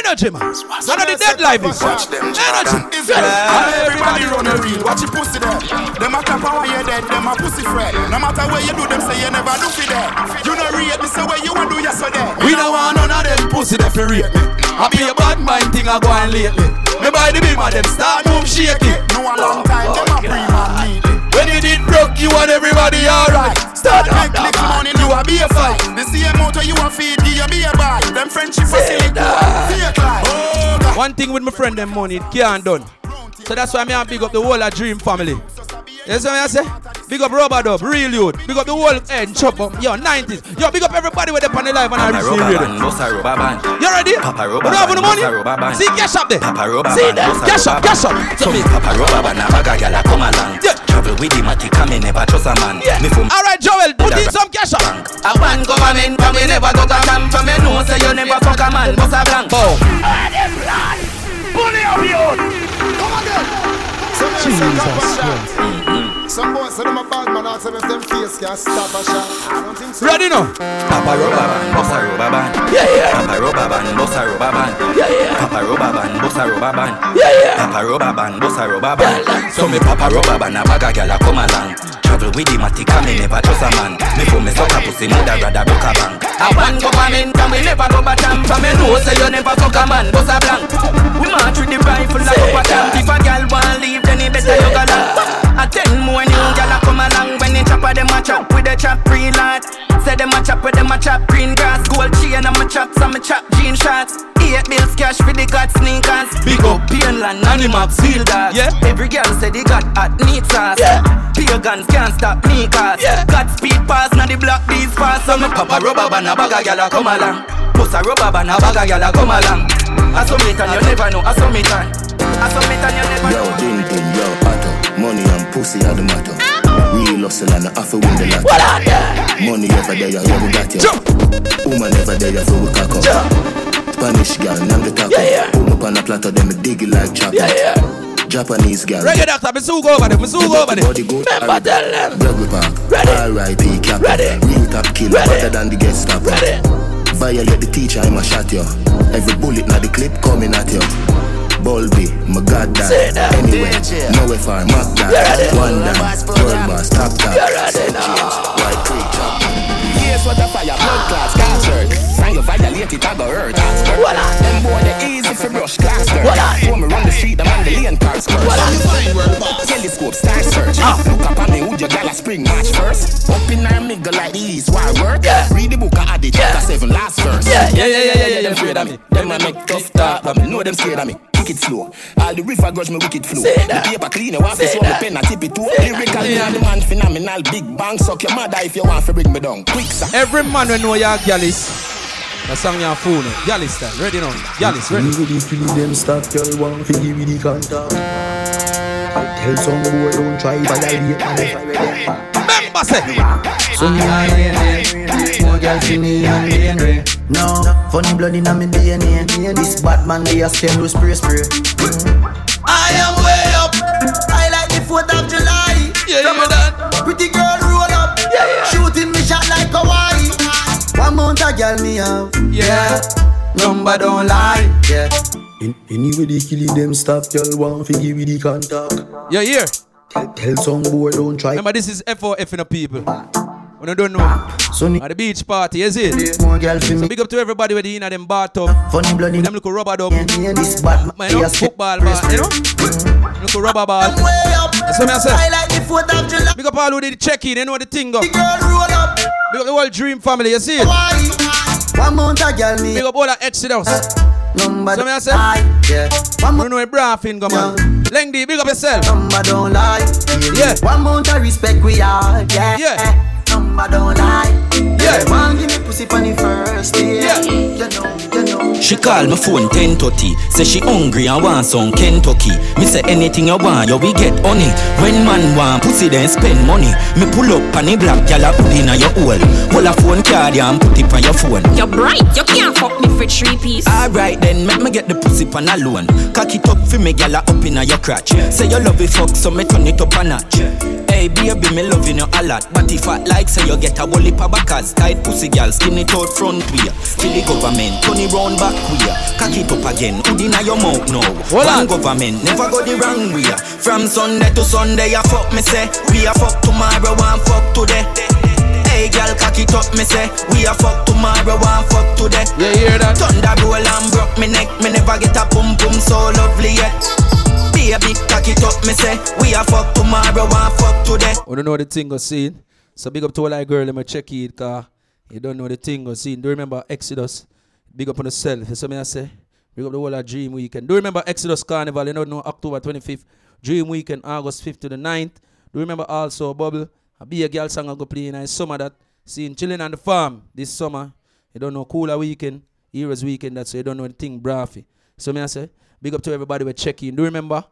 Energy, man. None of the dead life is. Energy. Is it? Everybody run a reel. Watch your pussy there. Them a clap while you dead. Them a pussy fret. No matter where you do, them say you never do for that. You know rate me, say where you want do yesterday. We don't want none of them pussy fi rate me. I be a bad mind thing I go on lately. Me buy the beam of them start move shaky. No a long time, them a oh, pre man me. When When you did broke, you and everybody alright. Start Big up, little money, you a be a fight. The same motor you a feed, give you be a buy. Them friendship facility, fake life. One thing with my friend them money, it can't done. So that's why me I big up the whole of Dream family. You see what I say? Big up Rubber Dub, Real Youth. Big up the whole end, chop up. Yo, 90s. Yo, big up everybody with the on the live and I Papa receive rubber radio. band, bossa rubber band. You ready? Papa You rubber don't have the money? band. See, cash up there. Papa rubber See band, there. Cash up, rubber cash up. band. So me papa rubber band, a bag a gyal a come along. Travel with the matic, and me never trust a man. Yeah. Me from All right, Joel, put in some cash up. A one government and we never go to camp From me know say you never fuck a man Bust a blank Boom Bully up you. Come again. Jesus Some boys say them a bad man, ask them if them face can stop a shot. I don't think so. Ready now? Papa rubber band, bossa rubber band. Yeah, yeah. Papa rubber band, bossa rubber band. Yeah, yeah. Papa rubber band, bossa rubber band. Yeah, yeah. Papa rubber band, bossa rubber band. So me papa rubber band, a bag a gyal a come along. Travel with the matic, and me never trust a man. Me for me suck a pussy, mother rather book a bank. A one government and we never go back camp From me know say you never fuck a man Bust a blank We march with the rifle like up a camp If a gal want leave then he better you go long A ten more new gal a come along When they chop a them a chop with the chop real hard Say them a chop with them a chop green grass. Gold chain and my chops and my chop jean shots Eight bills cash for the god sneakers. Big up Painland, Animax, Field Dogs Yeah. Every girl say they got hot neat sauce. Yeah. Pagans can't stop me cause Yeah. Got speed pass, now the block these fast. So me pop a rubber band, a bag a gyal a come along. Bust a rubber band, a bag a gyal a come along. I saw me and you never know, I saw me time I saw me and you never Yo, know. Ding ding, pussy are the matter. Real hustle and I have to win the lotto. What on there? Money ever there, yeah, we got you. Woman ever there, so we cock up. Spanish girl, name the taco. Yeah, yeah. Me up on a platter, then me dig it like chopper. Yeah, yeah. Japanese girl. Reggae doctor, me soon go over there. Me soon go over there. Body. Remember, tell them. Rugby park. Ready. R.I.P. Cap. Ready. Real top killer. Better than the guest stopper. Ready. Violate the teacher, I'ma shot you. Every bullet now the clip coming at you. Bulby, my god Say that. that. Anyway, DJ. no way far, Mac You ready? that. One dance, world boss, top top. You ready now? James, white preacher. Here's what the fire, blood class, cancer. Sang you violate it, I go hurt. What on? Them boy, they easy for brush class What on? When me run the street, them on the lane cars curse. What on? Telescope, star search. Ah. Look up at me, who your gal a spring match first? Up in our middle like the east, why work? Yeah. Read the book, I add it, chapter seven, last verse. Yeah, yeah, yeah, yeah, yeah, yeah, Them afraid of me. Them a make tough talk, but me know them scared of me. Wicked slow. All the river grudge me wicked flow. Say The paper clean, you want to Say swap me pen, I tip it too. Say Lyrical, that. me and the man phenomenal. Big bang, suck your mother if you want to bring me down. Quick, sir. Every man we know your gal is. The song your phone. Gal is that. Ready now. Gal is ready. with the killing them stop, girl want to give me the contact. I tell some boy don't try violate and if I ready. Remember say. So me I rain more girl see me and rain rain. No, funny blood inna me DNA. This Batman they a scam do spray spray. I am way up. I like the 4th of July. Yeah, you hear that? Pretty girl roll up. Yeah, yeah. Shooting me shot like Hawaii. One month a girl me have. Yeah. Number don't lie. Yeah. In, anyway they killing them stop, girl want to give me the contact. You hear? Tell, tell some boy don't try. Remember this is F4F in the people. When you don't know. So At the beach party, is it? more girl for So big up to everybody with the in at them bathtub. Funny blood in Them little rubber dub. DNA. This Batman Man, they you know, a scam football ball, you know? Little rubber ball. That's what me I say. I like the 4th of July. Big up all who did the check-in, you know what the thing go. The girl roll up. Big up the whole dream family, you see it? One month a girl me Big up all that exit house. number So me I say? lie. Yeah. One You month know where Brafin go, man. Lengdy, big up yourself. number don't lie. Yeah. One month of respect we are. Yeah. Yeah. Number don't lie. Yeah. Man give me pussy the first day. Yeah. You know. She call my phone 10:30. Say she hungry and want some Kentucky. Me say anything you want, you we get honey. When man want pussy, then spend money. Me pull up on the black gyal a put in a your hole. Hold a phone card and put it on your phone. You're bright, you can't fuck me for three piece. Alright then, make me get the pussy pan a loan. Cock it up for me gyal a up in a your crotch. Say you love it fuck, so me turn it up a notch. Hey baby, me loving you a lot. But if I like, say you get a whole heap of backers. Tight pussy gyal, skin it out front way. Till the government turn it round back way. Cock it up again, hood inna your mouth now. Hold One on. government never go the wrong way. From Sunday to Sunday, I fuck me say. We a fuck tomorrow, one fuck today. Hey girl, cock it up, me say. We a fuck tomorrow, one fuck today. You hear that? Thunder roll and broke me neck. Me never get a pum pum so lovely yet. Baby, cock back it up, me say. We a fuck tomorrow, and fuck today. We don't know the thing go seen. So big up to all that girl, let me check it, car. You don't know the thing go seen. Do you remember Exodus? Big up on yourself. So me I say. Big up the whole of Dream Weekend. Do you remember Exodus Carnival? You know, no October 25th. Dream Weekend, August 5th to the 9th. Do you remember also Bubble? A be a girl song I go play in summer that seeing chilling on the farm this summer. You don't know cooler weekend, Heroes weekend, that's so you don't know the thing braffy. So me I say, big up to everybody we're checking. Do you remember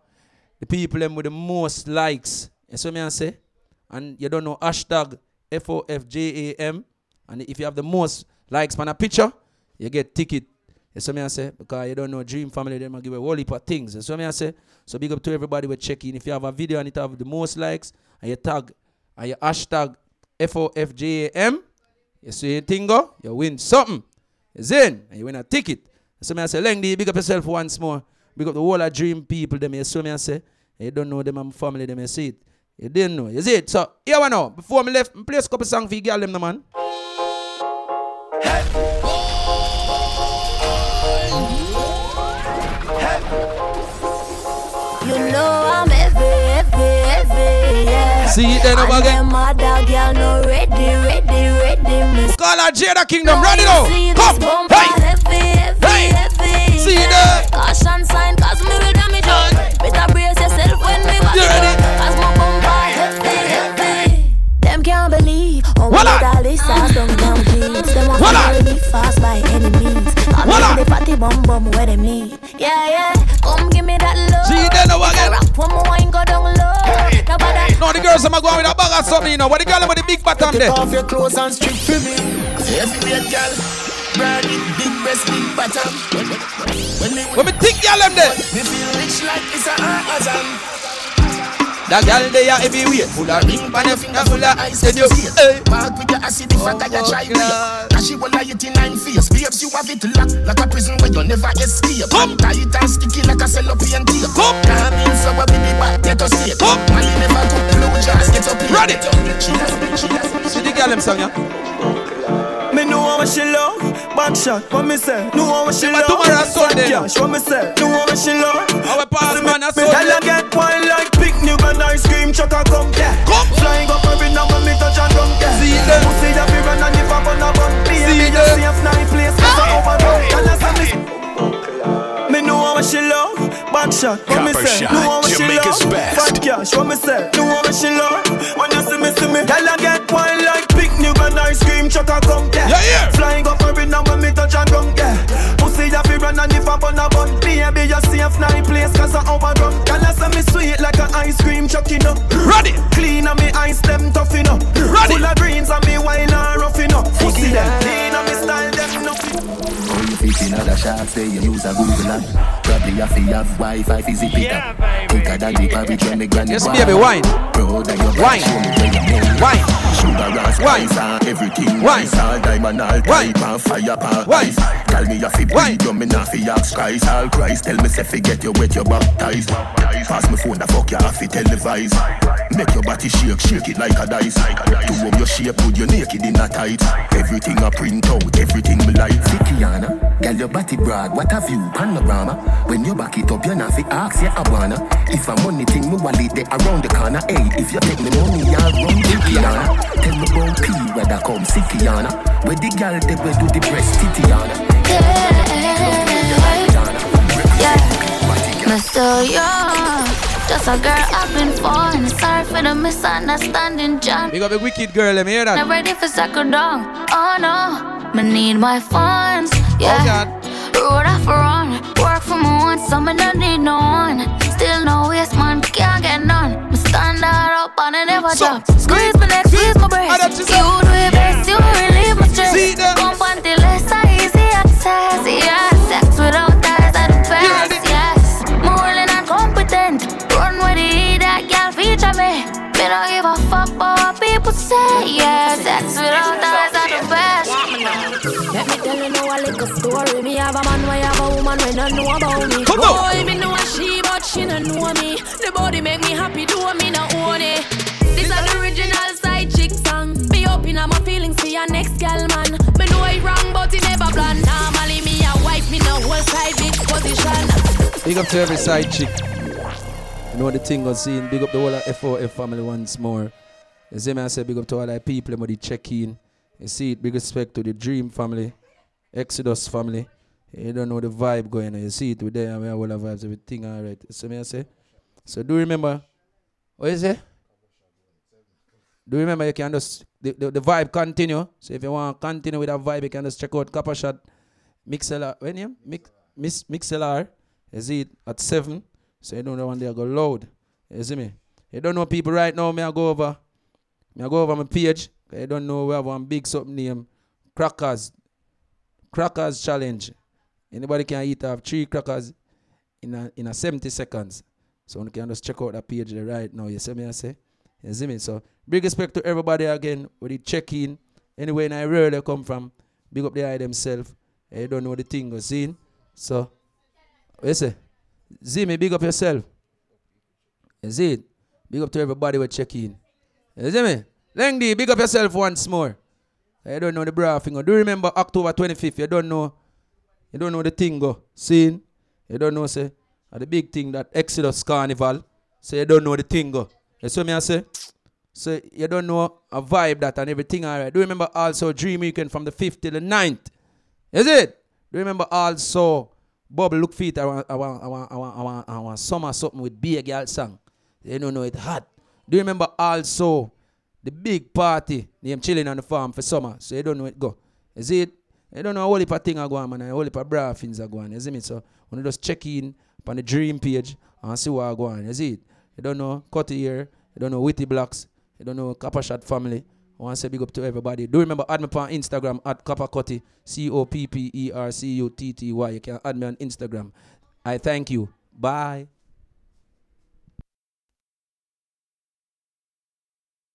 the people them with the most likes? And so me I say, and you don't know hashtag FOFJAM. And if you have the most likes on a picture, you get ticket. That's what me I say. Because you don't know Dream Family, they might give a whole heap of things. That's what me I say. So big up to everybody we checking. If you have a video and it have the most likes, and you tag, and you hashtag FOFJAM, you see your thing go, you win something. It's in, and you win a ticket. So me I say, Lengdy, big up yourself once more. Big up the whole of Dream people, them. You see me I say, you don't know them and family, them. You see it. You didn't know. You see it. So, here we know. Before me left, play a couple songs for you, girl, them, the man. See it then over again. Dog, girl, no ready, ready, ready, miss. Call her Jada Kingdom, ready now. now. Come, hey. heavy, heavy, Hey. heavy. See yeah. that? Caution sign, cause me will damage you. Better brace yourself when me back You it ready? Cause my bumper heavy, heavy. Them can't believe how Voila. got all this sauce down jeans. Them want to me fast by any means. I'm Voila. the fatty bum bum where them need. Yeah, yeah. Come give me that love. See then over again. Rap when my wine go down low. Nobody No, the girls are going with a bag of something, you know. But the girl with the big bottom there. Take off your clothes and strip for me. Heavyweight girl, brand it, big breast, big bottom. When, when me, When me think y'all them there. me feel rich like it's a orgasm. That girl they are heavyweight. Full of ring, pan your finger full of ice. Then you, hey. Walk with your acid if I got your try me. Oh, Cause she will lie it in nine face. Babes, you have it locked like a prison where you never escape. Come tight and sticky like a cellophane tape. Come come in so we be back, get us straight. Come Molly never go blue jazz, get up here. Ready. Cheers, cheers. See the girl them song, yeah? Me know how she love. Back shot, what me say? Know how she love. tomorrow Sunday. Cash, what me say? Know how she love. Our pass man, that's Me tell her get wild like picnic and ice cream truck a come yeah. Come. Flying up every now when me touch and come yeah. See them. Pussy a be run and if I run a bun See Baby, them. you safe night place Cause I overdone Tell her say me? Me know how she love. Back shot, what me Copper say? shot, Know how she Jamaica's love. best. Fat cash, what me say? Know how she love. When you see me, see me. Tell her get wild like picnic and ice a come yeah. Yeah, yeah. Flying up every now when me touch and come yeah. Pussy a fi run and if I bun a bun Baby you safe night place cause I overdone Girl I say me sweet like a ice cream truck you know Ready. Clean and me ice them tough you know Ready. Full of greens and me wine and rough you know Pussy them If in other shots, they use a Google app. Probably have to have Wi-Fi to zip it up. Quicker than the porridge when me granny Yes, baby, wine. Bro, that your Wine. show me where you know. Wine. Sugar and Wine. spice uh, everything. Wine. Nice all uh, diamond, uh, all type and fire pan Wine. ice. Tell me you fi Wine. bleed, you me not fi ask Christ. All Christ, tell me say fi get you wet, you baptized. Pass me phone, the fuck you have to televise. Make your body shake, shake it like a dice. To home your shape, put you naked in a tight. Everything I print out, everything me like. Sikiana, girl your body broad, what have you panorama? When you back it up, you're not fi ask you I wanna. If a money thing, me wallet they around the corner. Hey, if you take me money, I'll run Sikiana. Tell me about P where that come, Sikiana. Where the girl they will do the breast, Titiana. Yeah, me still young. Just a girl having fun. Sorry for the misunderstanding, John. Big up a wicked girl, let me hear that. Not that. ready for second down. Oh no, me need my funds. Yeah, Oh, God. road off run. Work for my one, so me don't need no one. Still no waste man, can't get none. Me stand that up and I never So, drop. Squeeze my neck, squeeze my breast. You do it best, you relieve my stress. See them. Pump until it's a easy access. Yeah, sex without ties are the best. Yes, more than competent. Run with it, that girl feature me. Me don't give a fuck about what people say. Yeah, sex without story. Me have a man, why have a woman when don't know about me. Come on. Boy, me know she, but she don't know me. The body make me happy, do me not own it. This is the original side chick song. Me open up my feelings for your next gal man. Me know I wrong, but it never plan. Normally me a wife, me no whole side big position. Big up to every side chick. You know the thing was seeing. Big up the whole of F4F family once more. You see me, I say big up to all the people who check in. You see it, big respect to the Dream family, Exodus family. You don't know the vibe going on. You see it with them, I mean, all the vibes, everything all right. You see me, I say. So do remember, what is it? Do remember you can just, the, the, the vibe continue. So if you want to continue with that vibe, you can just check out Copper Shot. When you? Mix, Mix, Mixlr. You see it at 7. So you don't know when they go loud. You see me? You don't know people right now, me I go over. Me I go over my page. You don't know we have one big something name. Crackers. Crackers challenge. Anybody can eat have three crackers in a in a 70 seconds. So you can just check out that page right now. You see me I say? You see me? So big respect to everybody again with the check-in. Anyway, in where they come from. Big up the eye themselves. You don't know the thing go seen. So what you say? See me, big up yourself. You see it? Big up to everybody with check in. You see me? Lengdy, big up yourself once more. I don't know the bra finger. Do you remember October 25th? You don't know. You don't know the thing go. Seen? You don't know, say. Uh, the big thing that Exodus Carnival. So you don't know the thing go. You see me I say? So you don't know a vibe that and everything alright. Do you remember also Dream Weekend from the 5th to the 9th? Is it? Do you remember also Bubble look feet I want, I want, I want, I want, I want, I want summer something with beer girl song. They don't know it hot. Do you remember also the big party named chilling on the farm for summer? So you don't know it go. Is it? You don't know a whole heap of thing are going man and a whole heap of bra things are going. You see me? So when you just check in on the dream page and see what are going. You see it? You don't know Cutty here. You don't know Witty Blocks. You don't know Copper Shot family. I want to say big up to everybody. Do remember add me on Instagram at Copper Cutty, C O P P E R C U T T Y. You can add me on Instagram. I thank you. Bye.